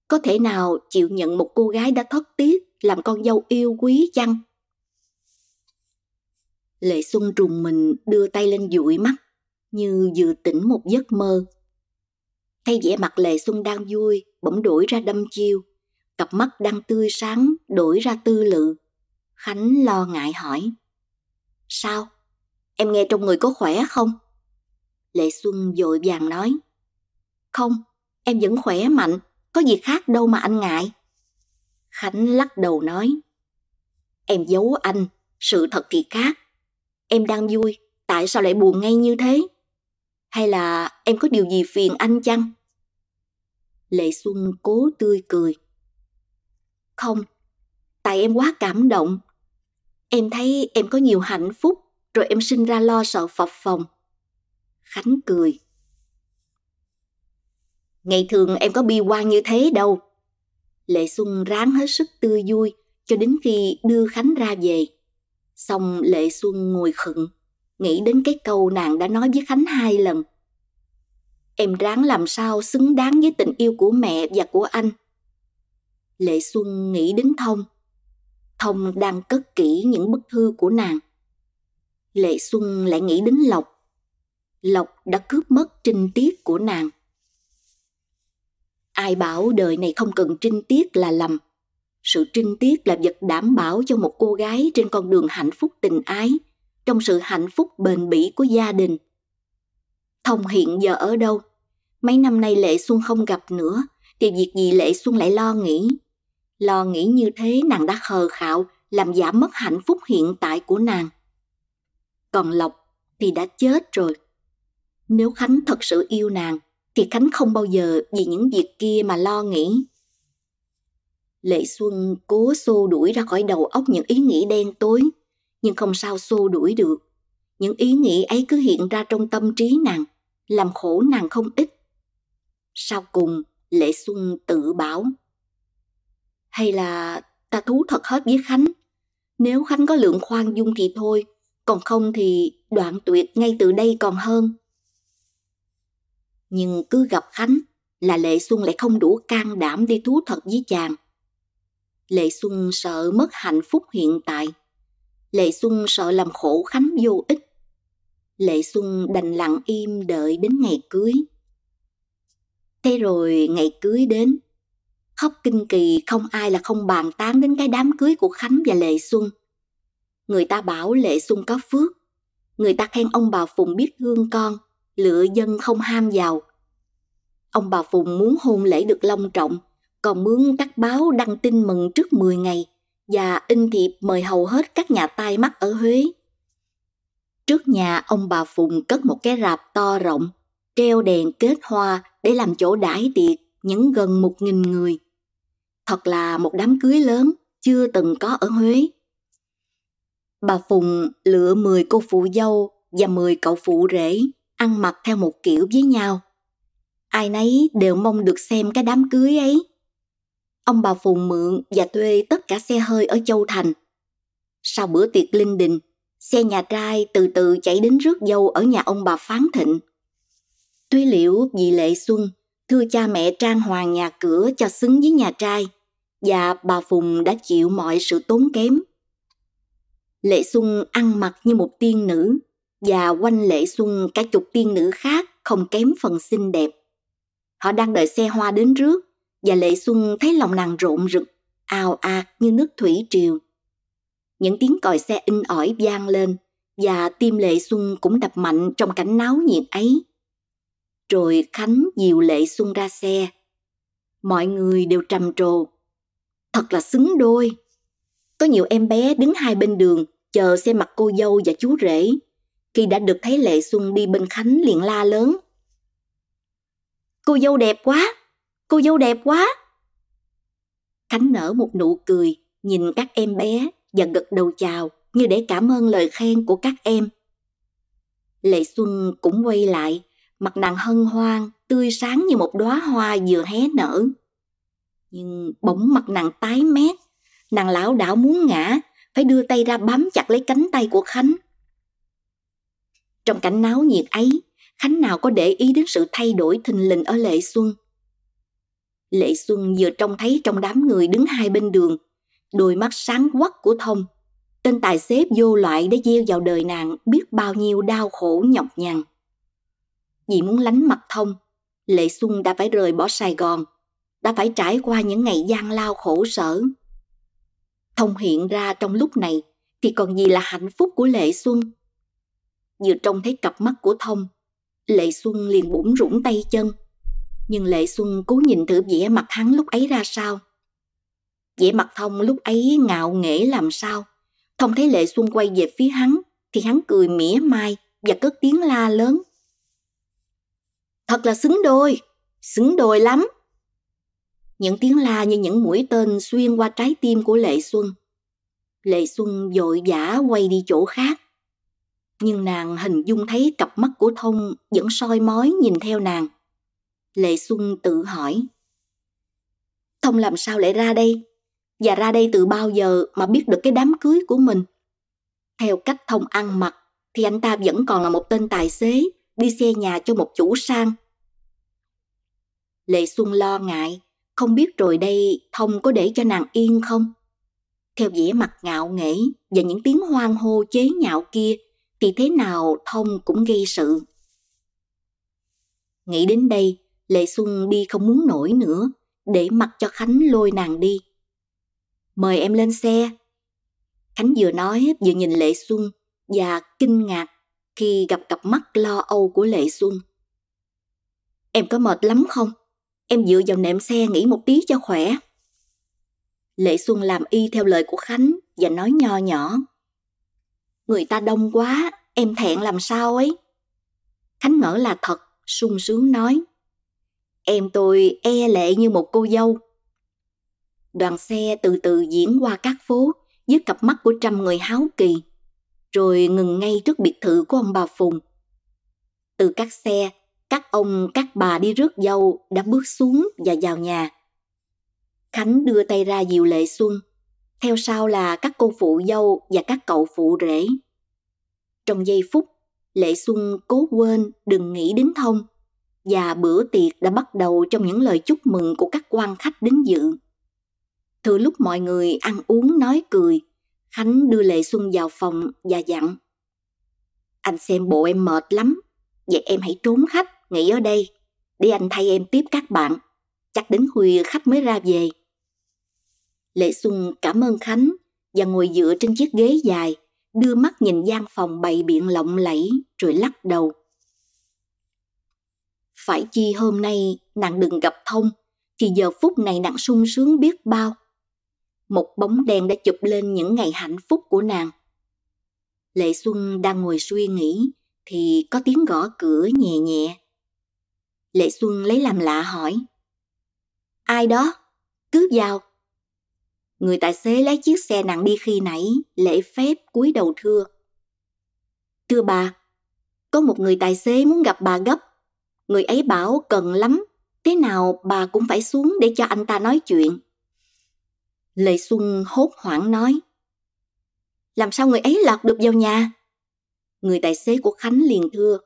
có thể nào chịu nhận một cô gái đã thất tiếc làm con dâu yêu quý chăng? Lệ Xuân trùng mình đưa tay lên dụi mắt, như vừa tỉnh một giấc mơ. Thay vẻ mặt Lệ Xuân đang vui, bỗng đổi ra đâm chiêu, cặp mắt đang tươi sáng đổi ra tư lự. Khánh lo ngại hỏi. Sao? Em nghe trong người có khỏe không? Lệ Xuân dội vàng nói. Không, em vẫn khỏe mạnh, có gì khác đâu mà anh ngại. Khánh lắc đầu nói. Em giấu anh, sự thật thì khác. Em đang vui, tại sao lại buồn ngay như thế? Hay là em có điều gì phiền anh chăng? Lệ Xuân cố tươi cười. Không, tại em quá cảm động. Em thấy em có nhiều hạnh phúc, rồi em sinh ra lo sợ phập phòng. Khánh cười. Ngày thường em có bi quan như thế đâu. Lệ Xuân ráng hết sức tươi vui cho đến khi đưa Khánh ra về. Xong Lệ Xuân ngồi khựng, nghĩ đến cái câu nàng đã nói với Khánh hai lần. Em ráng làm sao xứng đáng với tình yêu của mẹ và của anh. Lệ Xuân nghĩ đến Thông. Thông đang cất kỹ những bức thư của nàng. Lệ Xuân lại nghĩ đến Lộc. Lộc đã cướp mất trinh tiết của nàng. Ai bảo đời này không cần trinh tiết là lầm. Sự trinh tiết là vật đảm bảo cho một cô gái trên con đường hạnh phúc tình ái, trong sự hạnh phúc bền bỉ của gia đình. Thông hiện giờ ở đâu? Mấy năm nay Lệ Xuân không gặp nữa, thì việc gì Lệ Xuân lại lo nghĩ? Lo nghĩ như thế nàng đã khờ khạo, làm giảm mất hạnh phúc hiện tại của nàng. Còn Lộc thì đã chết rồi. Nếu Khánh thật sự yêu nàng, thì Khánh không bao giờ vì những việc kia mà lo nghĩ. Lệ Xuân cố xô đuổi ra khỏi đầu óc những ý nghĩ đen tối, nhưng không sao xô đuổi được. Những ý nghĩ ấy cứ hiện ra trong tâm trí nàng, làm khổ nàng không ít. Sau cùng, Lệ Xuân tự bảo. Hay là ta thú thật hết với Khánh? Nếu Khánh có lượng khoan dung thì thôi, còn không thì đoạn tuyệt ngay từ đây còn hơn. Nhưng cứ gặp Khánh là Lệ Xuân lại không đủ can đảm đi thú thật với chàng. Lệ Xuân sợ mất hạnh phúc hiện tại. Lệ Xuân sợ làm khổ Khánh vô ích. Lệ Xuân đành lặng im đợi đến ngày cưới. Thế rồi ngày cưới đến, khóc kinh kỳ không ai là không bàn tán đến cái đám cưới của Khánh và Lệ Xuân. Người ta bảo Lệ Xuân có phước, người ta khen ông bà Phùng biết thương con, lựa dân không ham giàu. Ông bà Phùng muốn hôn lễ được long trọng, còn mướn các báo đăng tin mừng trước 10 ngày và in thiệp mời hầu hết các nhà tai mắt ở Huế. Trước nhà ông bà Phùng cất một cái rạp to rộng, treo đèn kết hoa để làm chỗ đãi tiệc những gần một nghìn người. Thật là một đám cưới lớn chưa từng có ở Huế. Bà Phùng lựa 10 cô phụ dâu và 10 cậu phụ rể ăn mặc theo một kiểu với nhau. Ai nấy đều mong được xem cái đám cưới ấy. Ông bà Phùng mượn và thuê tất cả xe hơi ở Châu Thành. Sau bữa tiệc linh đình, xe nhà trai từ từ chạy đến rước dâu ở nhà ông bà Phán Thịnh. Tuy Liễu vì Lệ Xuân thưa cha mẹ trang hoàng nhà cửa cho xứng với nhà trai và bà Phùng đã chịu mọi sự tốn kém. Lệ Xuân ăn mặc như một tiên nữ và quanh Lệ Xuân cả chục tiên nữ khác không kém phần xinh đẹp. Họ đang đợi xe hoa đến rước và Lệ Xuân thấy lòng nàng rộn rực, ào ạt như nước thủy triều. Những tiếng còi xe in ỏi vang lên và tim Lệ Xuân cũng đập mạnh trong cảnh náo nhiệt ấy. Rồi Khánh dìu Lệ Xuân ra xe. Mọi người đều trầm trồ. Thật là xứng đôi. Có nhiều em bé đứng hai bên đường chờ xe mặt cô dâu và chú rể. Khi đã được thấy Lệ Xuân đi bên Khánh liền la lớn. Cô dâu đẹp quá! Cô dâu đẹp quá! Khánh nở một nụ cười, nhìn các em bé và gật đầu chào như để cảm ơn lời khen của các em. Lệ Xuân cũng quay lại, mặt nàng hân hoan, tươi sáng như một đóa hoa vừa hé nở. Nhưng bỗng mặt nàng tái mét, nàng lão đảo muốn ngã, phải đưa tay ra bám chặt lấy cánh tay của Khánh. Trong cảnh náo nhiệt ấy, Khánh nào có để ý đến sự thay đổi thình lình ở Lệ Xuân. Lệ Xuân vừa trông thấy trong đám người đứng hai bên đường, đôi mắt sáng quắc của Thông. Tên tài xế vô loại đã gieo vào đời nàng biết bao nhiêu đau khổ nhọc nhằn. Vì muốn lánh mặt Thông, Lệ Xuân đã phải rời bỏ Sài Gòn, đã phải trải qua những ngày gian lao khổ sở. Thông hiện ra trong lúc này thì còn gì là hạnh phúc của Lệ Xuân. Vừa trông thấy cặp mắt của Thông, Lệ Xuân liền bủn rủng tay chân. Nhưng Lệ Xuân cố nhìn thử vẻ mặt hắn lúc ấy ra sao. Vẻ mặt Thông lúc ấy ngạo nghễ làm sao. Thông thấy Lệ Xuân quay về phía hắn, thì hắn cười mỉa mai và cất tiếng la lớn. Thật là xứng đôi, xứng đôi lắm. Những tiếng la như những mũi tên xuyên qua trái tim của Lệ Xuân. Lệ Xuân vội vã quay đi chỗ khác. Nhưng nàng hình dung thấy cặp mắt của Thông vẫn soi mói nhìn theo nàng. Lệ Xuân tự hỏi. Thông làm sao lại ra đây? Và ra đây từ bao giờ mà biết được cái đám cưới của mình? Theo cách Thông ăn mặc thì anh ta vẫn còn là một tên tài xế đi xe nhà cho một chủ sang. Lệ Xuân lo ngại, không biết rồi đây Thông có để cho nàng yên không? Theo vẻ mặt ngạo nghễ và những tiếng hoang hô chế nhạo kia thì thế nào Thông cũng gây sự. Nghĩ đến đây, Lệ Xuân đi không muốn nổi nữa, để mặc cho Khánh lôi nàng đi. Mời em lên xe. Khánh vừa nói vừa nhìn Lệ Xuân và kinh ngạc khi gặp cặp mắt lo âu của Lệ Xuân. Em có mệt lắm không? Em dựa vào nệm xe nghỉ một tí cho khỏe. Lệ Xuân làm y theo lời của Khánh và nói nho nhỏ. Người ta đông quá, em thẹn làm sao ấy. Khánh ngỡ là thật, sung sướng nói. Em tôi e lệ như một cô dâu. Đoàn xe từ từ diễn qua các phố dưới cặp mắt của trăm người háo kỳ, rồi ngừng ngay trước biệt thự của ông bà Phùng. Từ các xe, các ông, các bà đi rước dâu đã bước xuống và vào nhà. Khánh đưa tay ra dịu Lệ Xuân, theo sau là các cô phụ dâu và các cậu phụ rể. Trong giây phút, Lệ Xuân cố quên đừng nghĩ đến Thông và bữa tiệc đã bắt đầu trong những lời chúc mừng của các quan khách đến dự. Thừa lúc mọi người ăn uống nói cười, Khánh đưa Lệ Xuân vào phòng và dặn. Anh xem bộ em mệt lắm, vậy em hãy trốn khách, nghỉ ở đây, để anh thay em tiếp các bạn. Chắc đến khuya khách mới ra về. Lệ Xuân cảm ơn Khánh và ngồi dựa trên chiếc ghế dài, đưa mắt nhìn gian phòng bày biện lộng lẫy rồi lắc đầu. Phải chi hôm nay nàng đừng gặp thông, thì giờ phút này nàng sung sướng biết bao. Một bóng đèn đã chụp lên những ngày hạnh phúc của nàng. Lệ Xuân đang ngồi suy nghĩ, thì có tiếng gõ cửa nhẹ nhẹ. Lệ Xuân lấy làm lạ hỏi. Ai đó? Cứ vào. Người tài xế lái chiếc xe nặng đi khi nãy, lễ phép cúi đầu thưa. Thưa bà, có một người tài xế muốn gặp bà gấp. Người ấy bảo cần lắm, thế nào bà cũng phải xuống để cho anh ta nói chuyện. Lệ Xuân hốt hoảng nói. Làm sao người ấy lọt được vào nhà? Người tài xế của Khánh liền thưa.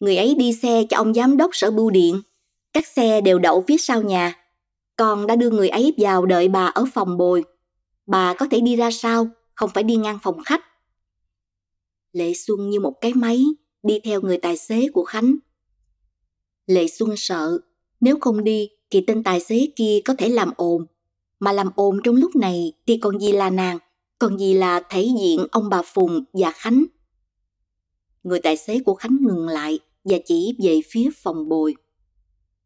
Người ấy đi xe cho ông giám đốc sở bưu điện. Các xe đều đậu phía sau nhà. Con đã đưa người ấy vào đợi bà ở phòng bồi. Bà có thể đi ra sau, không phải đi ngang phòng khách. Lệ Xuân như một cái máy đi theo người tài xế của Khánh. Lệ Xuân sợ, nếu không đi thì tên tài xế kia có thể làm ồn. Mà làm ồn trong lúc này thì còn gì là nàng, còn gì là thể diện ông bà Phùng và Khánh. Người tài xế của Khánh ngừng lại và chỉ về phía phòng bồi.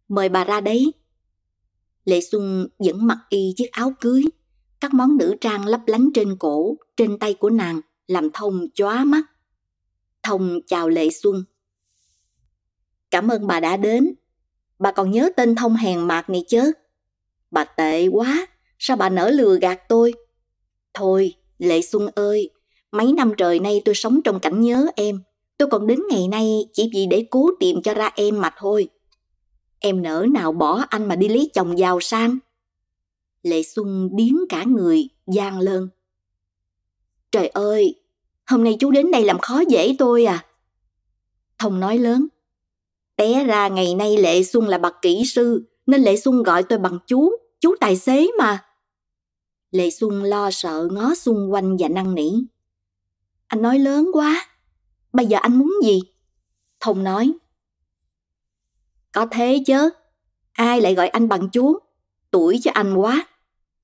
Mời bà ra đấy. Lệ Xuân vẫn mặc y chiếc áo cưới, các món nữ trang lấp lánh trên cổ, trên tay của nàng làm thông chóa mắt. Thông chào Lệ Xuân. Cảm ơn bà đã đến. Bà còn nhớ tên Thông hèn mạc này chứ? Bà tệ quá, sao bà nỡ lừa gạt tôi? Thôi, Lệ Xuân ơi, mấy năm trời nay tôi sống trong cảnh nhớ em. Tôi còn đến ngày nay chỉ vì để cố tìm cho ra em mà thôi. Em nỡ nào bỏ anh mà đi lấy chồng giàu sang? Lệ Xuân điến cả người, gian lơn. Trời ơi, hôm nay chú đến đây làm khó dễ tôi à? Thông nói lớn. Té ra ngày nay Lệ Xuân là bậc kỹ sư, nên Lệ Xuân gọi tôi bằng chú, chú tài xế mà. Lệ Xuân lo sợ ngó xung quanh và năn nỉ. Anh nói lớn quá, bây giờ anh muốn gì? Thông nói. Có thế chứ, ai lại gọi anh bằng chú, tuổi cho anh quá.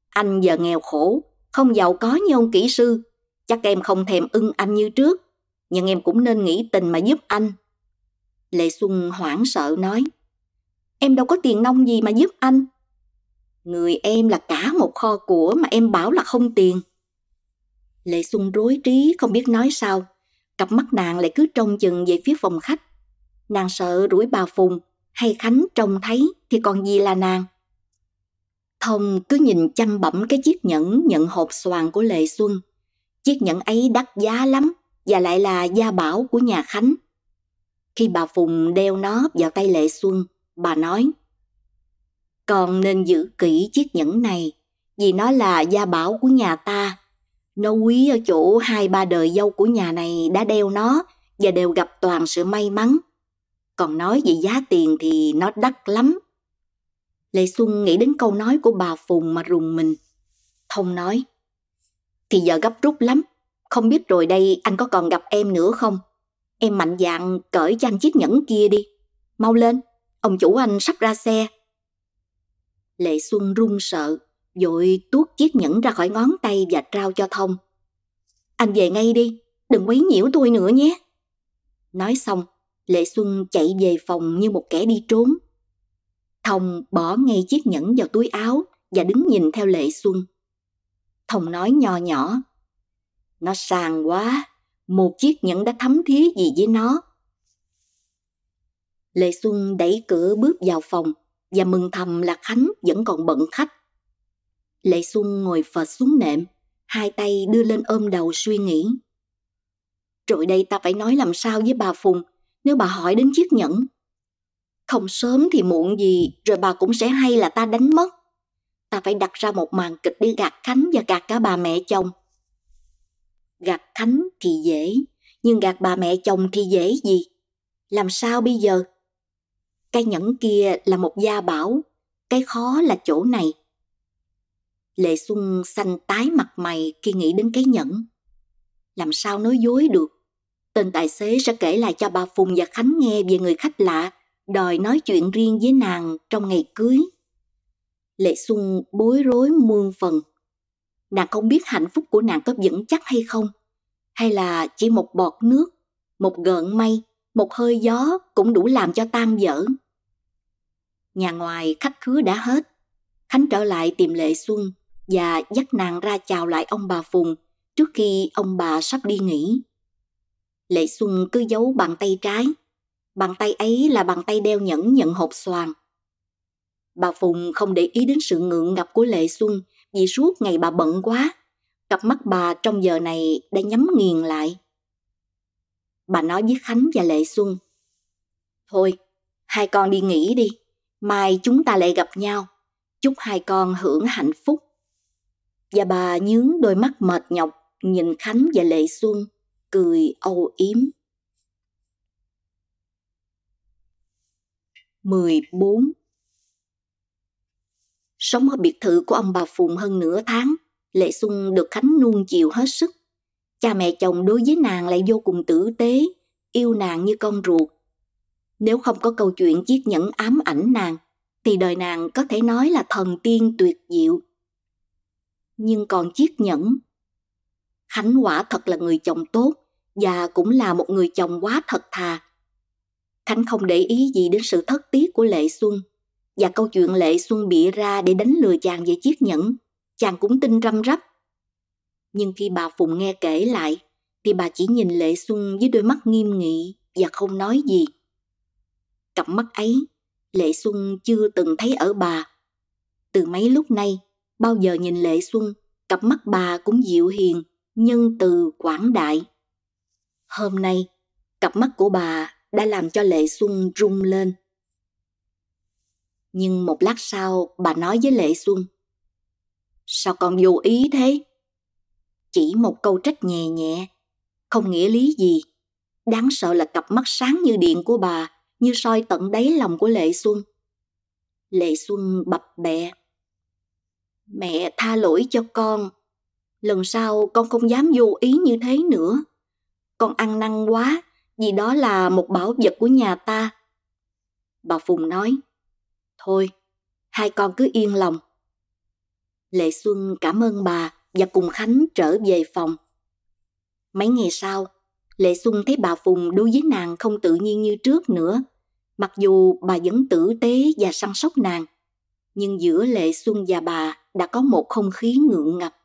Anh giờ nghèo khổ, không giàu có như ông kỹ sư, chắc em không thèm ưng anh như trước, nhưng em cũng nên nghĩ tình mà giúp anh. Lệ Xuân hoảng sợ nói, em đâu có tiền nông gì mà giúp anh. Người em là cả một kho của mà em bảo là không tiền. Lệ Xuân rối trí không biết nói sao, cặp mắt nàng lại cứ trông chừng về phía phòng khách. Nàng sợ rủi bà Phùng hay Khánh trông thấy thì còn gì là nàng. Thông cứ nhìn chăm bẩm cái chiếc nhẫn nhận hộp xoàn của Lệ Xuân. Chiếc nhẫn ấy đắt giá lắm và lại là gia bảo của nhà Khánh. Khi bà Phùng đeo nó vào tay Lệ Xuân, bà nói Con nên giữ kỹ chiếc nhẫn này vì nó là gia bảo của nhà ta. Nó quý ở chỗ hai ba đời dâu của nhà này đã đeo nó và đều gặp toàn sự may mắn. Còn nói về giá tiền thì nó đắt lắm. Lệ Xuân nghĩ đến câu nói của bà Phùng mà rùng mình. Thông nói, thì giờ gấp rút lắm, không biết rồi đây anh có còn gặp em nữa không? Em mạnh dạn cởi cho anh chiếc nhẫn kia đi. Mau lên, ông chủ anh sắp ra xe. Lệ Xuân run sợ, vội tuốt chiếc nhẫn ra khỏi ngón tay và trao cho Thông. Anh về ngay đi, đừng quấy nhiễu tôi nữa nhé. Nói xong, Lệ Xuân chạy về phòng như một kẻ đi trốn. Thông bỏ ngay chiếc nhẫn vào túi áo và đứng nhìn theo Lệ Xuân. Thông nói nho nhỏ. Nó sang quá, một chiếc nhẫn đã thấm thía gì với nó. Lệ Xuân đẩy cửa bước vào phòng và mừng thầm là Khánh vẫn còn bận khách. Lệ Xuân ngồi phật xuống nệm, hai tay đưa lên ôm đầu suy nghĩ. Rồi đây ta phải nói làm sao với bà Phùng nếu bà hỏi đến chiếc nhẫn. Không sớm thì muộn gì rồi bà cũng sẽ hay là ta đánh mất. Ta phải đặt ra một màn kịch để gạt Khánh và gạt cả bà mẹ chồng. Gạt Khánh thì dễ, nhưng gạt bà mẹ chồng thì dễ gì? Làm sao bây giờ? Cái nhẫn kia là một gia bảo, cái khó là chỗ này. Lệ Xuân xanh tái mặt mày khi nghĩ đến cái nhẫn. Làm sao nói dối được? Tên tài xế sẽ kể lại cho bà Phùng và Khánh nghe về người khách lạ, đòi nói chuyện riêng với nàng trong ngày cưới. Lệ Xuân bối rối muôn phần. Nàng không biết hạnh phúc của nàng có vững chắc hay không, hay là chỉ một bọt nước, một gợn mây, một hơi gió cũng đủ làm cho tan vỡ. Nhà ngoài khách khứa đã hết, Khánh trở lại tìm Lệ Xuân và dắt nàng ra chào lại ông bà Phùng trước khi ông bà sắp đi nghỉ. Lệ Xuân cứ giấu bàn tay trái. Bàn tay ấy là bàn tay đeo nhẫn nhận hộp xoàn. Bà Phùng không để ý đến sự ngượng ngập của Lệ Xuân vì suốt ngày bà bận quá. Cặp mắt bà trong giờ này đã nhắm nghiền lại. Bà nói với Khánh và Lệ Xuân. Thôi, hai con đi nghỉ đi. Mai chúng ta lại gặp nhau. Chúc hai con hưởng hạnh phúc. Và bà nhướng đôi mắt mệt nhọc nhìn Khánh và Lệ Xuân cười âu yếm. 14. Sống ở biệt thự của ông bà Phùng hơn nửa tháng, Lệ Xuân được Khánh nuông chiều hết sức. Cha mẹ chồng đối với nàng lại vô cùng tử tế, yêu nàng như con ruột. Nếu không có câu chuyện chiếc nhẫn ám ảnh nàng, thì đời nàng có thể nói là thần tiên tuyệt diệu. Nhưng còn chiếc nhẫn, Khánh quả thật là người chồng tốt và cũng là một người chồng quá thật thà. Khánh không để ý gì đến sự thất tiếc của Lệ Xuân và câu chuyện Lệ Xuân bịa ra để đánh lừa chàng về chiếc nhẫn, chàng cũng tin răm rắp. Nhưng khi bà Phùng nghe kể lại, thì bà chỉ nhìn Lệ Xuân với đôi mắt nghiêm nghị và không nói gì. Cặp mắt ấy, Lệ Xuân chưa từng thấy ở bà. Từ mấy lúc nay, bao giờ nhìn Lệ Xuân, cặp mắt bà cũng dịu hiền, nhân từ quảng đại. Hôm nay, cặp mắt của bà đã làm cho Lệ Xuân rung lên. Nhưng một lát sau, bà nói với Lệ Xuân. Sao con vô ý thế? Chỉ một câu trách nhẹ nhẹ, không nghĩa lý gì. Đáng sợ là cặp mắt sáng như điện của bà, như soi tận đáy lòng của Lệ Xuân. Lệ Xuân bập bẹ. Mẹ tha lỗi cho con. Lần sau con không dám vô ý như thế nữa. Con ăn năn quá, vì đó là một bảo vật của nhà ta. Bà Phùng nói, thôi, hai con cứ yên lòng. Lệ Xuân cảm ơn bà và cùng Khánh trở về phòng. Mấy ngày sau, Lệ Xuân thấy bà Phùng đối với nàng không tự nhiên như trước nữa. Mặc dù bà vẫn tử tế và săn sóc nàng, nhưng giữa Lệ Xuân và bà đã có một không khí ngượng ngập.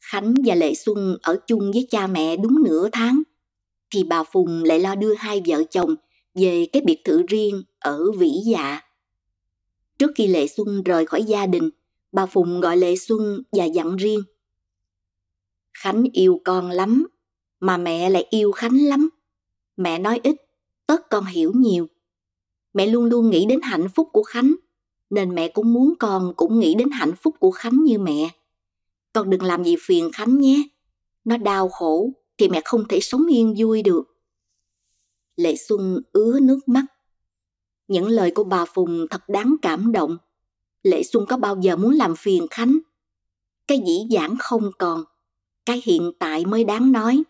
Khánh và Lệ Xuân ở chung với cha mẹ đúng nửa tháng, thì bà Phùng lại lo đưa hai vợ chồng về cái biệt thự riêng ở Vĩ Dạ. Trước khi Lệ Xuân rời khỏi gia đình, bà Phùng gọi Lệ Xuân và dặn riêng. Khánh yêu con lắm, mà mẹ lại yêu Khánh lắm. Mẹ nói ít, tất con hiểu nhiều. Mẹ luôn luôn nghĩ đến hạnh phúc của Khánh, nên mẹ cũng muốn con cũng nghĩ đến hạnh phúc của Khánh như mẹ. Con đừng làm gì phiền Khánh nhé. Nó đau khổ thì mẹ không thể sống yên vui được. Lệ Xuân ứa nước mắt. Những lời của bà Phùng thật đáng cảm động. Lệ Xuân có bao giờ muốn làm phiền Khánh? Cái dĩ dãn không còn, cái hiện tại mới đáng nói.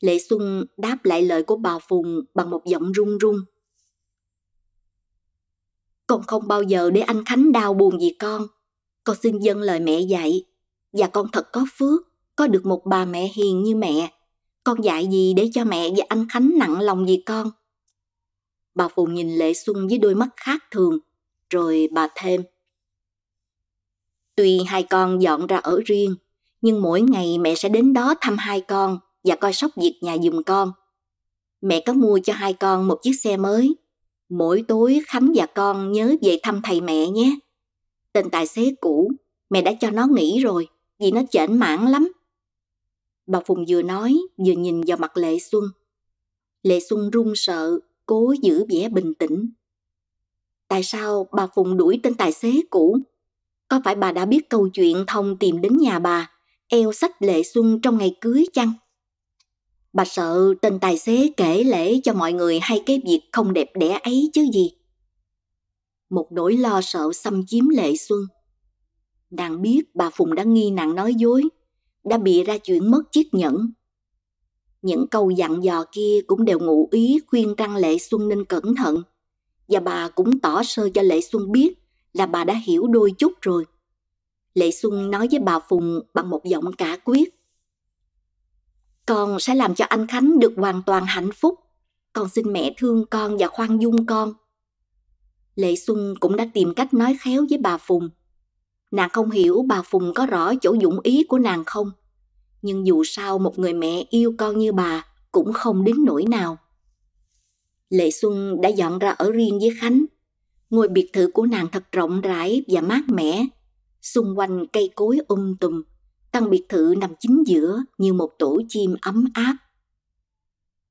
Lệ Xuân đáp lại lời của bà Phùng bằng một giọng run run. Con không bao giờ để anh Khánh đau buồn vì con. Con xin dâng lời mẹ dạy. Và con thật có phước, có được một bà mẹ hiền như mẹ. Con dạy gì để cho mẹ và anh Khánh nặng lòng vì con? Bà Phùng nhìn Lệ Xuân với đôi mắt khác thường, rồi bà thêm. Tuy hai con dọn ra ở riêng, nhưng mỗi ngày mẹ sẽ đến đó thăm hai con và coi sóc việc nhà giùm con. Mẹ có mua cho hai con một chiếc xe mới. Mỗi tối Khánh và con nhớ về thăm thầy mẹ nhé. Tên tài xế cũ, mẹ đã cho nó nghỉ rồi, vì nó chểnh mãn lắm. Bà Phùng vừa nói, vừa nhìn vào mặt Lệ Xuân. Lệ Xuân run sợ, cố giữ vẻ bình tĩnh. Tại sao bà Phùng đuổi tên tài xế cũ? Có phải bà đã biết câu chuyện thông tìm đến nhà bà, eo sách Lệ Xuân trong ngày cưới chăng? Bà sợ tên tài xế kể lễ cho mọi người hay cái việc không đẹp đẽ ấy chứ gì. Một nỗi lo sợ xâm chiếm Lệ Xuân. Nàng biết bà Phùng đã nghi nàng nói dối, đã bị ra chuyện mất chiếc nhẫn. Những câu dặn dò kia cũng đều ngụ ý khuyên răng Lệ Xuân nên cẩn thận. Và bà cũng tỏ sơ cho Lệ Xuân biết là bà đã hiểu đôi chút rồi. Lệ Xuân nói với bà Phùng bằng một giọng cả quyết. Con sẽ làm cho anh Khánh được hoàn toàn hạnh phúc. Con xin mẹ thương con và khoan dung con. Lệ Xuân cũng đã tìm cách nói khéo với bà Phùng. Nàng không hiểu bà Phùng có rõ chỗ dụng ý của nàng không. Nhưng dù sao một người mẹ yêu con như bà cũng không đến nỗi nào. Lệ Xuân đã dọn ra ở riêng với Khánh. Ngôi biệt thự của nàng thật rộng rãi và mát mẻ. Xung quanh cây cối um tùm, căn biệt thự nằm chính giữa như một tổ chim ấm áp.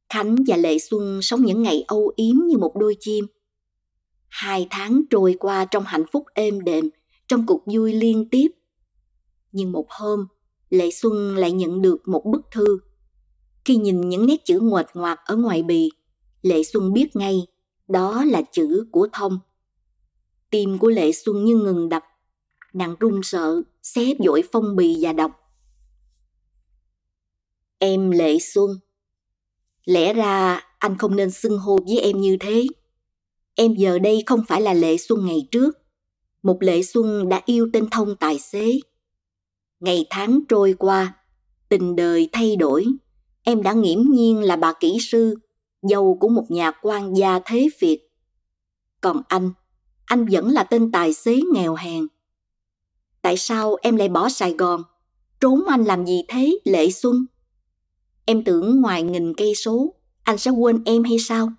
Khánh và Lệ Xuân sống những ngày âu yếm như một đôi chim. Hai tháng trôi qua trong hạnh phúc êm đềm, trong cuộc vui liên tiếp. Nhưng một hôm, Lệ Xuân lại nhận được một bức thư. Khi nhìn những nét chữ ngoệt ngoạc ở ngoài bì, Lệ Xuân biết ngay đó là chữ của Thông. Tim của Lệ Xuân như ngừng đập. Nàng run sợ, xé dội phong bì và đọc. Em Lệ Xuân. Lẽ ra anh không nên xưng hô với em như thế. Em giờ đây không phải là Lệ Xuân ngày trước. Một Lệ Xuân đã yêu tên thông tài xế. Ngày tháng trôi qua, tình đời thay đổi. Em đã nghiễm nhiên là bà kỹ sư, dâu của một nhà quan gia thế Việt. Còn anh, anh vẫn là tên tài xế nghèo hèn. Tại sao em lại bỏ Sài Gòn? Trốn anh làm gì thế, Lệ Xuân? Em tưởng ngoài nghìn cây số, anh sẽ quên em hay sao?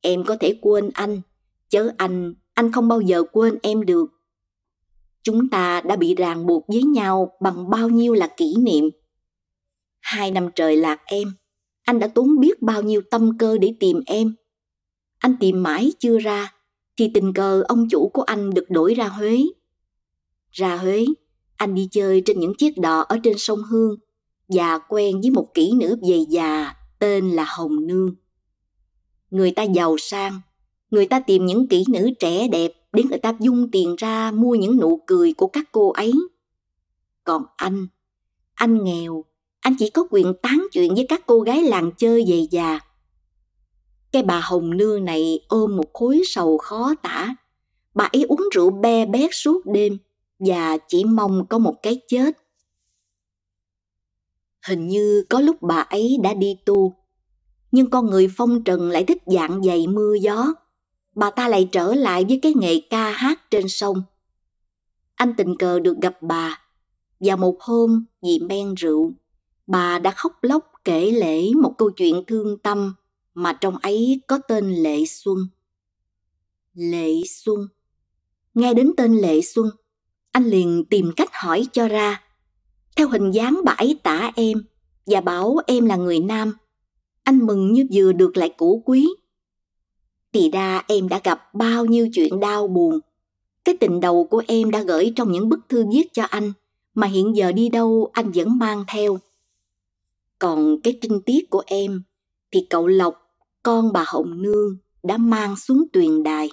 Em có thể quên anh, chớ anh, anh không bao giờ quên em được. Chúng ta đã bị ràng buộc với nhau bằng bao nhiêu là kỷ niệm. Hai năm trời lạc em, anh đã tốn biết bao nhiêu tâm cơ để tìm em. Anh tìm mãi chưa ra, thì tình cờ ông chủ của anh được đổi ra Huế. Ra Huế, anh đi chơi trên những chiếc đò ở trên sông Hương và quen với một kỹ nữ về già tên là Hồng Nương. Người ta giàu sang, người ta tìm những kỹ nữ trẻ đẹp để người ta dung tiền ra mua những nụ cười của các cô ấy. Còn anh, anh nghèo, anh chỉ có quyền tán chuyện với các cô gái làng chơi về già. Cái bà Hồng Nương này ôm một khối sầu khó tả. Bà ấy uống rượu be bét suốt đêm và chỉ mong có một cái chết. Hình như có lúc bà ấy đã đi tu, nhưng con người phong trần lại thích dạng dày mưa gió. Bà ta lại trở lại với cái nghề ca hát trên sông. Anh tình cờ được gặp bà, và một hôm vì men rượu, bà đã khóc lóc kể lễ một câu chuyện thương tâm mà trong ấy có tên Lệ Xuân. Lệ Xuân. Nghe đến tên Lệ Xuân, anh liền tìm cách hỏi cho ra. Theo hình dáng bà ấy tả em và bảo em là người nam. Anh mừng như vừa được lại cũ quý. Thì ra em đã gặp bao nhiêu chuyện đau buồn. Cái tình đầu của em đã gửi trong những bức thư viết cho anh mà hiện giờ đi đâu anh vẫn mang theo. Còn cái trinh tiết của em thì cậu Lộc con bà Hồng Nương đã mang xuống tuyền đài.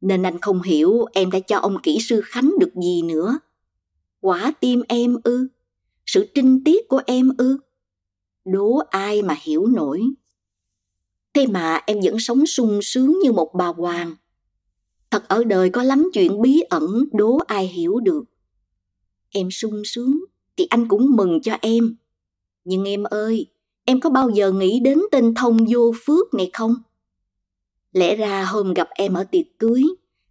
Nên anh không hiểu em đã cho ông kỹ sư Khánh được gì nữa. Quả tim em ư, sự trinh tiết của em ư. Đố ai mà hiểu nổi. Thế mà em vẫn sống sung sướng như một bà hoàng. Thật ở đời có lắm chuyện bí ẩn đố ai hiểu được. Em sung sướng thì anh cũng mừng cho em. Nhưng em ơi, em có bao giờ nghĩ đến tên thông vô phước này không? Lẽ ra hôm gặp em ở tiệc cưới,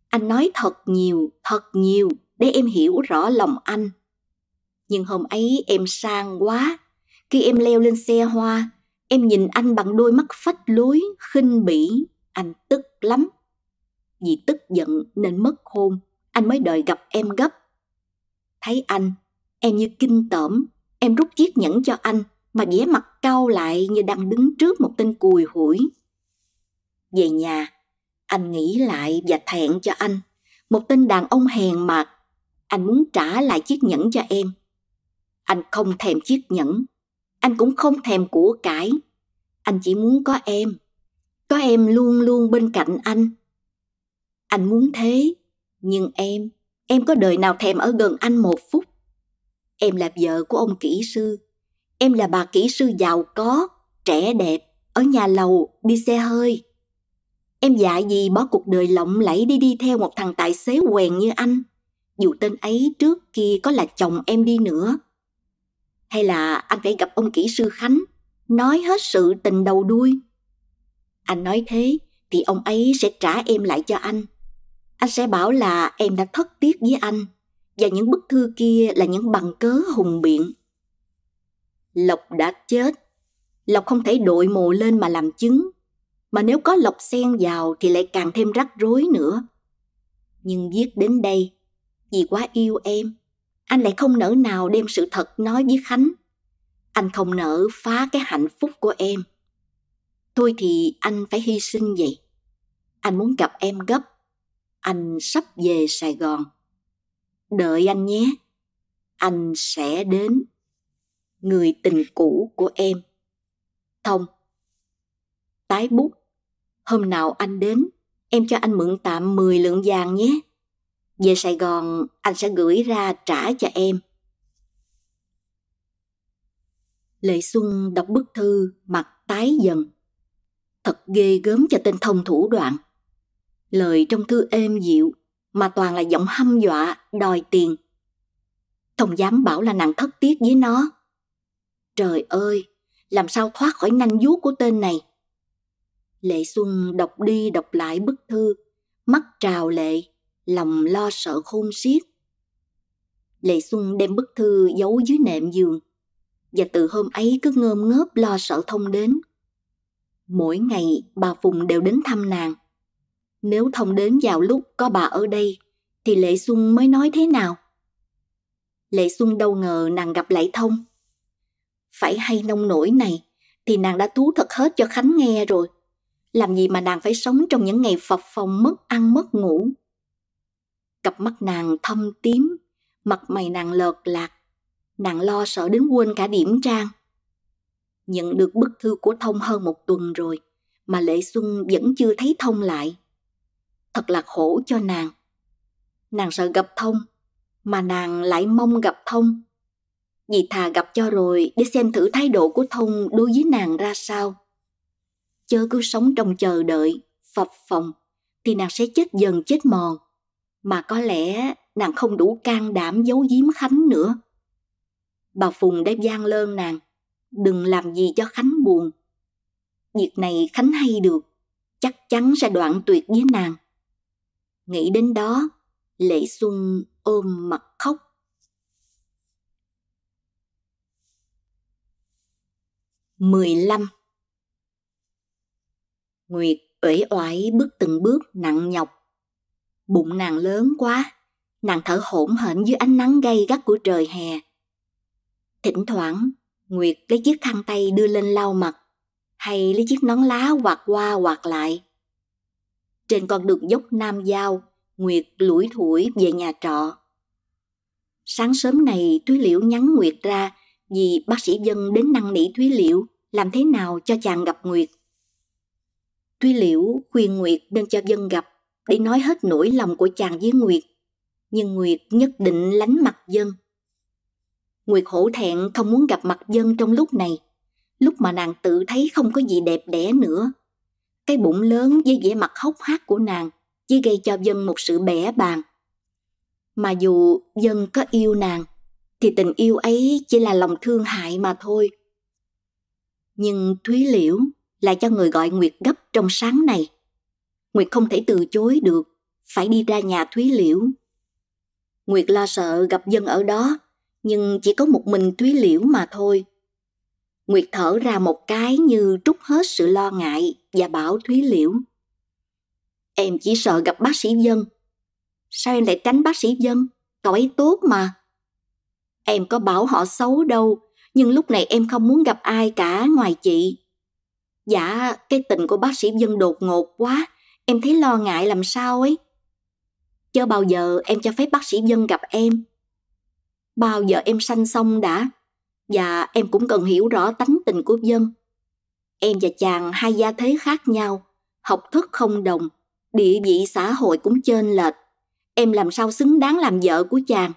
anh nói thật nhiều, thật nhiều để em hiểu rõ lòng anh. Nhưng hôm ấy em sang quá, khi em leo lên xe hoa, em nhìn anh bằng đôi mắt phách lối, khinh bỉ, anh tức lắm. Vì tức giận nên mất hôn, anh mới đợi gặp em gấp. Thấy anh, em như kinh tởm, em rút chiếc nhẫn cho anh, mà vẻ mặt cau lại như đang đứng trước một tên cùi hủi. Về nhà, anh nghĩ lại và thẹn cho anh, một tên đàn ông hèn mặt. Anh muốn trả lại chiếc nhẫn cho em. Anh không thèm chiếc nhẫn, anh cũng không thèm của cải. Anh chỉ muốn có em, có em luôn luôn bên cạnh anh. Anh muốn thế, nhưng em, em có đời nào thèm ở gần anh một phút. Em là vợ của ông kỹ sư, Em là bà kỹ sư giàu có, trẻ đẹp, ở nhà lầu, đi xe hơi. Em dại gì bỏ cuộc đời lộng lẫy đi đi theo một thằng tài xế quèn như anh, dù tên ấy trước kia có là chồng em đi nữa. Hay là anh phải gặp ông kỹ sư Khánh, nói hết sự tình đầu đuôi. Anh nói thế thì ông ấy sẽ trả em lại cho anh. Anh sẽ bảo là em đã thất tiếc với anh và những bức thư kia là những bằng cớ hùng biện Lộc đã chết. Lộc không thể đội mồ lên mà làm chứng. Mà nếu có Lộc xen vào thì lại càng thêm rắc rối nữa. Nhưng viết đến đây, vì quá yêu em, anh lại không nỡ nào đem sự thật nói với Khánh. Anh không nỡ phá cái hạnh phúc của em. Thôi thì anh phải hy sinh vậy. Anh muốn gặp em gấp. Anh sắp về Sài Gòn. Đợi anh nhé. Anh sẽ đến người tình cũ của em. Thông Tái bút Hôm nào anh đến, em cho anh mượn tạm 10 lượng vàng nhé. Về Sài Gòn, anh sẽ gửi ra trả cho em. Lệ Xuân đọc bức thư, mặt tái dần. Thật ghê gớm cho tên thông thủ đoạn. Lời trong thư êm dịu, mà toàn là giọng hăm dọa, đòi tiền. Không dám bảo là nàng thất tiết với nó. Trời ơi, làm sao thoát khỏi nanh vuốt của tên này. Lệ Xuân đọc đi đọc lại bức thư, mắt trào lệ, lòng lo sợ khôn xiết. Lệ Xuân đem bức thư giấu dưới nệm giường, và từ hôm ấy cứ ngơm ngớp lo sợ thông đến. Mỗi ngày bà Phùng đều đến thăm nàng. Nếu thông đến vào lúc có bà ở đây, thì Lệ Xuân mới nói thế nào? Lệ Xuân đâu ngờ nàng gặp lại thông. Phải hay nông nổi này, thì nàng đã thú thật hết cho Khánh nghe rồi. Làm gì mà nàng phải sống trong những ngày phập phòng mất ăn mất ngủ. Cặp mắt nàng thâm tím, mặt mày nàng lợt lạc, nàng lo sợ đến quên cả điểm trang. Nhận được bức thư của Thông hơn một tuần rồi, mà Lệ Xuân vẫn chưa thấy Thông lại. Thật là khổ cho nàng. Nàng sợ gặp Thông, mà nàng lại mong gặp Thông. Vì thà gặp cho rồi để xem thử thái độ của Thông đối với nàng ra sao. Chớ cứ sống trong chờ đợi, phập phòng, thì nàng sẽ chết dần chết mòn. Mà có lẽ nàng không đủ can đảm giấu giếm Khánh nữa. Bà Phùng đã gian lơn nàng, đừng làm gì cho Khánh buồn. Việc này Khánh hay được, chắc chắn sẽ đoạn tuyệt với nàng. Nghĩ đến đó, Lệ Xuân ôm mặt khóc. mười lăm Nguyệt uể oải bước từng bước nặng nhọc. Bụng nàng lớn quá, nàng thở hổn hển dưới ánh nắng gay gắt của trời hè. Thỉnh thoảng, Nguyệt lấy chiếc khăn tay đưa lên lau mặt, hay lấy chiếc nón lá quạt qua quạt lại. Trên con đường dốc Nam Giao, Nguyệt lủi thủi về nhà trọ. Sáng sớm này Thúy Liễu nhắn Nguyệt ra vì bác sĩ Dân đến năn nỉ Thúy Liễu làm thế nào cho chàng gặp Nguyệt. Thúy Liễu khuyên Nguyệt nên cho Dân gặp để nói hết nỗi lòng của chàng với Nguyệt. Nhưng Nguyệt nhất định lánh mặt Dân. Nguyệt hổ thẹn không muốn gặp mặt Dân trong lúc này, lúc mà nàng tự thấy không có gì đẹp đẽ nữa. Cái bụng lớn với vẻ mặt hốc hác của nàng chỉ gây cho Dân một sự bẻ bàng. Mà dù Dân có yêu nàng, thì tình yêu ấy chỉ là lòng thương hại mà thôi. Nhưng Thúy Liễu lại cho người gọi Nguyệt gấp trong sáng này. Nguyệt không thể từ chối được, phải đi ra nhà Thúy Liễu. Nguyệt lo sợ gặp dân ở đó, nhưng chỉ có một mình Thúy Liễu mà thôi. Nguyệt thở ra một cái như trút hết sự lo ngại và bảo Thúy Liễu. Em chỉ sợ gặp bác sĩ Dân. Sao em lại tránh bác sĩ Dân? Cậu ấy tốt mà. Em có bảo họ xấu đâu, nhưng lúc này em không muốn gặp ai cả ngoài chị. Dạ, cái tình của bác sĩ Dân đột ngột quá, em thấy lo ngại làm sao ấy. Chưa bao giờ em cho phép bác sĩ Dân gặp em. Bao giờ em sanh xong đã, và em cũng cần hiểu rõ tánh tình của Dân. Em và chàng hai gia thế khác nhau, học thức không đồng, địa vị xã hội cũng chênh lệch. Em làm sao xứng đáng làm vợ của chàng?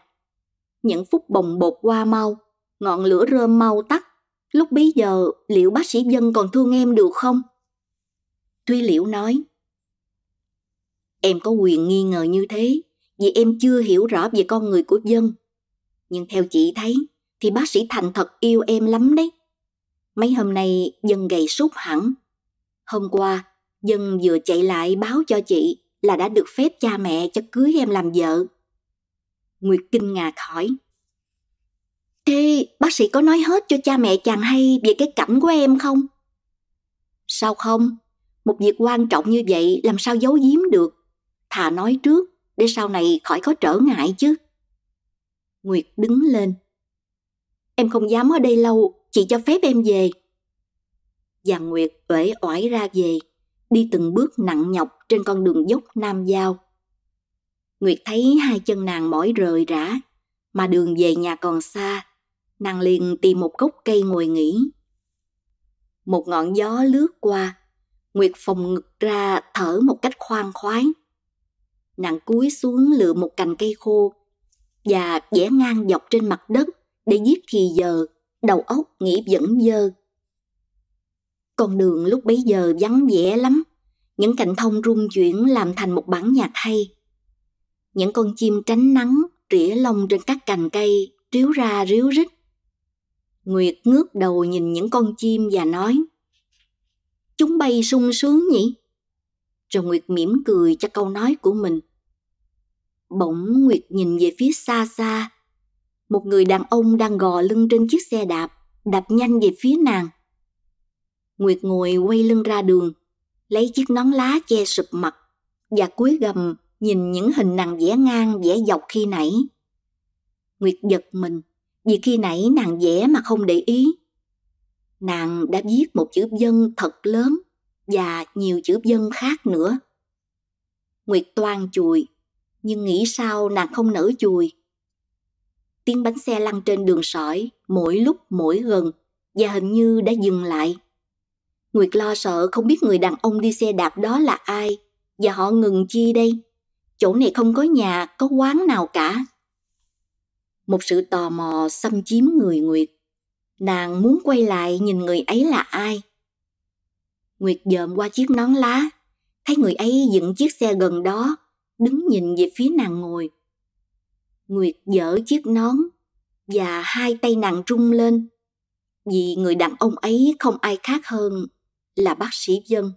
Những phút bồng bột qua mau, ngọn lửa rơm mau tắt, Lúc bấy giờ, liệu bác sĩ Dân còn thương em được không? Tuy Liễu nói, Em có quyền nghi ngờ như thế, vì em chưa hiểu rõ về con người của Dân. Nhưng theo chị thấy, thì bác sĩ Thành thật yêu em lắm đấy. Mấy hôm nay Dân gầy sút hẳn. Hôm qua, Dân vừa chạy lại báo cho chị là đã được phép cha mẹ cho cưới em làm vợ. Nguyệt kinh ngạc hỏi, Thế bác sĩ có nói hết cho cha mẹ chàng hay về cái cảnh của em không? Sao không? Một việc quan trọng như vậy làm sao giấu giếm được? Thà nói trước để sau này khỏi có trở ngại chứ. Nguyệt đứng lên. Em không dám ở đây lâu, chị cho phép em về. Và Nguyệt uể oải ra về, đi từng bước nặng nhọc trên con đường dốc Nam Giao. Nguyệt thấy hai chân nàng mỏi rời rã, mà đường về nhà còn xa nàng liền tìm một gốc cây ngồi nghỉ. Một ngọn gió lướt qua, Nguyệt phòng ngực ra thở một cách khoan khoái. Nàng cúi xuống lựa một cành cây khô và vẽ ngang dọc trên mặt đất để giết thì giờ, đầu óc nghĩ vẫn dơ. Con đường lúc bấy giờ vắng vẻ lắm, những cành thông rung chuyển làm thành một bản nhạc hay. Những con chim tránh nắng rỉa lông trên các cành cây, ríu ra ríu rít. Nguyệt ngước đầu nhìn những con chim và nói Chúng bay sung sướng nhỉ? Rồi Nguyệt mỉm cười cho câu nói của mình. Bỗng Nguyệt nhìn về phía xa xa. Một người đàn ông đang gò lưng trên chiếc xe đạp, đạp nhanh về phía nàng. Nguyệt ngồi quay lưng ra đường, lấy chiếc nón lá che sụp mặt và cúi gầm nhìn những hình nàng vẽ ngang vẽ dọc khi nãy. Nguyệt giật mình vì khi nãy nàng vẽ mà không để ý. Nàng đã viết một chữ dân thật lớn và nhiều chữ dân khác nữa. Nguyệt toan chùi, nhưng nghĩ sao nàng không nở chùi. Tiếng bánh xe lăn trên đường sỏi mỗi lúc mỗi gần và hình như đã dừng lại. Nguyệt lo sợ không biết người đàn ông đi xe đạp đó là ai và họ ngừng chi đây. Chỗ này không có nhà, có quán nào cả. Một sự tò mò xâm chiếm người Nguyệt. Nàng muốn quay lại nhìn người ấy là ai. Nguyệt dợm qua chiếc nón lá, thấy người ấy dựng chiếc xe gần đó, đứng nhìn về phía nàng ngồi. Nguyệt dở chiếc nón và hai tay nàng rung lên vì người đàn ông ấy không ai khác hơn là bác sĩ Dân.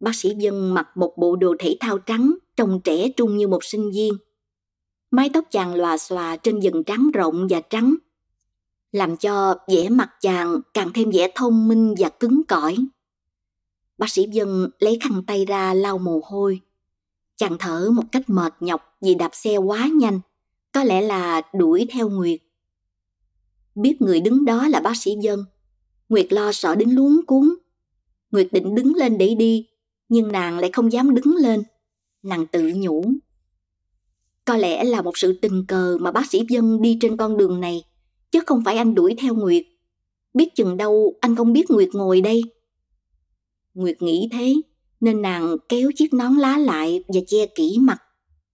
Bác sĩ Dân mặc một bộ đồ thể thao trắng, trông trẻ trung như một sinh viên. Mái tóc chàng lòa xòa trên dần trắng rộng và trắng, làm cho vẻ mặt chàng càng thêm vẻ thông minh và cứng cỏi. Bác sĩ Dân lấy khăn tay ra lau mồ hôi. Chàng thở một cách mệt nhọc vì đạp xe quá nhanh, có lẽ là đuổi theo Nguyệt. Biết người đứng đó là bác sĩ Dân, Nguyệt lo sợ đến luống cuốn. Nguyệt định đứng lên để đi, nhưng nàng lại không dám đứng lên. Nàng tự nhủ. Có lẽ là một sự tình cờ mà bác sĩ Dân đi trên con đường này, chứ không phải anh đuổi theo Nguyệt. Biết chừng đâu anh không biết Nguyệt ngồi đây. Nguyệt nghĩ thế, nên nàng kéo chiếc nón lá lại và che kỹ mặt,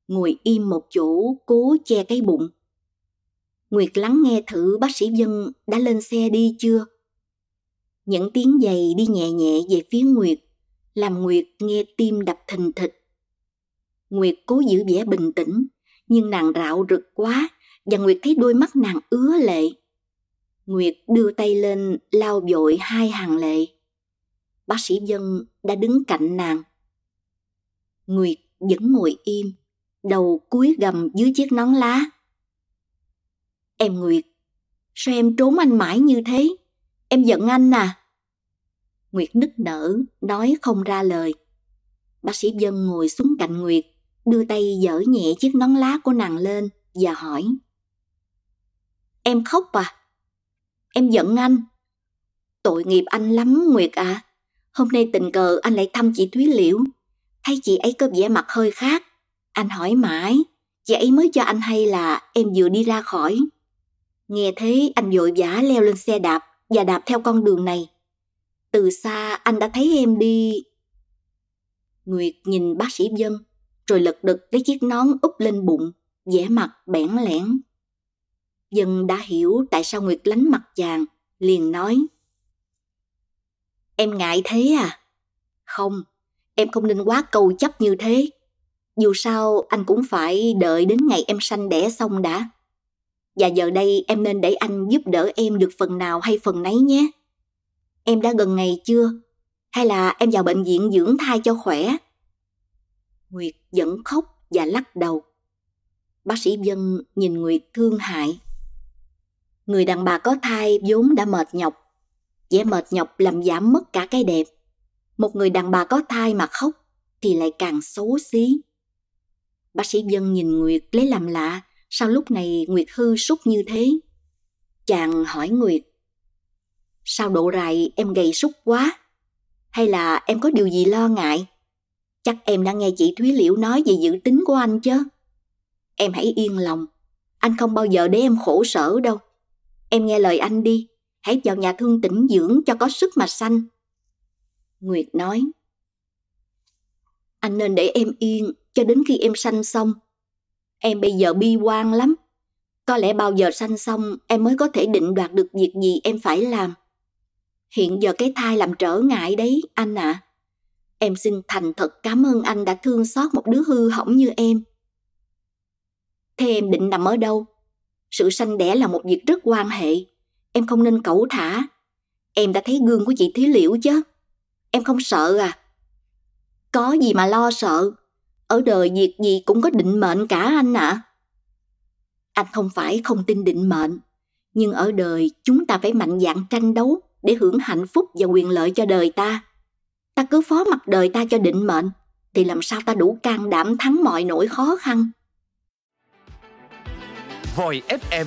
ngồi im một chỗ cố che cái bụng. Nguyệt lắng nghe thử bác sĩ Dân đã lên xe đi chưa. Những tiếng giày đi nhẹ nhẹ về phía Nguyệt, làm Nguyệt nghe tim đập thình thịch. Nguyệt cố giữ vẻ bình tĩnh, nhưng nàng rạo rực quá và Nguyệt thấy đôi mắt nàng ứa lệ. Nguyệt đưa tay lên lau dội hai hàng lệ. Bác sĩ Dân đã đứng cạnh nàng. Nguyệt vẫn ngồi im, đầu cúi gầm dưới chiếc nón lá. Em Nguyệt, sao em trốn anh mãi như thế? Em giận anh à? Nguyệt nức nở, nói không ra lời. Bác sĩ Dân ngồi xuống cạnh Nguyệt, đưa tay dở nhẹ chiếc nón lá của nàng lên và hỏi. Em khóc à? Em giận anh. Tội nghiệp anh lắm Nguyệt à. Hôm nay tình cờ anh lại thăm chị Thúy Liễu. Thấy chị ấy có vẻ mặt hơi khác. Anh hỏi mãi, chị ấy mới cho anh hay là em vừa đi ra khỏi. Nghe thế anh vội vã leo lên xe đạp và đạp theo con đường này. Từ xa anh đã thấy em đi. Nguyệt nhìn bác sĩ Dân, rồi lật đật lấy chiếc nón úp lên bụng, vẻ mặt bẽn lẽn. Dân đã hiểu tại sao Nguyệt lánh mặt chàng, liền nói. Em ngại thế à? Không, em không nên quá câu chấp như thế. Dù sao anh cũng phải đợi đến ngày em sanh đẻ xong đã. Và giờ đây em nên để anh giúp đỡ em được phần nào hay phần nấy nhé. Em đã gần ngày chưa? Hay là em vào bệnh viện dưỡng thai cho khỏe? Nguyệt vẫn khóc và lắc đầu. Bác sĩ Vân nhìn Nguyệt thương hại. Người đàn bà có thai vốn đã mệt nhọc vẻ mệt nhọc làm giảm mất cả cái đẹp. Một người đàn bà có thai mà khóc thì lại càng xấu xí. Bác sĩ Vân nhìn Nguyệt lấy làm lạ sao lúc này Nguyệt hư sút như thế. Chàng hỏi Nguyệt Sao độ rài em gầy sút quá? Hay là em có điều gì lo ngại? Chắc em đã nghe chị Thúy Liễu nói về dự tính của anh chứ? Em hãy yên lòng, anh không bao giờ để em khổ sở đâu. Em nghe lời anh đi, hãy vào nhà thương tĩnh dưỡng cho có sức mà sanh. Nguyệt nói, anh nên để em yên cho đến khi em sanh xong. Em bây giờ bi quan lắm. Có lẽ bao giờ sanh xong em mới có thể định đoạt được việc gì em phải làm. Hiện giờ cái thai làm trở ngại đấy, anh ạ. À. Em xin thành thật cảm ơn anh đã thương xót một đứa hư hỏng như em. Thế em định nằm ở đâu? Sự sanh đẻ là một việc rất quan hệ. Em không nên cẩu thả. Em đã thấy gương của chị Thúy Liễu chứ. Em không sợ à? Có gì mà lo sợ. Ở đời việc gì cũng có định mệnh cả anh ạ. À. Anh không phải không tin định mệnh. Nhưng ở đời chúng ta phải mạnh dạn tranh đấu để hưởng hạnh phúc và quyền lợi cho đời ta. Ta cứ phó mặt đời ta cho định mệnh, thì làm sao ta đủ can đảm thắng mọi nỗi khó khăn. Voi FM